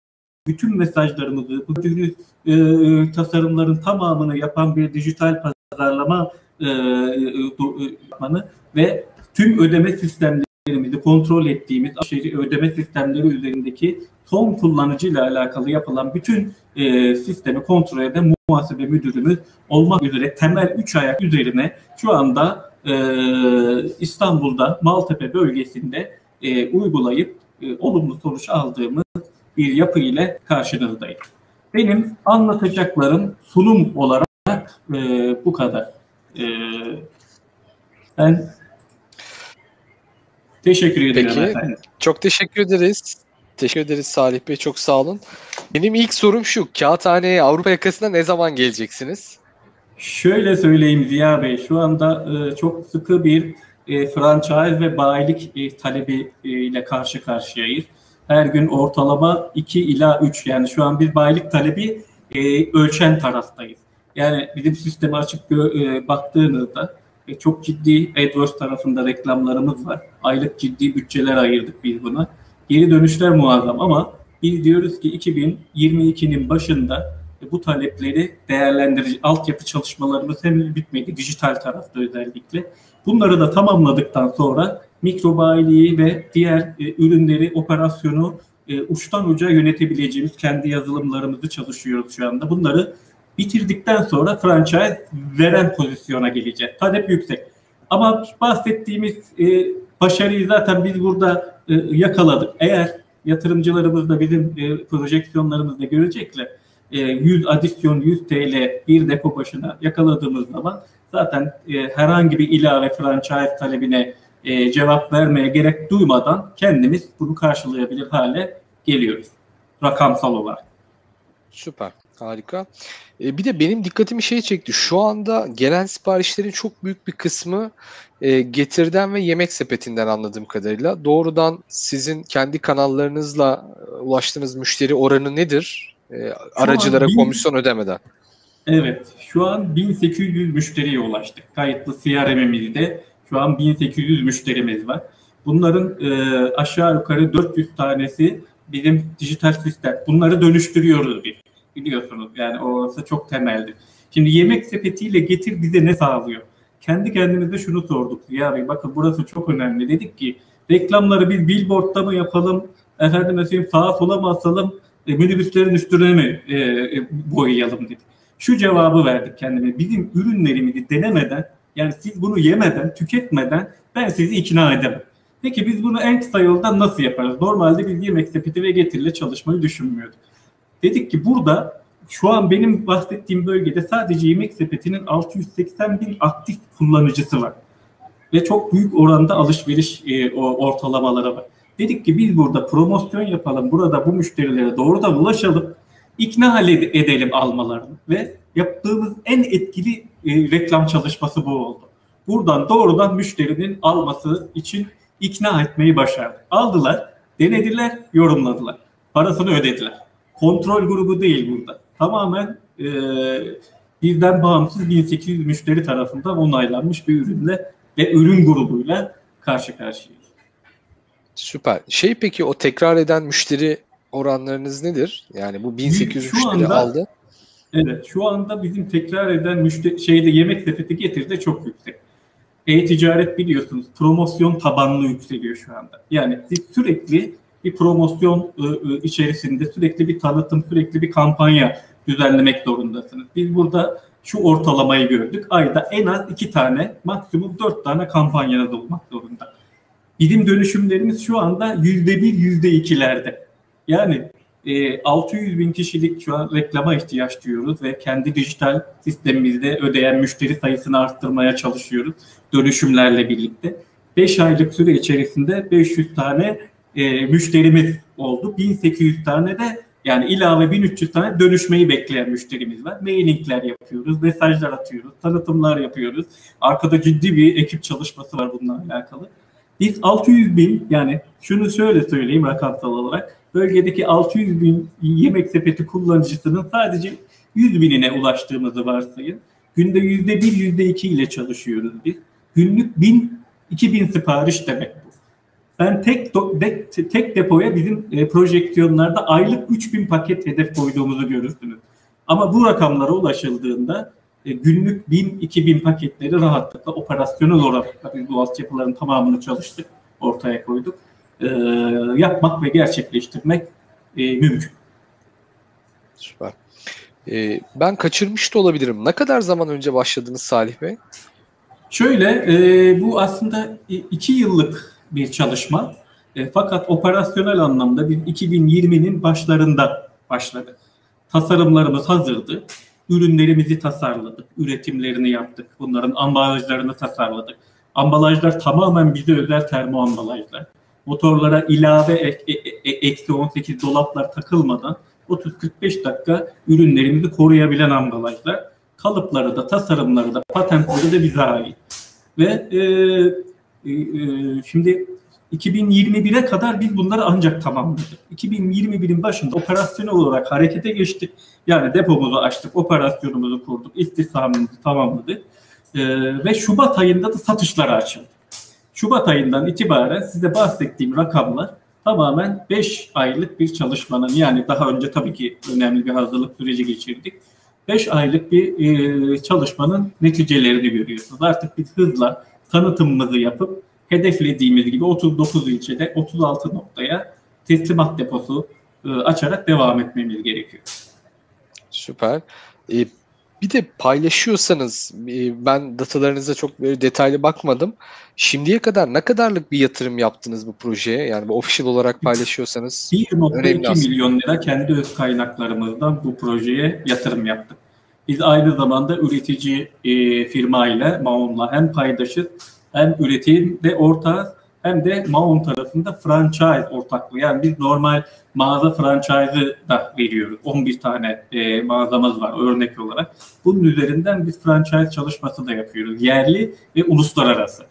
bütün mesajlarımızı, gördüğünüz e, tasarımların tamamını yapan bir dijital pazarlama e, e, ve tüm ödeme sistemlerimizi kontrol ettiğimiz ödeme sistemleri üzerindeki son kullanıcıyla alakalı yapılan bütün e, sistemi kontrol eden muhasebe müdürümüz olmak üzere temel üç ayak üzerine şu anda e, İstanbul'da Maltepe bölgesinde e, uygulayıp e, olumlu sonuç aldığımız bir yapı ile karşınızdayım. Benim anlatacaklarım sunum olarak e, bu kadar. E, ben teşekkür ederim Peki, efendim. Çok teşekkür ederiz. Teşekkür ederiz Salih Bey. Çok sağ olun. Benim ilk sorum şu. Kağıthane'ye Avrupa yakasına ne zaman geleceksiniz? Şöyle söyleyeyim Ziya Bey. Şu anda e, çok sıkı bir e, franchise ve bayilik e, talebi e, ile karşı karşıyayız. Her gün ortalama 2 ila 3 yani şu an bir bayilik talebi e, ölçen taraftayız. Yani bizim sistemi açıp e, baktığınızda e, çok ciddi AdWords tarafında reklamlarımız var. Aylık ciddi bütçeler ayırdık biz buna. Geri dönüşler muazzam ama biz diyoruz ki 2022'nin başında e, bu talepleri değerlendirici altyapı çalışmalarımız henüz bitmedi. Dijital tarafta özellikle. Bunları da tamamladıktan sonra mikro bayiliği ve diğer e, ürünleri, operasyonu e, uçtan uca yönetebileceğimiz kendi yazılımlarımızı çalışıyoruz şu anda. Bunları bitirdikten sonra franchise veren pozisyona geleceğiz. Talep yüksek. Ama bahsettiğimiz e, başarıyı zaten biz burada e, yakaladık. Eğer yatırımcılarımız da bizim e, projeksiyonlarımızda görecekler. E, 100 adisyon 100 TL bir depo başına yakaladığımız zaman zaten e, herhangi bir ilave franchise talebine e, cevap vermeye gerek duymadan kendimiz bunu karşılayabilir hale geliyoruz. Rakamsal olarak. Süper. Harika. E, bir de benim dikkatimi şey çekti. Şu anda gelen siparişlerin çok büyük bir kısmı e, Getir'den ve Yemek Sepeti'nden anladığım kadarıyla. Doğrudan sizin kendi kanallarınızla e, ulaştığınız müşteri oranı nedir? E, aracılara bin, komisyon ödemeden. Evet. Şu an 1800 müşteriye ulaştık. Kayıtlı CRM'imizde şu an 1800 müşterimiz var. Bunların e, aşağı yukarı 400 tanesi bizim dijital sistem. Bunları dönüştürüyoruz biz. Biliyorsunuz yani orası çok temeldi. Şimdi yemek sepetiyle getir bize ne sağlıyor? Kendi kendimize şunu sorduk. Ya Bey bakın burası çok önemli. Dedik ki reklamları biz billboardda mı yapalım? Efendim mesela sağa sola mı asalım? E, minibüslerin üstüne mi e, e, boyayalım dedik. Şu cevabı verdik kendime. Bizim ürünlerimizi denemeden yani siz bunu yemeden, tüketmeden ben sizi ikna edemem. Peki biz bunu en kısa yoldan nasıl yaparız? Normalde biz yemek sepeti ve getiriyle çalışmayı düşünmüyorduk. Dedik ki burada şu an benim bahsettiğim bölgede sadece yemek sepetinin 680 bin aktif kullanıcısı var. Ve çok büyük oranda alışveriş e, o ortalamaları var. Dedik ki biz burada promosyon yapalım, burada bu müşterilere doğrudan ulaşalım, ikna edelim almalarını ve yaptığımız en etkili e, reklam çalışması bu oldu. Buradan doğrudan müşterinin alması için ikna etmeyi başardık. Aldılar, denediler, yorumladılar. Parasını ödediler. Kontrol grubu değil burada. Tamamen e, birden bağımsız 1800 müşteri tarafından onaylanmış bir ürünle ve ürün grubuyla karşı karşıyayız. Süper. Şey peki o tekrar eden müşteri oranlarınız nedir? Yani bu 1800 Şu anda- aldı. Evet, şu anda bizim tekrar eden müşteri şeyde yemek sepeti getirdi çok yüksek. E-ticaret biliyorsunuz promosyon tabanlı yükseliyor şu anda. Yani siz sürekli bir promosyon ı, ı, içerisinde sürekli bir tanıtım, sürekli bir kampanya düzenlemek zorundasınız. Biz burada şu ortalamayı gördük. Ayda en az iki tane, maksimum dört tane kampanyanız olmak zorunda. Bizim dönüşümlerimiz şu anda yüzde bir, yüzde ikilerde. Yani e, 600 bin kişilik şu an reklama ihtiyaç duyuyoruz ve kendi dijital sistemimizde ödeyen müşteri sayısını arttırmaya çalışıyoruz dönüşümlerle birlikte. 5 aylık süre içerisinde 500 tane e, müşterimiz oldu. 1800 tane de yani ilave 1300 tane dönüşmeyi bekleyen müşterimiz var. Mailingler yapıyoruz, mesajlar atıyoruz, tanıtımlar yapıyoruz. Arkada ciddi bir ekip çalışması var bununla alakalı. Biz 600 bin yani şunu şöyle söyleyeyim rakamsal olarak bölgedeki 600 bin yemek sepeti kullanıcısının sadece 100 binine ulaştığımızı varsayın. Günde %1, %2 ile çalışıyoruz biz. Günlük 1000, 2000 sipariş demek bu. Ben tek do- de- tek depoya bizim e, projeksiyonlarda aylık 3000 paket hedef koyduğumuzu görürsünüz. Ama bu rakamlara ulaşıldığında günlük 1000-2000 paketleri rahatlıkla operasyonel olarak biz bu altyapıların tamamını çalıştık, ortaya koyduk. E, yapmak ve gerçekleştirmek e, mümkün. Süper. Ee, ben kaçırmış da olabilirim. Ne kadar zaman önce başladınız Salih Bey? Şöyle, e, bu aslında iki yıllık bir çalışma. E, fakat operasyonel anlamda biz 2020'nin başlarında başladık. Tasarımlarımız hazırdı. Ürünlerimizi tasarladık. Üretimlerini yaptık. Bunların ambalajlarını tasarladık. Ambalajlar tamamen bize özel termo ambalajlar. Motorlara ilave ek- e- e- eksi 18 dolaplar takılmadan 30-45 dakika ürünlerimizi koruyabilen ambalajlar. Kalıpları da, tasarımları da, patentleri de bize ait. Ve e, e, e, şimdi 2021'e kadar biz bunları ancak tamamladık. 2021'in başında operasyonel olarak harekete geçtik. Yani depomuzu açtık, operasyonumuzu kurduk, istihdamımızı tamamladık. E, ve Şubat ayında da satışlara açıldı. Şubat ayından itibaren size bahsettiğim rakamlar tamamen 5 aylık bir çalışmanın yani daha önce tabii ki önemli bir hazırlık süreci geçirdik. 5 aylık bir e, çalışmanın neticelerini görüyorsunuz. Artık biz hızla tanıtımımızı yapıp hedeflediğimiz gibi 39 ilçede 36 noktaya teslimat deposu e, açarak devam etmemiz gerekiyor. Süper. Ee, bir de paylaşıyorsanız e, ben datalarınıza çok böyle detaylı bakmadım. Şimdiye kadar ne kadarlık bir yatırım yaptınız bu projeye? Yani bu official olarak paylaşıyorsanız Önemli 1.2 aslında. milyon lira kendi öz kaynaklarımızdan bu projeye yatırım yaptık. Biz aynı zamanda üretici e, firma ile Maon'la hem paydaşız hem üretimde ortağız hem de Maon tarafında franchise ortaklığı. Yani biz normal mağaza franchise'ı da veriyoruz. 11 tane e, mağazamız var örnek olarak. Bunun üzerinden biz franchise çalışması da yapıyoruz. Yerli ve uluslararası.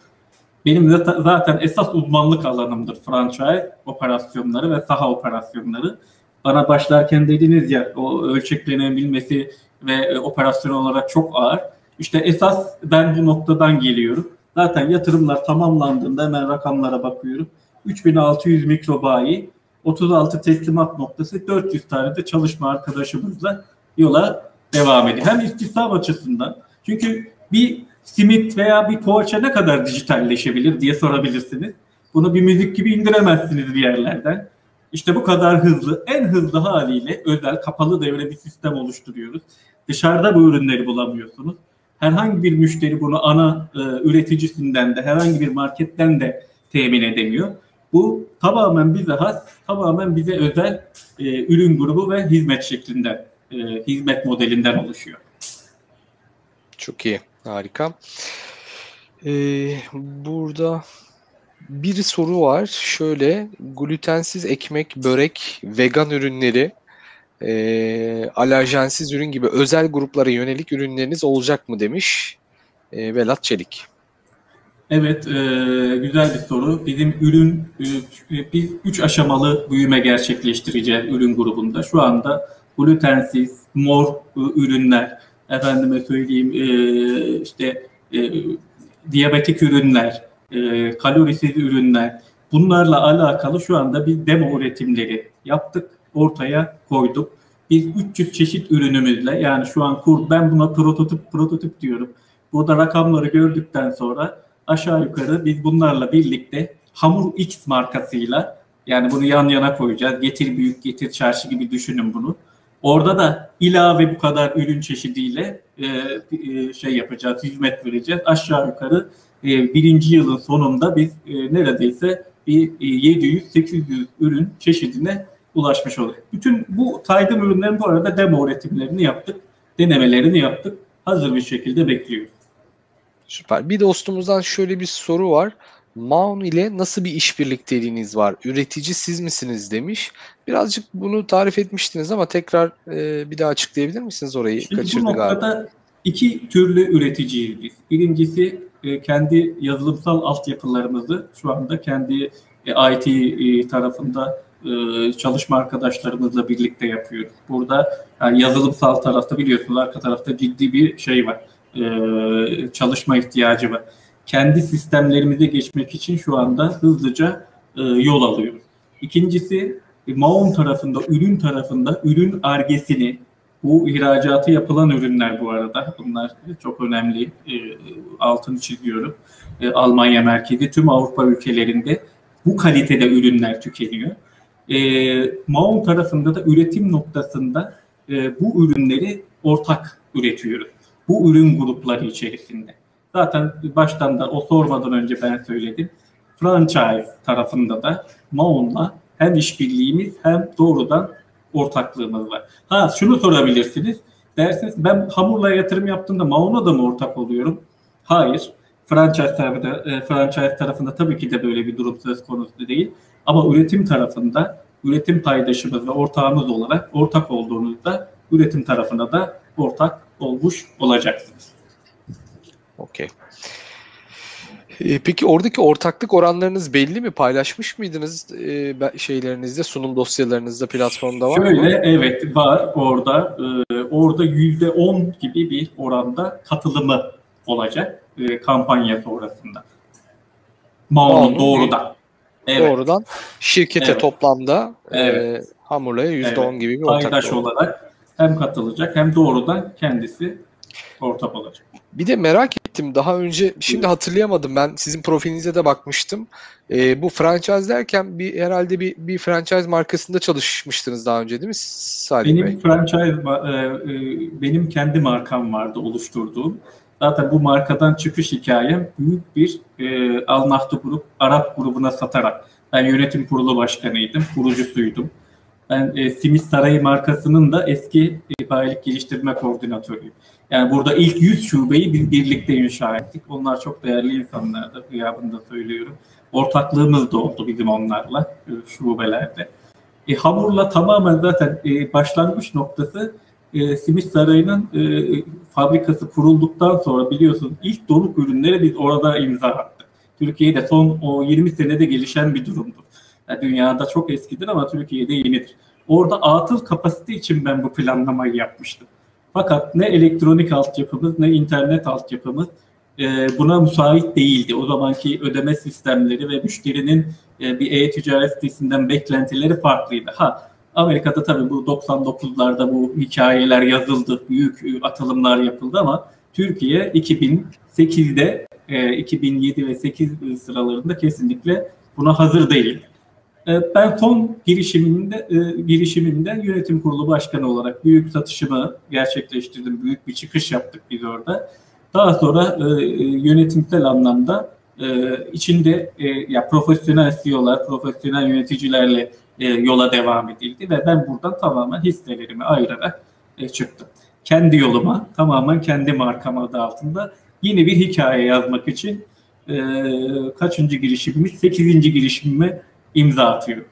Benim zaten, zaten esas uzmanlık alanımdır franchise operasyonları ve saha operasyonları. Bana başlarken dediniz ya o ölçeklenebilmesi ve e, operasyon olarak çok ağır. İşte esas ben bu noktadan geliyorum. Zaten yatırımlar tamamlandığında hemen rakamlara bakıyorum. 3600 mikrobayi, 36 teslimat noktası, 400 tane de çalışma arkadaşımızla yola devam ediyor. Hem istihdam açısından çünkü bir simit veya bir poğaça ne kadar dijitalleşebilir diye sorabilirsiniz. Bunu bir müzik gibi indiremezsiniz bir yerlerden. İşte bu kadar hızlı, en hızlı haliyle özel kapalı devre bir sistem oluşturuyoruz. Dışarıda bu ürünleri bulamıyorsunuz. Herhangi bir müşteri bunu ana e, üreticisinden de herhangi bir marketten de temin edemiyor. Bu tamamen bize has, tamamen bize özel e, ürün grubu ve hizmet şeklinde, e, hizmet modelinden oluşuyor. çok iyi. Harika. Ee, burada bir soru var. Şöyle glutensiz ekmek, börek, vegan ürünleri, e, alerjensiz ürün gibi özel gruplara yönelik ürünleriniz olacak mı demiş e, Velat Çelik. Evet, e, güzel bir soru. Bizim ürün, e, biz üç aşamalı büyüme gerçekleştireceğiz ürün grubunda. Şu anda glutensiz, mor e, ürünler, efendime söyleyeyim e, işte e, diyabetik ürünler, e, kalorisiz ürünler, bunlarla alakalı şu anda bir demo üretimleri yaptık, ortaya koyduk. Biz 300 çeşit ürünümüzle yani şu an kur, ben buna prototip prototip diyorum. Burada rakamları gördükten sonra aşağı yukarı biz bunlarla birlikte Hamur X markasıyla yani bunu yan yana koyacağız. Getir büyük getir çarşı gibi düşünün bunu. Orada da ilave bu kadar ürün çeşidiyle e, e, şey yapacağız, hizmet vereceğiz. Aşağı yukarı e, birinci yılın sonunda biz e, neredeyse bir e, 700-800 ürün çeşidine ulaşmış oluyor. Bütün bu saydığım ürünlerin bu arada demo üretimlerini yaptık, denemelerini yaptık. Hazır bir şekilde bekliyoruz. Süper. Bir dostumuzdan şöyle bir soru var. Maun ile nasıl bir işbirlikteliğiniz var? Üretici siz misiniz demiş. Birazcık bunu tarif etmiştiniz ama tekrar e, bir daha açıklayabilir misiniz orayı? Şimdi Kaçırdı bu noktada galiba. iki türlü üreticiyiz biz. Birincisi e, kendi yazılımsal altyapılarımızı şu anda kendi e, IT e, tarafında e, çalışma arkadaşlarımızla birlikte yapıyoruz. Burada yani yazılımsal tarafta biliyorsunuz arka tarafta ciddi bir şey var. E, çalışma ihtiyacı var. Kendi sistemlerimize geçmek için şu anda hızlıca e, yol alıyoruz. İkincisi e, Maon tarafında, ürün tarafında ürün argesini, bu ihracatı yapılan ürünler bu arada. Bunlar çok önemli. E, altını çiziyorum. E, Almanya merkezi tüm Avrupa ülkelerinde bu kalitede ürünler tükeniyor. E, Maon tarafında da üretim noktasında e, bu ürünleri ortak üretiyoruz. Bu ürün grupları içerisinde. Zaten baştan da o sormadan önce ben söyledim. Franchise tarafında da Maon'la hem işbirliğimiz hem doğrudan ortaklığımız var. Ha şunu sorabilirsiniz. Dersiniz ben hamurla yatırım yaptığımda Maon'a da mı ortak oluyorum? Hayır. Franchise tarafında, e, franchise tarafında tabii ki de böyle bir durum söz konusu değil. Ama üretim tarafında üretim paydaşımız ve ortağımız olarak ortak olduğunuzda üretim tarafına da ortak olmuş olacaksınız. Okey. E, Peki oradaki ortaklık oranlarınız belli mi? Paylaşmış mıydınız e, şeylerinizde, sunum dosyalarınızda, platformda var mı? Şöyle evet var orada. Ee, orada yüzde on gibi bir oranda katılımı olacak e, kampanya sonrasında. Mao'nun doğrudan. Evet. Doğrudan şirkete Evet. toplamda e, Evet. Hamurla'ya %10 Evet. gibi bir Paydaş ortaklık. olarak hem katılacak hem doğrudan kendisi ortak olacak. Bir de merak ettim daha önce şimdi hatırlayamadım ben sizin profilinize de bakmıştım. E, bu franchise derken bir herhalde bir bir franchise markasında çalışmıştınız daha önce değil mi Salih Bey? Benim franchise, e, e, benim kendi markam vardı oluşturduğum. Zaten bu markadan çıkış hikayem büyük bir e, Al Nahdu Grup, Arap grubuna satarak. Ben yönetim kurulu başkanıydım, kurucusuydum. Ben e, Simit Sarayı markasının da eski e, bayilik geliştirme koordinatörüyüm. Yani burada ilk 100 şubeyi biz birlikte inşa ettik. Onlar çok değerli insanlardı, gıyabında söylüyorum. Ortaklığımız da oldu bizim onlarla e, şubelerde. E, hamurla tamamen zaten e, başlangıç noktası e, Simit Sarayı'nın e, fabrikası kurulduktan sonra biliyorsun ilk donuk ürünleri biz orada imza attık. Türkiye'de son o 20 senede gelişen bir durumdur. Yani dünyada çok eskidir ama Türkiye'de yenidir. Orada atıl kapasite için ben bu planlamayı yapmıştım. Fakat ne elektronik altyapımız ne internet altyapımız e, buna müsait değildi. O zamanki ödeme sistemleri ve müşterinin e, bir e-ticaret sitesinden beklentileri farklıydı. Ha Amerika'da tabii bu 99'larda bu hikayeler yazıldı, büyük e, atılımlar yapıldı ama Türkiye 2008'de, e, 2007 ve 8 sıralarında kesinlikle buna hazır değil. E, Ben son girişimimde, e, girişimimde yönetim kurulu başkanı olarak büyük satışımı gerçekleştirdim. Büyük bir çıkış yaptık biz orada. Daha sonra e, e, yönetimsel anlamda e, içinde e, ya profesyonel CEO'lar, profesyonel yöneticilerle e, yola devam edildi ve ben buradan tamamen hisselerimi ayırarak e, çıktım. Kendi yoluma, tamamen kendi markam adı altında yeni bir hikaye yazmak için e, kaçıncı girişimimiz? Sekizinci girişimime imza atıyorum.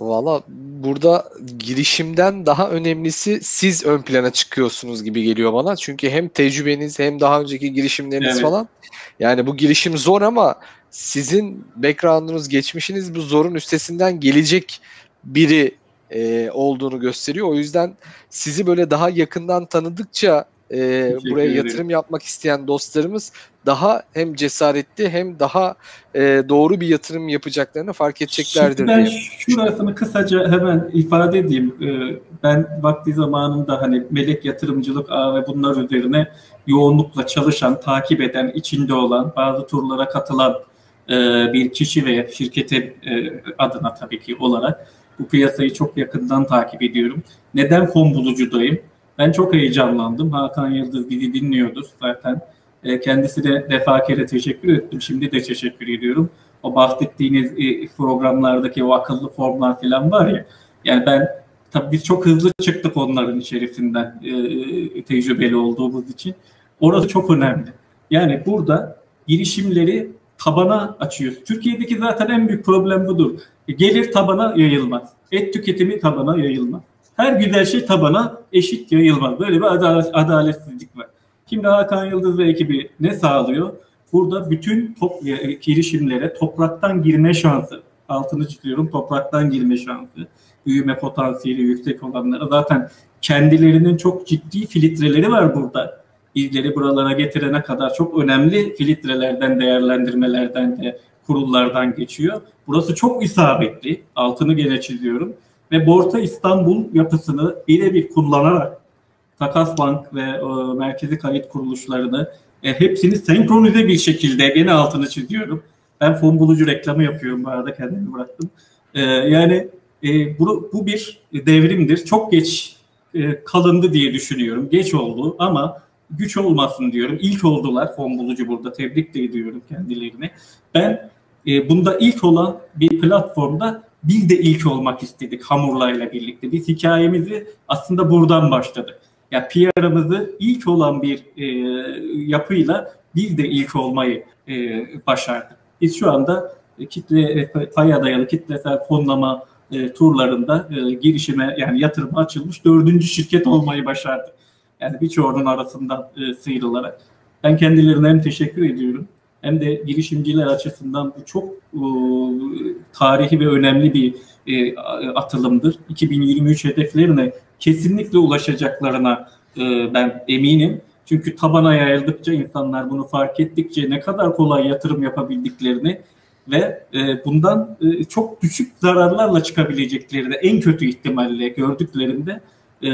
Valla burada girişimden daha önemlisi siz ön plana çıkıyorsunuz gibi geliyor bana. Çünkü hem tecrübeniz hem daha önceki girişimleriniz Evet. falan. Yani bu girişim zor ama sizin background'unuz, geçmişiniz bu zorun üstesinden gelecek biri e, olduğunu gösteriyor. O yüzden sizi böyle daha yakından tanıdıkça e, buraya ederim. yatırım yapmak isteyen dostlarımız daha hem cesaretli hem daha e, doğru bir yatırım yapacaklarını fark edeceklerdir Şimdi ben diye. şurasını kısaca hemen ifade edeyim. Ee, Ben vakti zamanında hani melek yatırımcılık ağı ve bunlar üzerine yoğunlukla çalışan, takip eden, içinde olan, bazı turlara katılan e, bir kişi ve şirkete e, adına tabii ki olarak bu piyasayı çok yakından takip ediyorum. Neden fon bulucudayım? Ben çok heyecanlandım. Hakan Yıldız bizi dinliyordur zaten. E, Kendisine defakere teşekkür ettim. Şimdi de teşekkür ediyorum. O bahsettiğiniz e, programlardaki o akıllı formlar falan var ya. Yani ben tabii biz çok hızlı çıktık onların içerisinden e, tecrübeli olduğumuz için. Orası çok önemli. Yani burada girişimleri tabana açıyoruz. Türkiye'deki zaten en büyük problem budur. Gelir tabana yayılmaz. Et tüketimi tabana yayılmaz. Her güzel şey tabana eşit yayılmaz. Böyle bir adalet, adaletsizlik var. Şimdi Hakan Yıldız ve ekibi ne sağlıyor? Burada bütün top, e, girişimlere topraktan girme şansı, altını çiziyorum topraktan girme şansı, büyüme potansiyeli yüksek olanlara zaten kendilerinin çok ciddi filtreleri var burada. Bizleri buralara getirene kadar çok önemli filtrelerden, değerlendirmelerden de kurullardan geçiyor. Burası çok isabetli, altını gene çiziyorum. Ve Borsa İstanbul yapısını birebir kullanarak Takas Bank ve e, merkezi kayıt kuruluşlarını e, hepsini senkronize bir şekilde gene altını çiziyorum. Ben fon bulucu reklamı yapıyorum bu arada kendimi bıraktım. E, yani e, bu, bu bir devrimdir. Çok geç e, kalındı diye düşünüyorum. Geç oldu ama güç olmasın diyorum. İlk oldular fon bulucu burada. Tebrik de ediyorum kendilerini. Ben e, bunda ilk olan bir platformda biz de ilk olmak istedik Hamurla'yla birlikte. Biz hikayemizi aslında buradan başladık. Ya PR'ımızı ilk olan bir e, yapıyla biz de ilk olmayı e, başardık. Biz şu anda kitle paya dayalı kitlesel fonlama e, turlarında e, girişime yani yatırıma açılmış dördüncü şirket olmayı başardık. Yani birçoğunun arasından e, sıyrılarak. Ben kendilerine hem teşekkür ediyorum hem de girişimciler açısından bu çok e, tarihi ve önemli bir e, atılımdır. 2023 hedeflerine kesinlikle ulaşacaklarına e, ben eminim. Çünkü tabana yayıldıkça insanlar bunu fark ettikçe ne kadar kolay yatırım yapabildiklerini ve e, bundan e, çok düşük zararlarla çıkabileceklerini en kötü ihtimalle gördüklerinde e,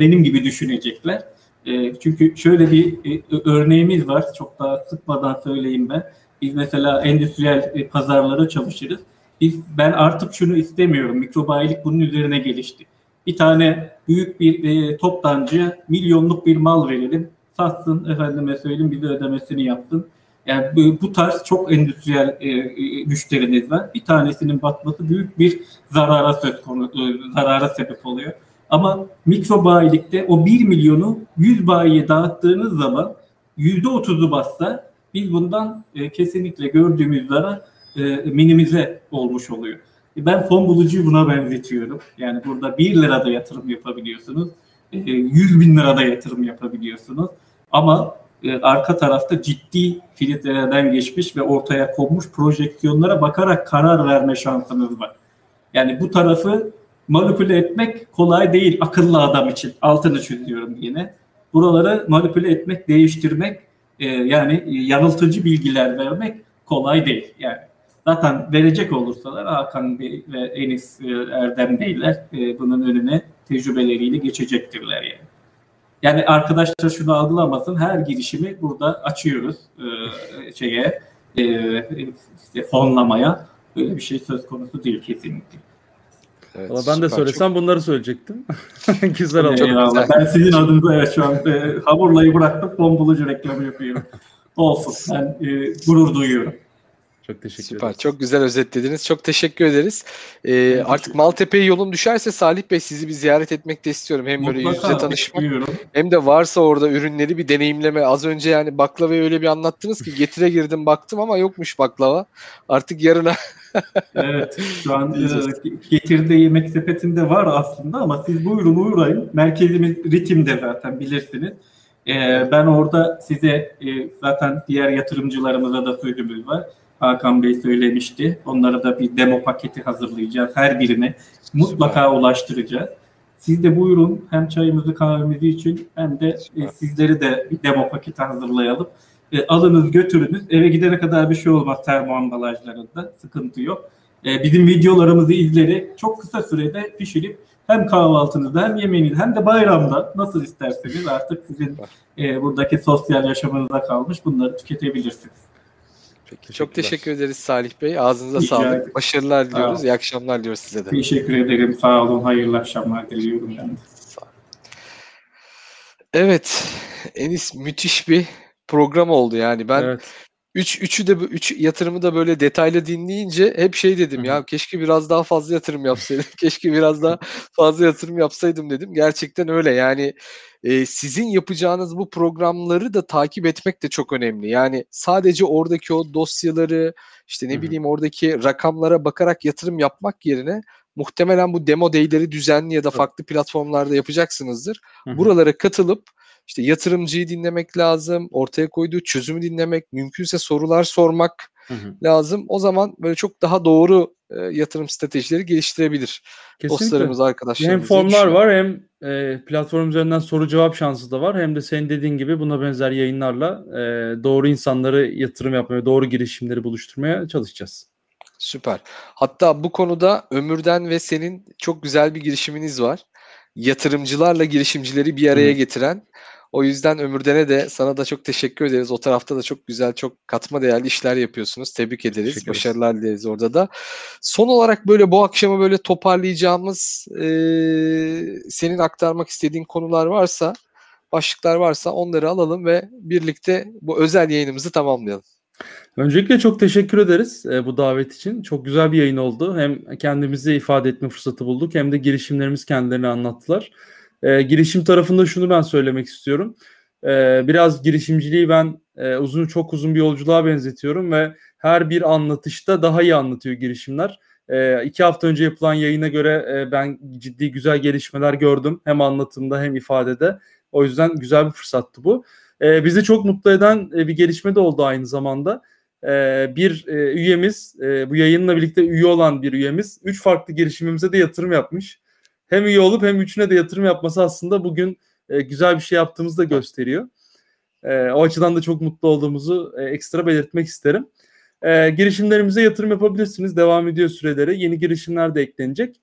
benim gibi düşünecekler. E, çünkü şöyle bir e, örneğimiz var. Çok daha sıkmadan söyleyeyim ben. Biz mesela endüstriyel e, pazarlara çalışırız. Biz, ben artık şunu istemiyorum. Mikrobayilik bunun üzerine gelişti. Bir tane büyük bir e, toptancıya milyonluk bir mal verelim. Satsın efendime söyleyeyim bize ödemesini yapsın. Yani bu, bu tarz çok endüstriyel e, e, müşteriniz var. Bir tanesinin batması büyük bir zarara söz konu, e, zarara sebep oluyor. Ama mikro bayilikte o 1 milyonu 100 bayiye dağıttığınız zaman %30'u bassa biz bundan e, kesinlikle gördüğümüz zarar e, minimize olmuş oluyor. E, ben fon bulucuyu buna benzetiyorum. Yani burada 1 lirada yatırım yapabiliyorsunuz. E, 100 bin lirada yatırım yapabiliyorsunuz. Ama e, arka tarafta ciddi filtrelerden geçmiş ve ortaya konmuş projeksiyonlara bakarak karar verme şansınız var. Yani bu tarafı manipüle etmek kolay değil akıllı adam için. Altını çiziyorum yine. Buraları manipüle etmek, değiştirmek e, yani yanıltıcı bilgiler vermek kolay değil. Yani zaten verecek olursalar Hakan Bey ve Enis e, Erdem Beyler e, bunun önüne tecrübeleriyle geçecektirler yani. Yani arkadaşlar şunu algılamasın. Her girişimi burada açıyoruz e, şeye e, işte fonlamaya. Böyle bir şey söz konusu değil kesinlikle. Evet, Valla ben de söylesem bunları söyleyecektim. güzel oldu. Eyvallah. Ben sizin adınıza evet şu an e, hamurlayı bıraktım. Fon bulucu reklamı yapıyorum. Olsun. Ben e, gurur duyuyorum. Çok teşekkür Süper. ederiz. Çok güzel özetlediniz. Çok teşekkür ederiz. Ee, artık Maltepe'ye yolun düşerse Salih Bey sizi bir ziyaret etmek de istiyorum. Hem böyle yüz yüze Mutlaka tanışmak bekliyorum. hem de varsa orada ürünleri bir deneyimleme. Az önce yani baklavayı öyle bir anlattınız ki getire girdim baktım ama yokmuş baklava. Artık yarına Evet, şu an e, getirdiği yemek sepetinde var aslında ama siz buyurun uğrayın. Merkezimiz ritimde zaten bilirsiniz. E, ben orada size e, zaten diğer yatırımcılarımıza da sözümüz var. Hakan Bey söylemişti. Onlara da bir demo paketi hazırlayacağız. Her birine mutlaka ulaştıracağız. Siz de buyurun hem çayımızı kahvemizi için hem de e, sizleri de bir demo paketi hazırlayalım. E, alınız götürünüz. Eve gidene kadar bir şey olmaz termo ambalajlarında. Sıkıntı yok. E, bizim videolarımızı izleyerek çok kısa sürede pişirip hem kahvaltınızda hem yemeğinizde hem de bayramda nasıl isterseniz artık sizin e, buradaki sosyal yaşamınıza kalmış bunları tüketebilirsiniz. Peki, çok teşekkür ederiz Salih Bey. Ağzınıza Rica sağlık. ederim. Başarılar diliyoruz. Sağ İyi akşamlar diliyoruz size de. Teşekkür ederim. Sağ olun. Hayırlı akşamlar diliyorum ben de. Evet. Enis müthiş bir program oldu yani. Ben Evet. Üç, üçü de bu- üç yatırımı da böyle detaylı dinleyince hep şey dedim Hı hı. ya keşke biraz daha fazla yatırım yapsaydım. keşke biraz daha fazla yatırım yapsaydım dedim. Gerçekten öyle yani e, sizin yapacağınız bu programları da takip etmek de çok önemli. Yani sadece oradaki o dosyaları işte ne Hı hı. bileyim oradaki rakamlara bakarak yatırım yapmak yerine muhtemelen bu demo day'leri düzenli ya da farklı platformlarda yapacaksınızdır. Hı hı. Buralara katılıp işte yatırımcıyı dinlemek lazım, ortaya koyduğu çözümü dinlemek, mümkünse sorular sormak Hı hı. lazım. O zaman böyle çok daha doğru e, yatırım stratejileri geliştirebilir Kesinlikle. dostlarımız, arkadaşlarımız. Hem formlar var hem e, platform üzerinden soru cevap şansı da var. Hem de senin dediğin gibi buna benzer yayınlarla e, doğru insanları yatırım yapmaya, doğru girişimleri buluşturmaya çalışacağız. Süper. Hatta bu konuda Ömür'den ve senin çok güzel bir girişiminiz var. Yatırımcılarla girişimcileri bir araya getiren. O yüzden Ömürden'e de sana da çok teşekkür ederiz. O tarafta da çok güzel, çok katma değerli işler yapıyorsunuz. Tebrik ederiz. Başarılar dileriz orada da. Son olarak böyle bu akşamı böyle toparlayacağımız eee, senin aktarmak istediğin konular varsa, başlıklar varsa onları alalım ve birlikte bu özel yayınımızı tamamlayalım. Öncelikle çok teşekkür ederiz e, bu davet için. Çok güzel bir yayın oldu. Hem kendimizi ifade etme fırsatı bulduk hem de girişimlerimiz kendilerini anlattılar. E, girişim tarafında şunu ben söylemek istiyorum. E, biraz girişimciliği ben e, uzun çok uzun bir yolculuğa benzetiyorum ve her bir anlatışta daha iyi anlatıyor girişimler. E, iki hafta önce yapılan yayına göre e, ben ciddi güzel gelişmeler gördüm. Hem anlatımda hem ifadede. O yüzden güzel bir fırsattı bu. E, bizi çok mutlu eden e, bir gelişme de oldu aynı zamanda. Ee, bir e, üyemiz, e, bu yayınla birlikte üye olan bir üyemiz, üç farklı girişimimize de yatırım yapmış. Hem üye olup hem üçüne de yatırım yapması aslında bugün e, güzel bir şey yaptığımızı da gösteriyor. E, o açıdan da çok mutlu olduğumuzu e, ekstra belirtmek isterim. E, girişimlerimize yatırım yapabilirsiniz. Devam ediyor süreleri. Yeni girişimler de eklenecek.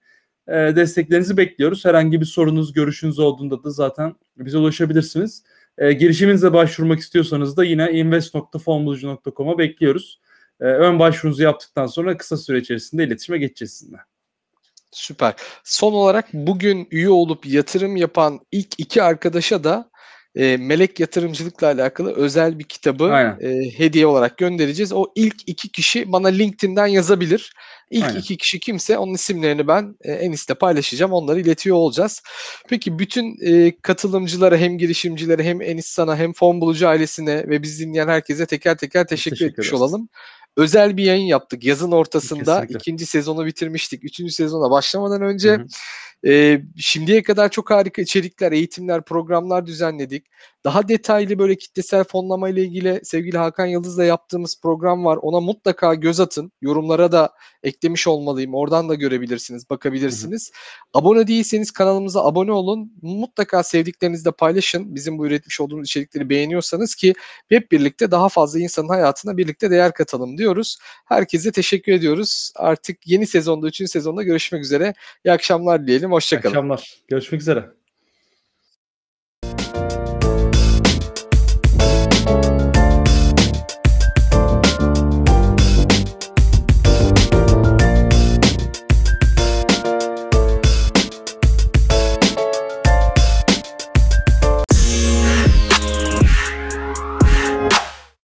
E, desteklerinizi bekliyoruz. Herhangi bir sorunuz, görüşünüz olduğunda da zaten bize ulaşabilirsiniz. E, girişiminize başvurmak istiyorsanız da yine invest.fonbulucu.com'a bekliyoruz. E, ön başvurunuzu yaptıktan sonra kısa süre içerisinde iletişime geçeceğiz sizinle. Süper. Son olarak bugün üye olup yatırım yapan ilk iki arkadaşa da e, melek yatırımcılıkla alakalı özel bir kitabı Aynen. e, hediye olarak göndereceğiz. O ilk iki kişi bana LinkedIn'den yazabilir. İlk Aynen. iki kişi kimse onun isimlerini ben e, Enis'te paylaşacağım. Onları iletiyor olacağız. Peki bütün e, katılımcılara hem girişimcilere hem Enis sana hem fon bulucu ailesine ve biz dinleyen herkese teker teker teşekkür, teşekkür etmiş ederiz. olalım. Özel bir yayın yaptık. Yazın ortasında Kesinlikle. ikinci sezonu bitirmiştik. Üçüncü sezona başlamadan önce Hı hı. ee, şimdiye kadar çok harika içerikler, eğitimler, programlar düzenledik. Daha detaylı böyle kitlesel fonlama ile ilgili sevgili Hakan Yıldız'la yaptığımız program var. Ona mutlaka göz atın. Yorumlara da eklemiş olmalıyım. Oradan da görebilirsiniz, bakabilirsiniz. Abone değilseniz kanalımıza abone olun. Mutlaka sevdiklerinizle paylaşın. Bizim bu üretmiş olduğumuz içerikleri beğeniyorsanız ki hep birlikte daha fazla insanın hayatına birlikte değer katalım diyoruz. Herkese teşekkür ediyoruz. Artık yeni sezonda, üçüncü sezonda görüşmek üzere. İyi akşamlar diyelim. İyi Hoşçakalın. akşamlar. Görüşmek üzere.